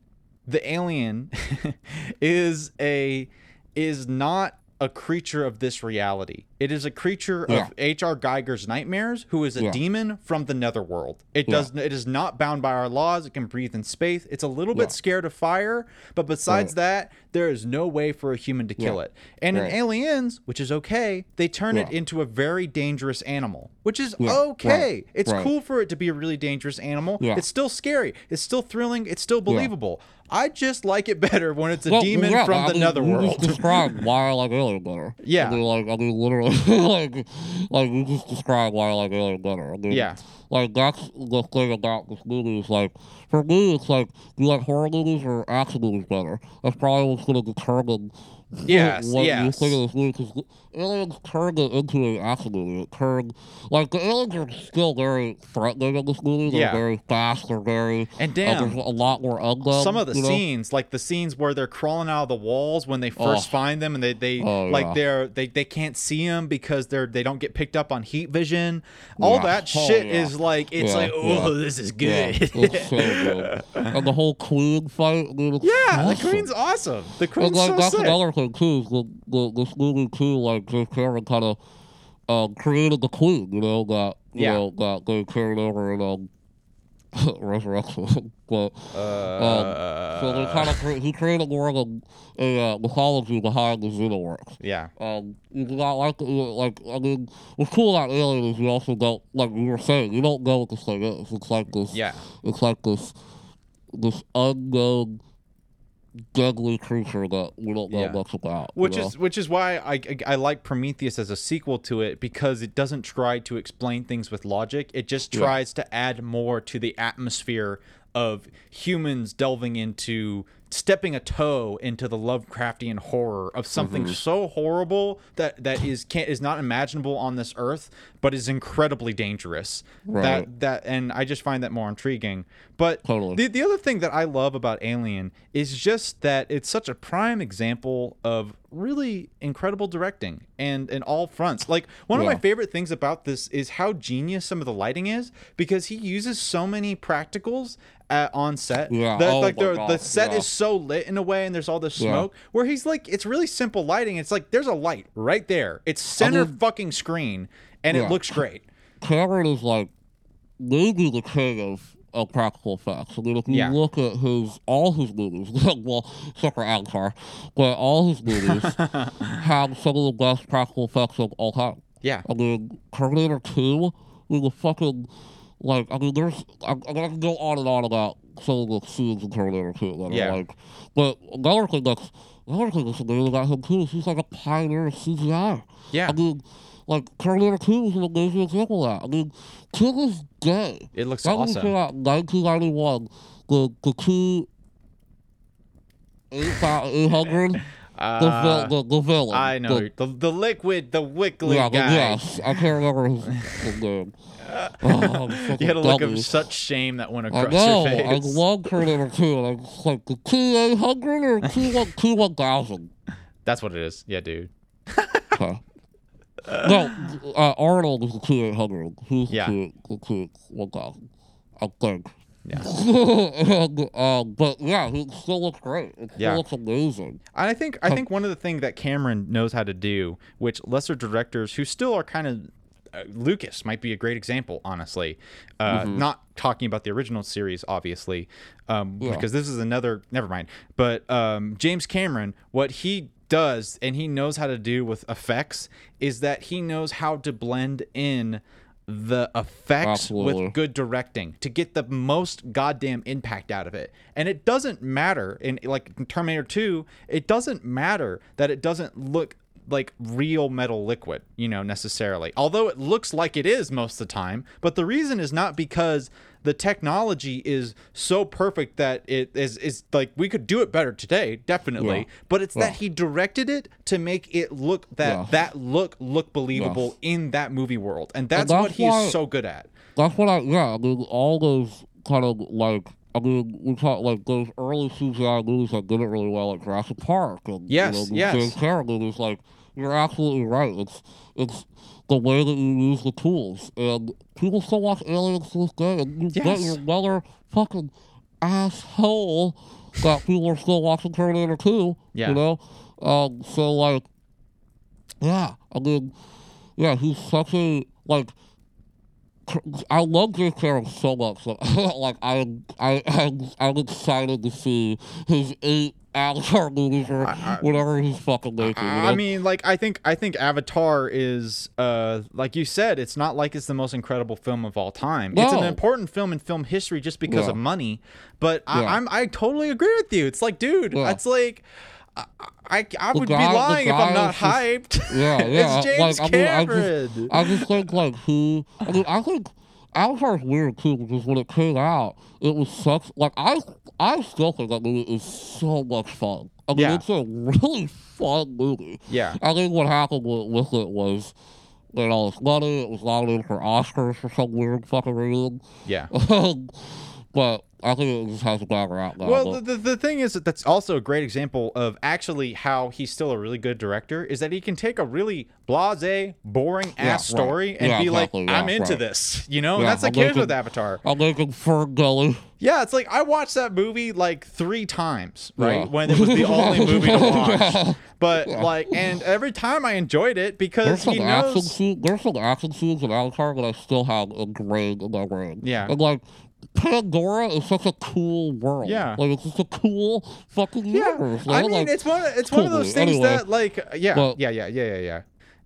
B: the alien is a is not a creature of this reality. It is a creature
C: Yeah.
B: of H.R. Giger's nightmares, who is a
C: Yeah.
B: demon from the netherworld. It
C: Yeah.
B: does. It is not bound by our laws. It can breathe in space. It's a little bit scared of fire, but besides
C: Right.
B: that, there is no way for a human to kill it. And
C: Right.
B: in Aliens, which is okay, they turn it into a very dangerous animal, which is okay.
C: Right.
B: It's cool for it to be a really dangerous animal. It's still scary. It's still thrilling. It's still believable. I just like it better when it's a demon
C: yeah,
B: from
C: I
B: the
C: mean, You
B: netherworld.
C: just described why I like Alien better.
B: Yeah.
C: I mean, like, I mean, literally, like, like you just described why I like Alien better. I mean,
B: Yeah.
C: Like that's the thing about this movie is like, for me, it's like, do you like horror movies or action movies better? That's probably what's going to determine.
B: Yes,
C: what you
B: yes.
C: think of this movie aliens turned it into an action movie. It turned like the aliens are still very threatening in this movie. They're
B: Yeah.
C: very fast. They're very
B: And
C: uh,
B: damn,
C: there's a lot more of them.
B: some of the
C: you know?
B: scenes like the scenes where they're crawling out of the walls when they first
C: Oh.
B: find them and they they
C: Oh,
B: like
C: yeah.
B: they're they, they can't see them because they're they don't get picked up on heat vision all
C: Yeah.
B: that
C: Oh,
B: shit is like it's like oh this is good
C: it's so good. And the whole Queen fight, it's
B: yeah the
C: awesome.
B: queen's awesome the
C: And
B: queen's
C: like
B: so
C: that's
B: sick
C: another thing too. The, the this movie too, like James Cameron kind of um, created the Queen. You know that you
B: Yeah.
C: know that they carried over in um, Resurrection. but
B: uh,
C: so they kind of cre- he created more of a, a uh, mythology behind the Xenomorphs.
B: yeah
C: Um, you do not like, like, I mean, what's cool about Alien is you also don't, like you were saying, you don't know what this thing is. It's like this,
B: yeah
C: it's like this, this unknown, deadly creature that we don't know
B: Yeah.
C: much about.
B: which
C: know?
B: is which is why I, I I like Prometheus as a sequel to it because it doesn't try to explain things with logic. It just
C: Yeah.
B: tries to add more to the atmosphere of humans delving into stepping a toe into the Lovecraftian horror of something
C: Mm-hmm.
B: so horrible that that is can't is not imaginable on this earth, but is incredibly dangerous.
C: Right.
B: That that and I just find that more intriguing. But
C: Totally.
B: the the other thing that I love about Alien is just that it's such a prime example of really incredible directing and in all fronts. Like one of my favorite things about this is how genius some of the lighting is because he uses so many practicals at, on set.
C: Yeah.
B: that,
C: Oh
B: like
C: my
B: the, the set
C: Yeah.
B: is so lit in a way and there's all this
C: Yeah.
B: smoke where he's like it's really simple lighting. It's like there's a light right there. It's center
C: mean-
B: fucking screen and it looks great.
C: Cameron is like maybe the king of, of practical effects. I mean, if you
B: Yeah.
C: look at his all his movies, well, except for Avatar, but all his movies have some of the best practical effects of all time.
B: Yeah.
C: I mean, Terminator 2, I mean, the fucking, like, I mean, there's, I, I can go on and on about the scenes in Terminator 2 that
B: Yeah.
C: are like, but another thing that's, another thing that's amazing about him too is he's like a pioneer of CGI.
B: Yeah.
C: I mean, like, Terminator 2 is an amazing example of that. I mean, to this day,
B: It looks
C: that
B: awesome.
C: came out in 1991, the, the two, 800, the,
B: Uh,
C: vil- the, the villain.
B: I know
C: the,
B: the the liquid, the wiggly
C: yeah, the,
B: guy.
C: yes, I can't remember his, name. Oh,
B: You had a look
C: dummy.
B: of such shame that went
C: I
B: across
C: know,
B: your
C: I
B: face.
C: love Terminator 2, and I'm just like, the T-800 or T-1- T-1000?
B: That's what it is. Yeah, dude.
C: Okay. no, uh, Arnold is the T-800. He's
B: Yeah.
C: the the T-1000, I think.
B: Yeah.
C: um, but yeah, he still looks great. It still
B: Yeah.
C: looks amazing.
B: And I think I think one of the things that Cameron knows how to do, which lesser directors who still are kind of uh, Lucas might be a great example, honestly. Uh, Not talking about the original series, obviously, um,
C: Yeah.
B: because this is another. Never mind. But um, James Cameron, what he does and he knows how to do with effects is that he knows how to blend in the effects
C: Absolutely.
B: with good directing to get the most goddamn impact out of it. And it doesn't matter in like in Terminator 2, it doesn't matter that it doesn't look like real metal liquid, you know, necessarily. Although it looks like it is most of the time, but the reason is not because the technology is so perfect that it is is like we could do it better today, definitely.
C: Yeah.
B: But it's
C: Yeah.
B: that he directed it to make it look that
C: Yeah.
B: that look look believable in that movie world. And that's,
C: that's
B: what he
C: why-
B: is so good at.
C: That's what I, yeah, I mean, all those kind of like, I mean, we talk like those early CGI movies that did it really well, like Jurassic Park. And,
B: Yes,
C: you know,
B: yes.
C: James Cameron movies, like, you're absolutely right. It's, it's the way that you use the tools. And people still watch Aliens to this day, and you get
B: Yes.
C: your motherfucking asshole that people are still watching Terminator 2.
B: Yeah.
C: You know? Um, so, like, yeah, I mean, yeah, he's such a like. I love Jake Carroll so much. Like, like I, I, I'm, I'm excited to see his eight Avatar movies or whatever he's fucking making. you
B: I
C: know?
B: mean, like I think I think Avatar is uh like you said, it's not like it's the most incredible film of all time. It's an important film in film history just because
C: Yeah.
B: of money. But I,
C: Yeah.
B: I'm I totally agree with you. It's like, dude,
C: Yeah.
B: it's like. I, I, I would
C: guy-
B: be lying if I'm not
C: just-
B: hyped.
C: Yeah, yeah.
B: it's James
C: like, I mean, I
B: Cameron.
C: just, I just think like who. I mean, I think Avatar's weird too because when it came out, it was such like I. I still think that movie is so much fun. I mean,
B: Yeah.
C: it's a really fun movie.
B: yeah.
C: I think what happened with, with it was. Had all this money. It was nominated for Oscars for some weird fucking reason.
B: Yeah.
C: but I think it just has a rap now.
B: Well, the, the, the thing is that that's also a great example of actually how he's still a really good director is that he can take a really blase, boring
C: Yeah,
B: ass
C: right.
B: story and
C: Yeah,
B: be
C: exactly,
B: like, I'm
C: yeah,
B: into
C: right.
B: this, you know?
C: Yeah,
B: that's the case with Avatar.
C: I'm making Fern Gully.
B: Yeah, it's like I watched that movie like three times, right?
C: Yeah.
B: When it was the only movie to watch. But like, and every time I enjoyed it because
C: There's some
B: he
C: action scenes. There's some action scenes in Avatar that I still have ingrained in my brain.
B: Yeah.
C: And like Pandora is such a cool world.
B: Yeah.
C: Like it's just a cool fucking
B: Yeah,
C: universe.
B: I mean,
C: like,
B: it's one. Of, it's one of those things
C: anyway.
B: that, like, yeah,
C: But-
B: yeah, yeah, yeah, yeah, yeah.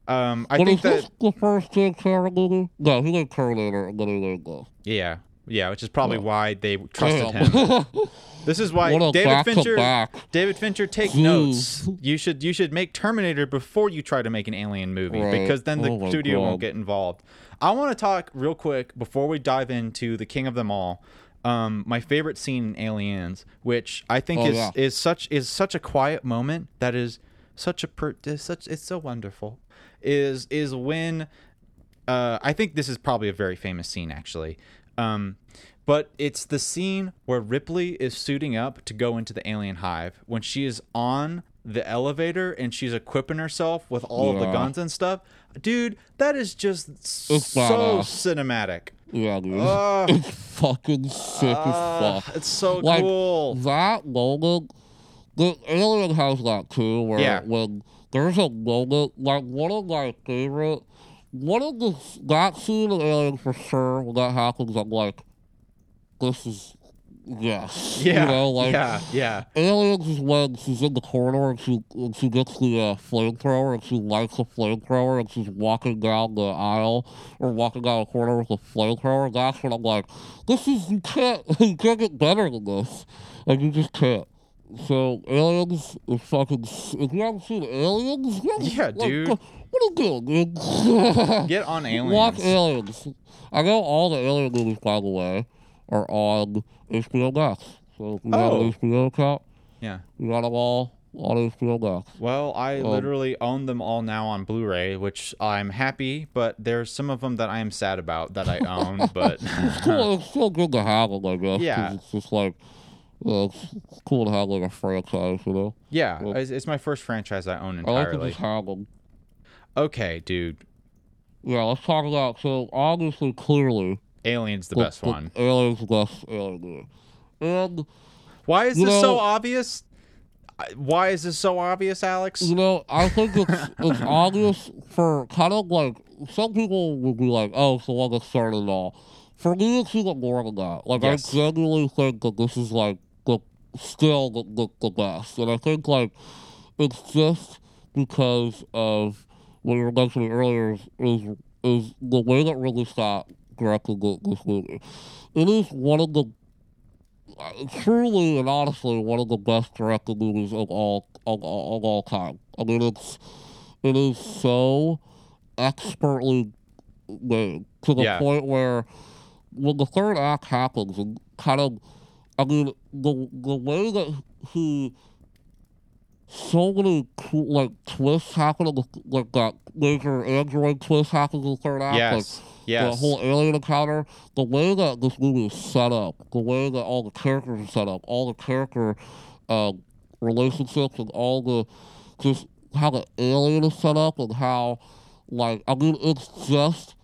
B: Um, I
C: but
B: think
C: is
B: that
C: this the first Jake movie? No, he did Terminator and then he did this.
B: Yeah, yeah, which is probably
C: Well,
B: why they trusted
C: Damn.
B: him. This is why David Fincher. David Fincher, take
C: Jeez.
B: notes. You should you should make Terminator before you try to make an alien movie
C: Right.
B: because then the
C: Oh
B: studio won't get involved. I want to talk real quick before we dive into the king of them all. Um, my favorite scene in Aliens, which I think
C: Oh,
B: is
C: yeah.
B: is such is such a quiet moment that is such a per, is such it's so wonderful. Is is when uh, I think this is probably a very famous scene, actually. Um, but it's the scene where Ripley is suiting up to go into the alien hive when she is on the elevator and she's equipping herself with all of the guns and stuff. Dude, that is just
C: It's
B: so cinematic.
C: Yeah, dude.
B: Ugh.
C: it's fucking sick
B: Uh,
C: as fuck.
B: it's so
C: Like,
B: cool.
C: That moment, the Alien has that too, where
B: Yeah.
C: when there's a moment, like one of my favorite, one of the that scene in Alien for sure. When that happens, I'm like, this is yes,
B: Yeah,
C: you know, like.
B: yeah, yeah.
C: Aliens is when she's in the corridor and she and she gets the uh, flamethrower and she lights the flamethrower and she's walking down the aisle or walking down the corridor with a flamethrower. That's when I'm like, this is you can't you can't get better than this, like you just can't. So Aliens is fucking. If you haven't seen Aliens,
B: Yeah,
C: like,
B: dude.
C: What are you doing, dude?
B: Get on aliens.
C: Watch Aliens. I know all the Alien movies, by the way, are on HBO Max. So if you have
B: Oh.
C: an HBO account,
B: yeah.
C: you got them all on HBO Max.
B: Well, I
C: Um,
B: literally own them all now on Blu-ray, which I'm happy, but there's some of them that I am sad about that I own. but
C: It's cool. It's still good to have them, I guess.
B: Yeah.
C: It's just like, it's, cool to have like a franchise, you know.
B: yeah,
C: Well-
B: it's, it's my first franchise I own entirely.
C: I like to just have them.
B: Okay, dude,
C: Yeah, let's talk about. So obviously, clearly,
B: Alien's the best one.
C: Aliens the best alien. And
B: Why is this so obvious? Why is this so obvious, Alex?
C: You know, I think it's it's obvious for kind of like some people would be like, "Oh, it's the one that started it all." For me, it's even more than that. Like,
B: Yes.
C: I genuinely think that this is like the still the, the, the best, and I think like it's just because of what you were mentioning earlier is is, is the way that Ridley Scott directed the, this movie. It is one of the uh, truly and honestly one of the best directed movies of all of, all- of all time. I mean, it's it is so expertly made to the
B: Yeah.
C: point where when the third act happens and kind of, I mean, the the way that he so many cool like twists happen in the like that major android twist happens in the third act. Like,
B: yes, yes.
C: the whole alien encounter, the way that this movie is set up, the way that all the characters are set up, all the character uh, relationships, and all the just how the alien is set up, and how like I mean, it's just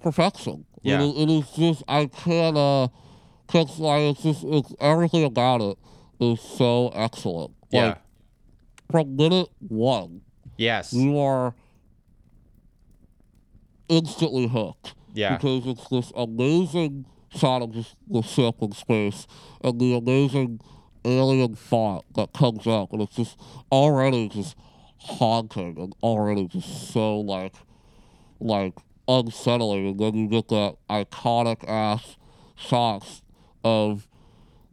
C: perfection.
B: Yeah.
C: it, it is just I can't uh, can't like it's just it's everything about it is so excellent.
B: yeah.
C: From minute one,
B: yes.
C: you are instantly hooked.
B: Yeah.
C: Because it's this amazing shot of the ship in space and the amazing alien font that comes up, and it's just already just haunting and already just so like like unsettling. And then you get that iconic ass shots of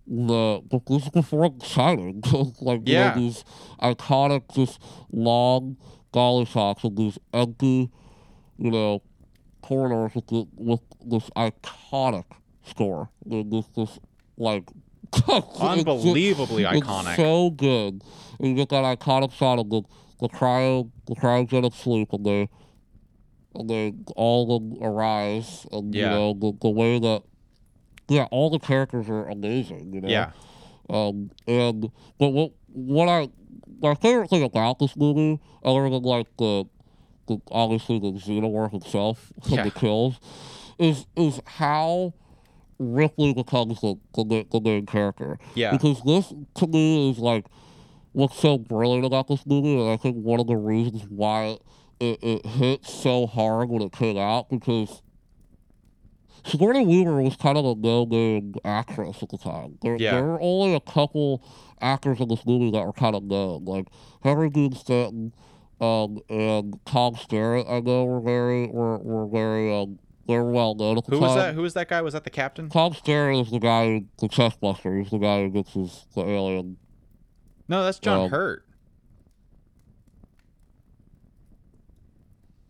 C: the this is before Shining, like
B: Yeah.
C: you know, these iconic just long dolly shots of these empty, you know, corridors with the, with this iconic score. Like, This this like it's just-
B: Unbelievably
C: it's
B: iconic.
C: so good. And you get that iconic shot of the the cryo the cryogenic sleep and they and they all arise and you know the, the way that yeah all the characters are amazing you know
B: yeah.
C: um and but what what I my favorite thing about this movie other than like the, the obviously the xenomorph itself and
B: Yeah.
C: the kills is is how Ripley becomes the, the, the main character
B: Yeah.
C: because this to me is like what's so brilliant about this movie, and I think one of the reasons why it, it hit so hard when it came out because Sigourney Weaver was kind of a no-name actress at the time. There,
B: Yeah.
C: there were only a couple actors in this movie that were kind of known, like Harry Dean Stanton um, and Tom Skerritt. I know were very were, were very um, they were well known at the
B: Who
C: time.
B: was that? Who was that guy? Was that the captain?
C: Tom Skerritt is the guy, who- the chest buster. He's the guy who gets his the alien
B: No, that's John
C: Um,
B: Hurt.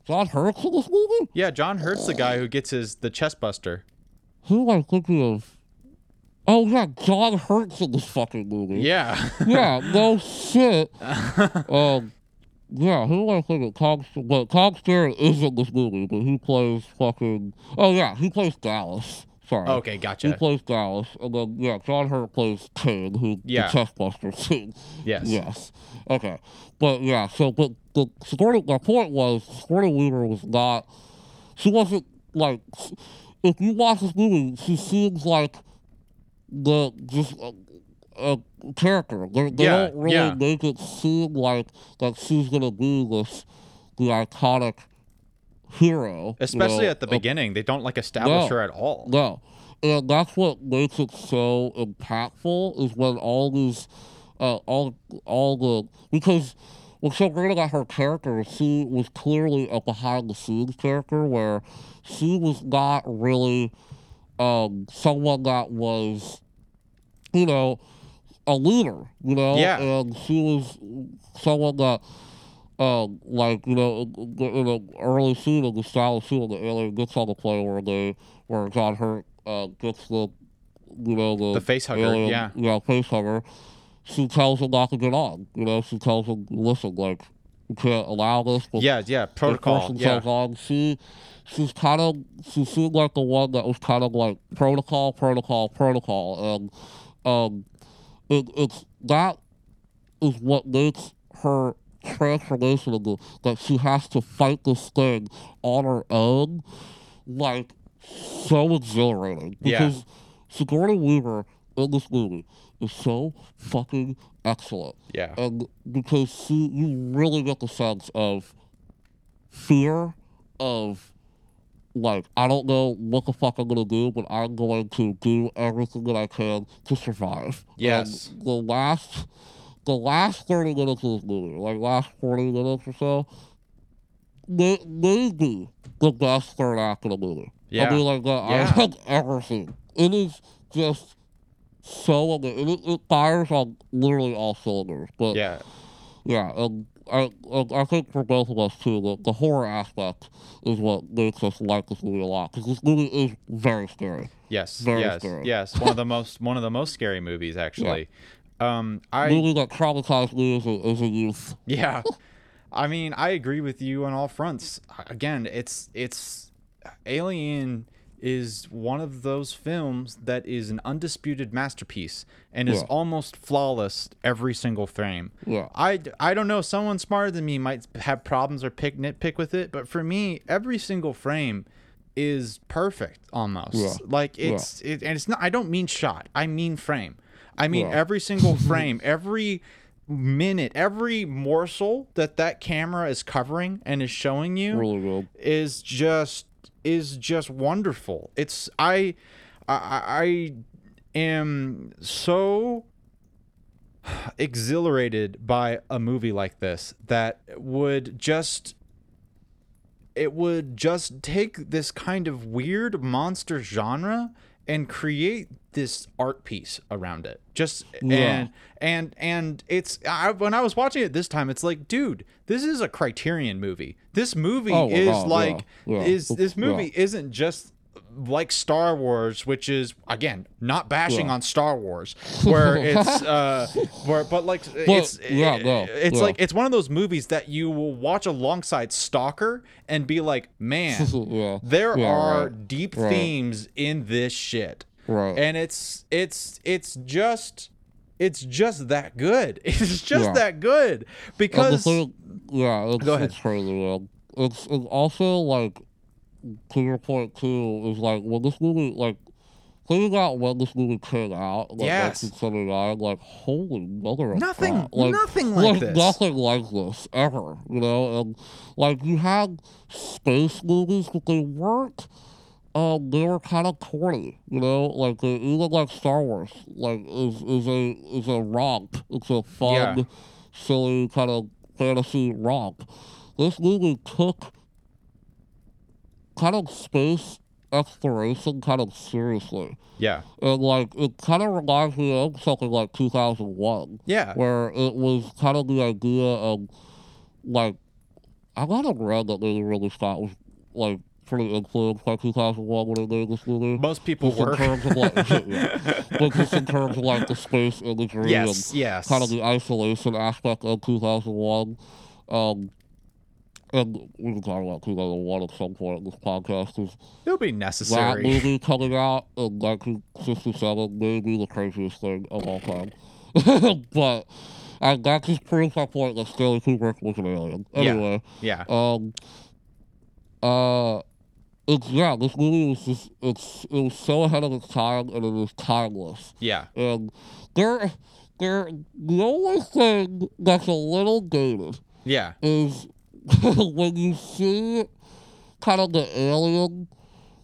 C: John Hurt's in this movie?
B: Yeah, John Hurt's the guy who gets his the chest buster.
C: Who am I thinking of? Oh yeah, John Hurt's in this fucking movie.
B: Yeah.
C: Yeah, no shit. um, yeah, who am I thinking? Cox, but Cox Garrett is in this movie, but he plays fucking. Oh yeah, he plays Dallas. Sorry.
B: okay,
C: He
B: gotcha.
C: plays Dallas, and then yeah, John Hurt plays Kane, who
B: Yeah.
C: the chest buster.
B: Yes.
C: Yes. Okay. But yeah, so but the Sigourney my point was Sigourney Weaver was not she wasn't like if you watch this movie, she seems like the just a, a character. They, they
B: Yeah,
C: don't really
B: yeah.
C: make it seem like that she's gonna be this the iconic hero.
B: Especially at the beginning, they don't like establish
C: No.
B: her at all.
C: no. And that's what makes it so impactful is when all these uh all all the because what's so great about her character is she was clearly a behind the scenes character where she was not really um someone that was you know a leader, you know?
B: Yeah.
C: And she was someone that um, like you know, in the early scene of the style of scene, the alien gets on the plane where they, where John Hurt uh, gets the, you know, the
B: The face hugger,
C: alien,
B: yeah.
C: yeah, face hugger. She tells him not to get on. You know, she tells him, listen, like, you can't allow this. But
B: Yeah, yeah, protocol. Yeah.
C: on. She, she's kind of, she seemed like the one that was kind of like protocol, protocol, protocol, and um, it, it's that is what makes her transformation that she has to fight this thing on her own, like so exhilarating.
B: Yeah.
C: Because Sigourney Weaver in this movie is so fucking excellent.
B: Yeah.
C: And because she, you really get the sense of fear of like I don't know what the fuck I'm gonna do, but I'm going to do everything that I can to survive.
B: Yes.
C: And the last, the last thirty minutes of this movie, like last forty minutes or so, may, maybe the best third act of the movie.
B: Yeah.
C: I mean, like uh, that
B: Yeah.
C: I've ever seen. It is just so amazing. It, it fires on literally all cylinders. But
B: Yeah.
C: yeah, and I, and I think for both of us too, the, the horror aspect is what makes us like this movie a lot because this movie is very scary.
B: Yes.
C: Very
B: yes.
C: scary.
B: Yes. One of the most one of the most scary movies actually. Um I
C: movie that traumatized me as a, as a youth.
B: Yeah. I mean, I agree with you on all fronts. Again, it's it's Alien is one of those films that is an undisputed masterpiece and is
C: Yeah.
B: almost flawless every single frame.
C: Yeah.
B: I, I don't know, someone smarter than me might have problems or pick nitpick with it, but for me, every single frame is perfect almost.
C: Yeah.
B: Like it's it, and it's not I don't mean shot. I mean frame. I mean
C: Yeah.
B: every single frame, every minute, every morsel that that camera is covering and is showing you is just is just wonderful. It's I I, I am so exhilarated by a movie like this that would just it would just take this kind of weird monster genre and create this art piece around it just
C: Yeah.
B: and and and it's I, when i was watching it this time it's like dude this is a criterion movie this movie
C: Oh,
B: is
C: yeah,
B: like
C: yeah.
B: is this movie isn't just like Star Wars, which is again not bashing
C: Yeah.
B: on Star Wars, where it's uh, where but like it's
C: yeah, yeah,
B: it's
C: yeah.
B: like it's one of those movies that you will watch alongside Stalker and be like, man, there are deep themes in this shit,
C: Right.
B: and it's it's it's just it's just that good. It's just that good because
C: yeah,
B: Go ahead.
C: it's crazy. It's, it's also like to your point too is like when this movie like thinking out when this movie came out, like
B: Yes.
C: 1979, like holy mother of
B: Nothing-
C: God. like,
B: nothing like this.
C: nothing like this ever, you know. And like you had space movies, but they weren't. Um, they were kind of corny, you know. Like uh, even like Star Wars, like is is a is a romp. It's a fun,
B: Yeah.
C: silly kind of fantasy romp. This movie took kind of space exploration kind of seriously.
B: yeah
C: And like it kind of reminds me of something like 2001,
B: yeah
C: where it was kind of the idea of like I got a read that maybe Ridley Scott was like pretty influenced by 2001 when he made this movie.
B: most people
C: Just in
B: were
C: terms of like, yeah. but just in terms of like the space imagery
B: yes
C: and
B: yes
C: kind of the isolation aspect of 2001. Um, and we can talk about 2001 at some point in this podcast
B: it'll be necessary.
C: that
B: necessary.
C: movie coming out in 1967 may be the craziest thing of all time. but uh, that just proves my point that Stanley Kubrick was an alien.
B: Yeah.
C: Anyway,
B: Yeah
C: um, uh, it's yeah, this movie was just it's it was so ahead of its time and it was timeless.
B: yeah
C: And there, there, the only thing that's a little dated
B: yeah
C: is when you see kind of the alien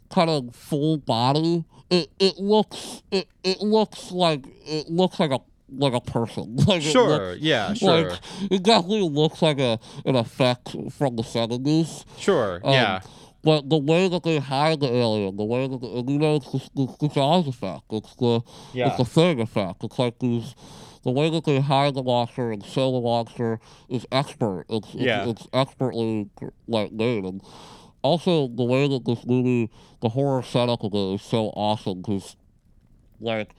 C: kind of full body, it, it looks it, it looks like it looks like a like a person. Like
B: sure
C: looks-
B: yeah sure
C: Like it definitely looks like a an effect from the seventies.
B: sure
C: Um,
B: yeah
C: But the way that they hide the alien, the way that the, you know it's the, the, the Jaws effect, it's the
B: Yeah.
C: it's the thing effect. It's like these the way that they hide the monster and show the monster is expert. It's it's,
B: Yeah.
C: it's expertly like made and also the way that this movie, the horror setup of it is so awesome because like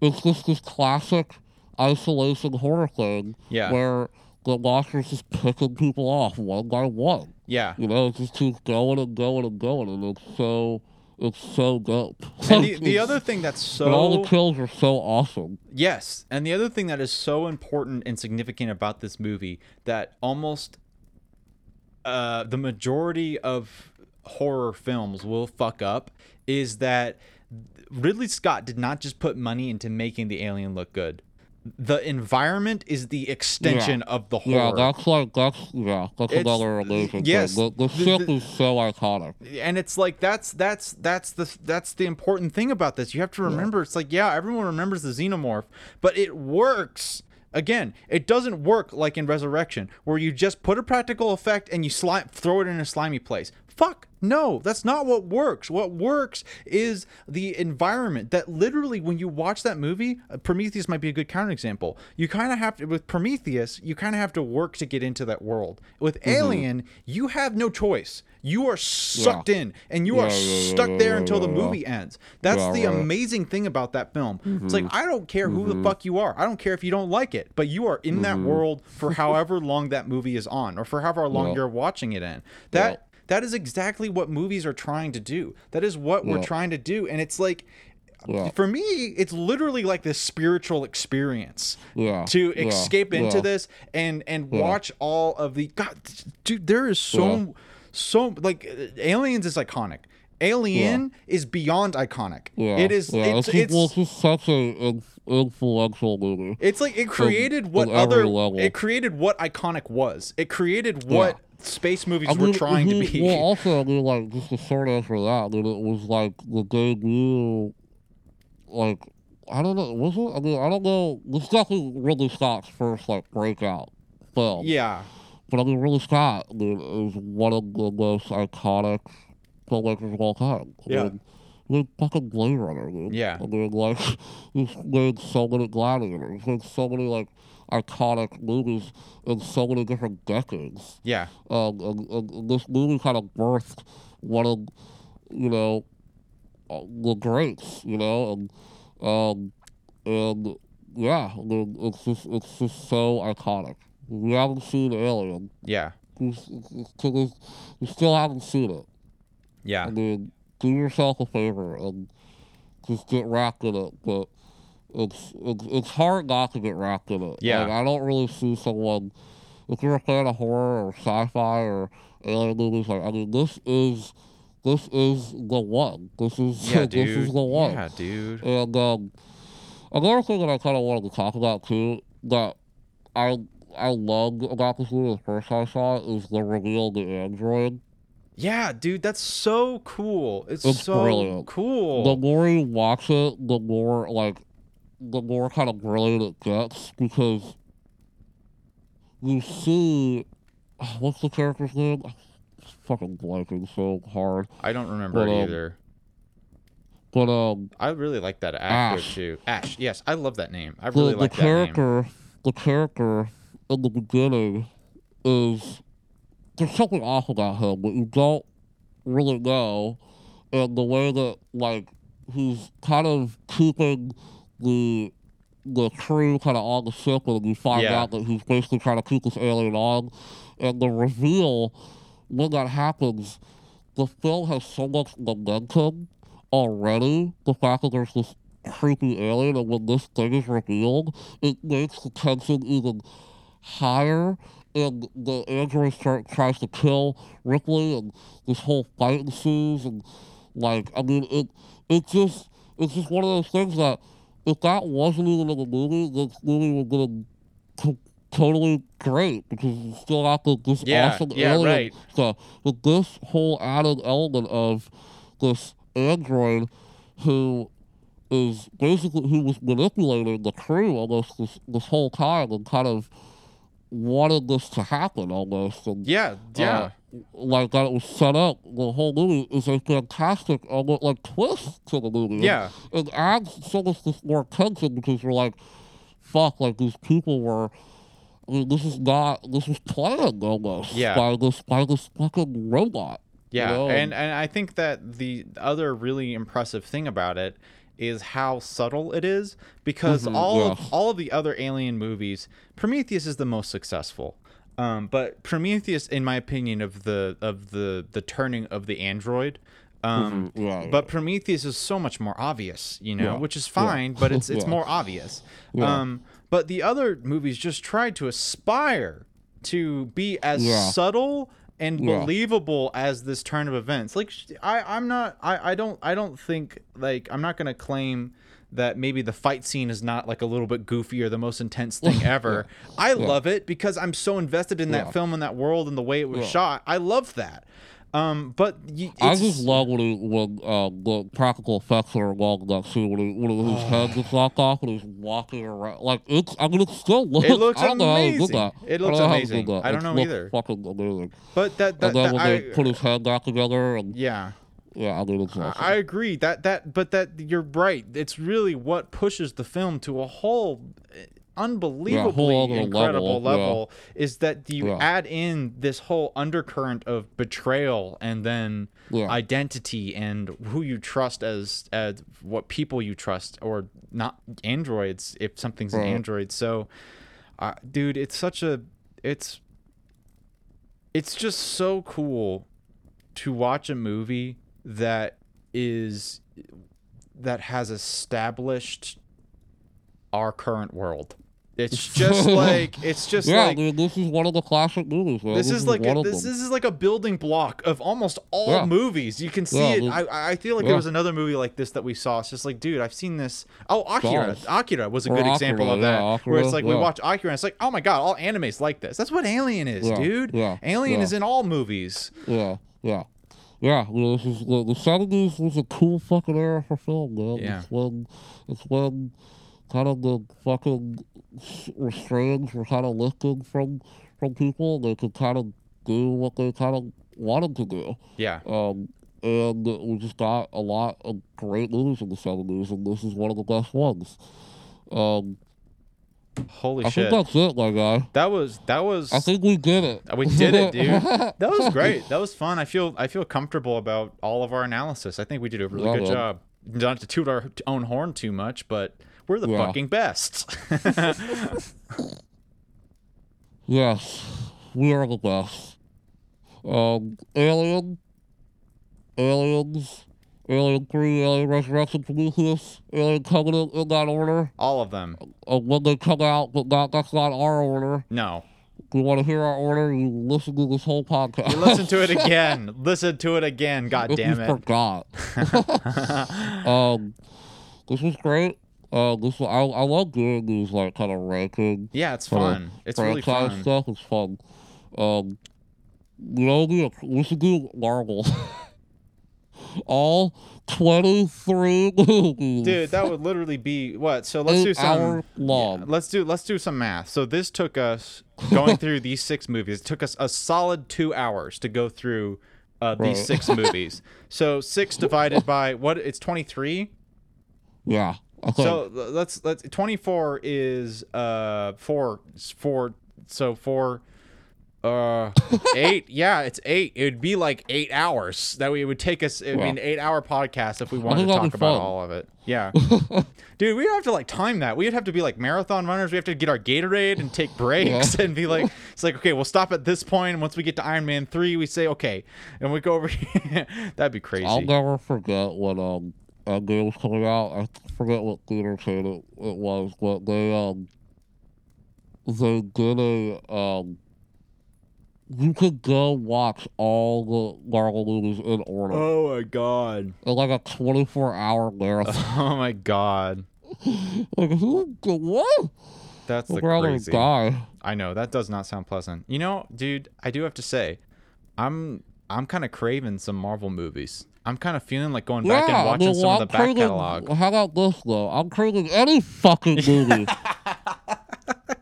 C: it's just this classic isolation horror thing
B: Yeah.
C: where the monster's just picking people off one by one.
B: yeah
C: You know, it just keeps going and going and going, and it's so it's so dope.
B: and the, the other thing that's
C: and all the kills are so awesome.
B: Yes, and the other thing that is so important and significant about this movie that almost uh, the majority of horror films will fuck up is that Ridley Scott did not just put money into making the alien look good. The environment is the extension of the horror.
C: Yeah, that's like that's yeah, that's
B: It's-
C: another amazing
B: yes,
C: thing. The, the
B: the-
C: ship
B: the-
C: is so iconic.
B: and it's like that's that's that's the that's the important thing about this. You have to remember it's like yeah, everyone remembers the xenomorph, but it works. Again, it doesn't work like in Resurrection, where you just put a practical effect and you slime throw it in a slimy place. Fuck no, that's not what works. What works is the environment. That literally, when you watch that movie, uh, Prometheus might be a good counterexample. You kind of have to with Prometheus, you kind of have to work to get into that world. With
C: Mm-hmm.
B: Alien, you have no choice. You are sucked in, and you are
C: Yeah, yeah, yeah,
B: stuck
C: yeah,
B: there
C: yeah,
B: until the
C: yeah, yeah.
B: movie ends. That's
C: Yeah,
B: the amazing thing about that film. It's
C: Mm-hmm.
B: like I don't care who the fuck you are. I don't care if you don't like it, but you are in that
C: Mm-hmm.
B: world for however long that movie is on, or for however long
C: Yeah.
B: you're watching it in. That
C: Yeah.
B: That is exactly what movies are trying to do. That is what we're trying to do, and it's like.
C: Yeah.
B: For me, it's literally like this spiritual experience
C: Yeah,
B: to
C: yeah,
B: escape into
C: yeah.
B: this and and
C: Yeah.
B: watch all of the God, dude. There is so
C: Yeah.
B: so like Aliens is iconic. Alien is beyond iconic.
C: Yeah,
B: It is.
C: Yeah,
B: it's, it's,
C: well, it's just such a in- influential movie.
B: it's like it created what other.
C: level.
B: It created what iconic was. It created what space movies
C: I
B: were
C: mean,
B: trying to be.
C: Well, also, I mean, like, just the short answer that, I mean, it was like the debut, like, I don't know, was it? I mean, I don't know. It's definitely Ridley Scott's first, like, breakout film.
B: yeah.
C: But I mean, Ridley Scott I mean, is one of the most iconic filmmakers of all time. I
B: Yeah.
C: mean, Mean, fucking Blade Runner, dude.
B: Yeah.
C: I mean, like, he's made so many Gladiators, he's made so many, like, iconic movies in so many different decades.
B: Yeah.
C: Um, and, and, and this movie kind of birthed one of, you know, uh, the greats, you know, and, um, and yeah, I mean, it's just, it's just so iconic. We haven't seen Alien.
B: Yeah.
C: You, s- to you still haven't seen it.
B: Yeah.
C: I mean, do yourself a favor and just get in it. But it's it's, it's hard not to get in it.
B: Yeah.
C: Like, I don't really see someone. If you're a fan of horror or sci-fi or alien movies, like I mean, this is this is the one. This is
B: Yeah,
C: this is the one.
B: Yeah, dude.
C: And um, another thing that I kind of wanted to talk about too that I I loved about this movie the first time I saw it is the reveal of the android.
B: Yeah, dude, that's so cool. It's,
C: It's
B: so
C: brilliant.
B: cool.
C: The more you watch it, the more like the more kind of brilliant it gets because you see what's the character's name? Fucking blanking so hard.
B: I don't remember
C: But,
B: it
C: um,
B: either.
C: But um
B: I really like that actor
C: Ash.
B: too. Ash. Yes, I love that name. I really
C: the
B: like that name.
C: character the character in the beginning is there's something off about him that you don't really know. And the way that like he's kind of keeping the the crew kind of on the ship and you find
B: Yeah.
C: out that he's basically trying to keep this alien on. And the reveal when that happens the film has so much momentum already the fact that there's this creepy alien and when this thing is revealed it makes the tension even higher and the android start tries to kill Ripley and this whole fight ensues and like I mean it it just it's just one of those things that if that wasn't even in the movie, this movie would gonna t- totally great because you still got the, this
B: Yeah,
C: awesome
B: yeah,
C: alien
B: right.
C: stuff. But this whole added element of this android who is basically who was manipulating the crew almost this this whole time and kind of wanted this to happen almost and
B: Yeah, yeah.
C: uh, like that it was set up the whole movie is a fantastic almost like twist to the movie
B: Yeah.
C: it adds so much this more tension because you're like fuck like these people were I mean, this is not. This is planned almost
B: Yeah.
C: by this by this fucking robot. you
B: Yeah,
C: know,
B: and and I think that the other really impressive thing about it is how subtle it is because
C: Mhm,
B: all
C: yes.
B: of, all of the other alien movies, Prometheus is the most successful. Um, but Prometheus, in my opinion, of the of the the turning of the android, um,
C: Mhm, yeah,
B: but Prometheus is so much more obvious, you know,
C: Yeah,
B: which is
C: yeah.
B: fine, but it's it's
C: Yeah.
B: more obvious.
C: Yeah.
B: Um, but the other movies just tried to aspire to be as
C: Yeah.
B: subtle and
C: Yeah.
B: believable as this turn of events. Like I, I'm not. I, I don't. I don't think like I'm not gonna claim that maybe the fight scene is not like a little bit goofy or the most intense thing ever. I love it because I'm so invested in that
C: Yeah.
B: film and that world and the way it was
C: Yeah.
B: shot. I love that. Um, but y-
C: I just love when he, when uh, the practical effects are along that scene when, he, when his head gets knocked off and he's walking around. Like it's, I mean, it still looks.
B: It looks
C: I don't know how he did
B: amazing.
C: that.
B: It looks
C: he
B: amazing.
C: did that.
B: I don't know either.
C: Fucking amazing.
B: but that that,
C: And then
B: that
C: when
B: I,
C: they put his head back together and
B: yeah.
C: yeah, I mean awesome.
B: I agree that that but that you're right. It's really what pushes the film to a whole unbelievably
C: whole
B: incredible
C: level,
B: level, is that you
C: Yeah.
B: add in this whole undercurrent of betrayal and then
C: Yeah.
B: identity and who you trust as as what people you trust or not androids if something's an android. So uh, dude, it's such a it's it's just so cool to watch a movie that is that has established our current world It's just like it's just
C: yeah,
B: like
C: dude, this is one of the classic movies. Man.
B: this is like a, this, this is like a building block of almost all
C: Yeah.
B: movies. You can see
C: Yeah,
B: it.
C: dude.
B: I I feel like there was another movie like this that we saw. It's just like, dude, I've seen this. Oh, Akira. Akira was a
C: Or
B: good example of that.
C: yeah,
B: where it's
C: Akira,
B: like we watch Akira and it's like, oh my god, all animes like this. That's what Alien is, dude.
C: yeah,
B: Alien is in all movies.
C: Yeah, yeah. Yeah, you know, this is the, 70s was a cool fucking era for film, man.
B: Yeah.
C: It's when, it's when kind of the fucking restraints were kind of lifted from from people they could kind of do what they kind of wanted to do.
B: Yeah.
C: Um, and we just got a lot of great movies in the 70s, and this is one of the best ones. Um,
B: Holy
C: I
B: shit.
C: think that's it, my guy.
B: That was that was
C: I think we did it.
B: we did it, dude. That was great. That was fun. I feel I feel comfortable about all of our analysis. I think we did a really
C: Yeah,
B: good
C: man.
B: job. Not to toot our own horn too much, but we're the
C: Yeah.
B: fucking best.
C: Yes, we are the best. Um, Alien, Aliens, Alien 3, Alien Resurrection, Prometheus, Alien Covenant, in that order.
B: all of them.
C: Uh, when they come out, but not, that's not our order.
B: No.
C: If you want to hear our order, you listen to this whole podcast.
B: You listen to it again. listen to it again. God
C: if
B: damn it.
C: forgot. um, this was great. Uh, this I, I love doing these like kind of ranking
B: Yeah, it's fun. It's really fun.
C: stuff. It's fun. Um, you know, we, should do Marvel. All 23 movies.
B: Dude, that would literally be what? So let's do some
C: long.
B: Yeah, let's do let's do some math. So this took us going through these six movies. It took us a solid two hours to go through uh, these
C: Right.
B: six movies. So six divided by what? It's twenty three.
C: Yeah.
B: So let's let's twenty four is uh four four so four uh eight? Yeah it's eight. It would be like eight hours that we it would take us it would be an eight hour podcast if we wanted to talk about all of it. Yeah. Dude we have to like time that. We'd have to be like marathon runners. We have to get our gatorade and take breaks and be like it's like okay we'll stop at this point. And once we get to iron man 3 we say okay. And we go over here. That'd be crazy.
C: I'll never forget what um Endgame was coming out. I forget what theater chain it, it was, but they um they did a um you could go watch all the Marvel movies in order.
B: oh my god
C: in like a twenty four hour marathon.
B: oh my god
C: like who what?
B: that's the
C: rather
B: crazy
C: die.
B: I know that does not sound pleasant. You know, dude, I do have to say, I'm I'm kind of craving some Marvel movies. I'm kind of feeling like going back
C: yeah,
B: and watching
C: I mean,
B: some
C: well,
B: of the
C: I'm
B: back
C: craving-
B: catalog.
C: How about this though? I'm craving any fucking movie.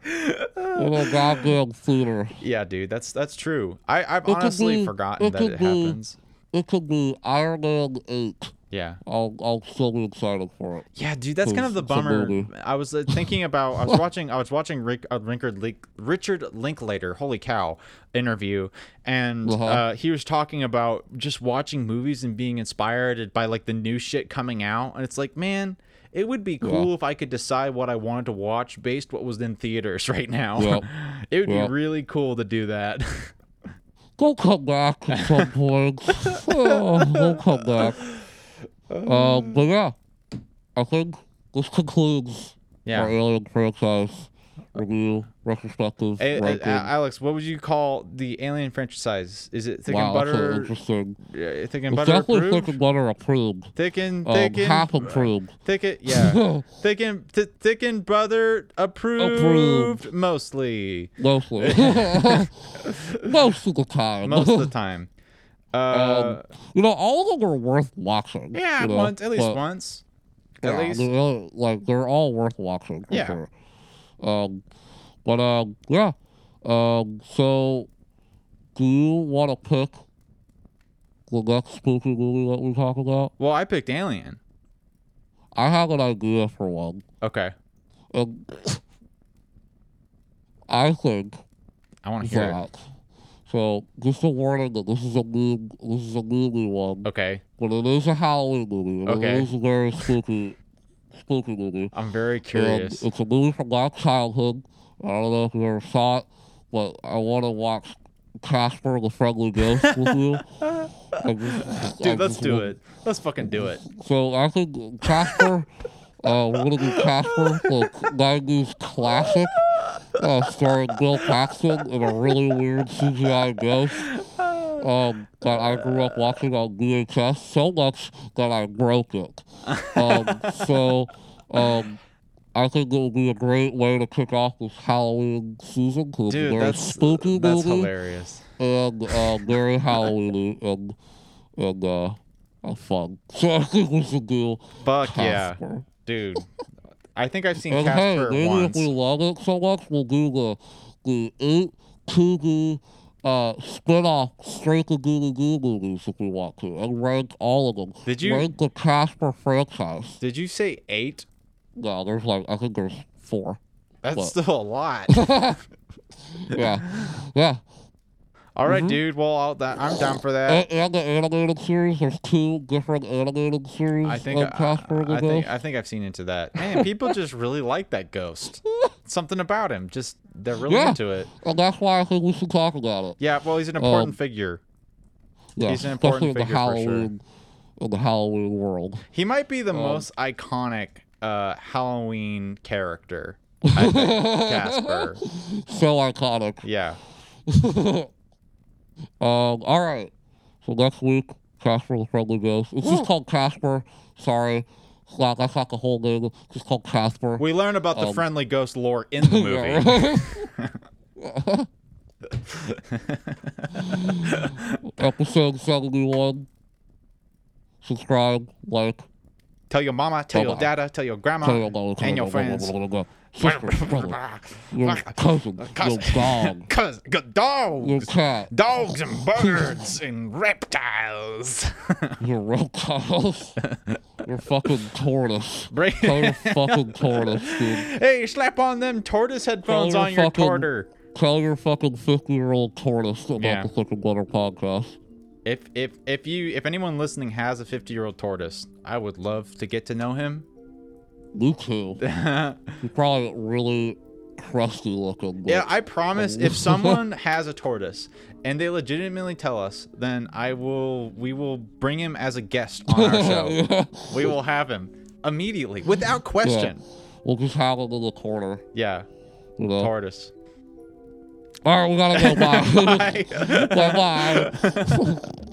C: in a goddamn theater.
B: Yeah, dude, that's that's true. I I've
C: could
B: honestly
C: be-
B: forgotten
C: it
B: that it
C: be-
B: happens.
C: It could be Iron Man eight.
B: Yeah.
C: I'll I'll still be excited for it.
B: Yeah, dude, that's kind of the bummer. I was uh, thinking about. I was watching. I was watching Rick, uh, Richard Link, Richard Linklater. Holy cow! Interview, and
C: Uh-huh.
B: uh, he was talking about just watching movies and being inspired by like the new shit coming out. And it's like, man, it would be cool if I could decide what I wanted to watch based what was in theaters right now.
C: Yep.
B: it would
C: Yep.
B: be really cool to do that.
C: Go come back at some point. oh, go come back. Um, but yeah, I think this concludes
B: yeah.
C: our Alien franchise review retrospective.
B: Uh,
C: ranking.
B: Alex, what would you call the Alien franchise? Is it thick
C: wow,
B: and
C: that's so interesting.
B: uh, Thick and
C: It's
B: butter
C: definitely
B: approved?
C: thick and butter approved.
B: Thick and
C: Um,
B: thick and
C: half approved.
B: thick and yeah. thick and th- thick and butter approved,
C: Approved.
B: mostly.
C: Mostly. Most of the time.
B: Most of the time. Uh,
C: Um, you know, all of them are worth watching.
B: yeah,
C: you know,
B: once at least
C: but-
B: once. At
C: yeah,
B: least.
C: they're like they're all worth watching for
B: Yeah.
C: sure. Um, but um, yeah. Um, so do you want to pick the next spooky movie that we talk about?
B: Well, I picked Alien.
C: I have an idea for one.
B: Okay,
C: And I think
B: I want to hear it.
C: So just a warning that this is a new this is a movie one,
B: Okay,
C: but it is a Halloween movie. and
B: Okay.
C: It is a very spooky, spooky movie.
B: I'm very
C: And
B: curious.
C: it's a movie from my childhood. I don't know if you ever saw it, but I want to watch Casper the Friendly Ghost with you. I just- I
B: Dude, let's do it. Let's fucking do it.
C: So I think Casper, uh, we're gonna do Casper, the '90s classic. Uh, starring Bill Paxton in a really weird CGI ghost um, that I grew up watching on VHS so much that I broke it. Um, so um, I think it would be a great way to kick off this Halloween season a
B: Dude,
C: very
B: that's
C: spooky
B: that's
C: movie
B: hilarious.
C: and uh, very Halloweeny and and uh, fun. So I think we should do
B: Fuck yeah, dude. I think I've seen
C: And hey, maybe
B: once.
C: if we love it so much, we'll do the the eight TV uh spin-off Straight to Google Goo movies if we want to, and rank all of them.
B: Did you-
C: rank the Casper franchise?
B: Did you say eight?
C: No, there's like I think there's four.
B: That's
C: What?
B: still a lot.
C: Yeah, yeah.
B: All right,
C: Mhm.
B: dude. Well, I'll, that, I'm down for that.
C: And, and the animated series. There's two different animated series
B: I think
C: of
B: I,
C: the
B: I think. I think I've seen into that. Man, people just really like that ghost. Something about him. Just they're really
C: Yeah.
B: into it.
C: and that's why I think we should talk about it.
B: Yeah. Well, he's an important
C: Um,
B: figure.
C: Yeah,
B: He's an important figure for sure.
C: Halloween, in the Halloween world.
B: He might be the
C: um,
B: most iconic uh, Halloween character. I think Casper.
C: So iconic.
B: Yeah.
C: Um, all right. So next week, Casper the Friendly Ghost. It's just called Casper. Sorry. It's not, that's not the whole name. It's just called Casper.
B: We learn about the
C: Um,
B: friendly ghost lore in the movie.
C: Episode 71. Subscribe, like,
B: Tell your mama, tell your dada, tell your grandma,
C: tell your mother,
B: and your friends.
C: Sister, brother, your cousin, your dog,
B: Cause good
C: your cat,
B: dogs and birds and reptiles.
C: your reptiles, your fucking tortoise.
B: Bring-
C: your fucking tortoise, dude.
B: hey, slap on them tortoise headphones
C: your
B: on your
C: fucking-
B: torter.
C: Tell your fucking 50 year old tortoise about
B: Yeah.
C: the fucking Butter podcast.
B: If if if you if anyone listening has a 50 year old tortoise, I would love to get to know him.
C: Me too. He's probably really crusty looking.
B: Yeah, I promise if someone has a tortoise and they legitimately tell us, then I will we will bring him as a guest on our show.
C: Yeah.
B: We will have him immediately without question.
C: We'll just have him in the corner.
B: Yeah,
C: You know?
B: tortoise.
C: All right, we gotta go. Bye.
B: Bye.
C: bye bye.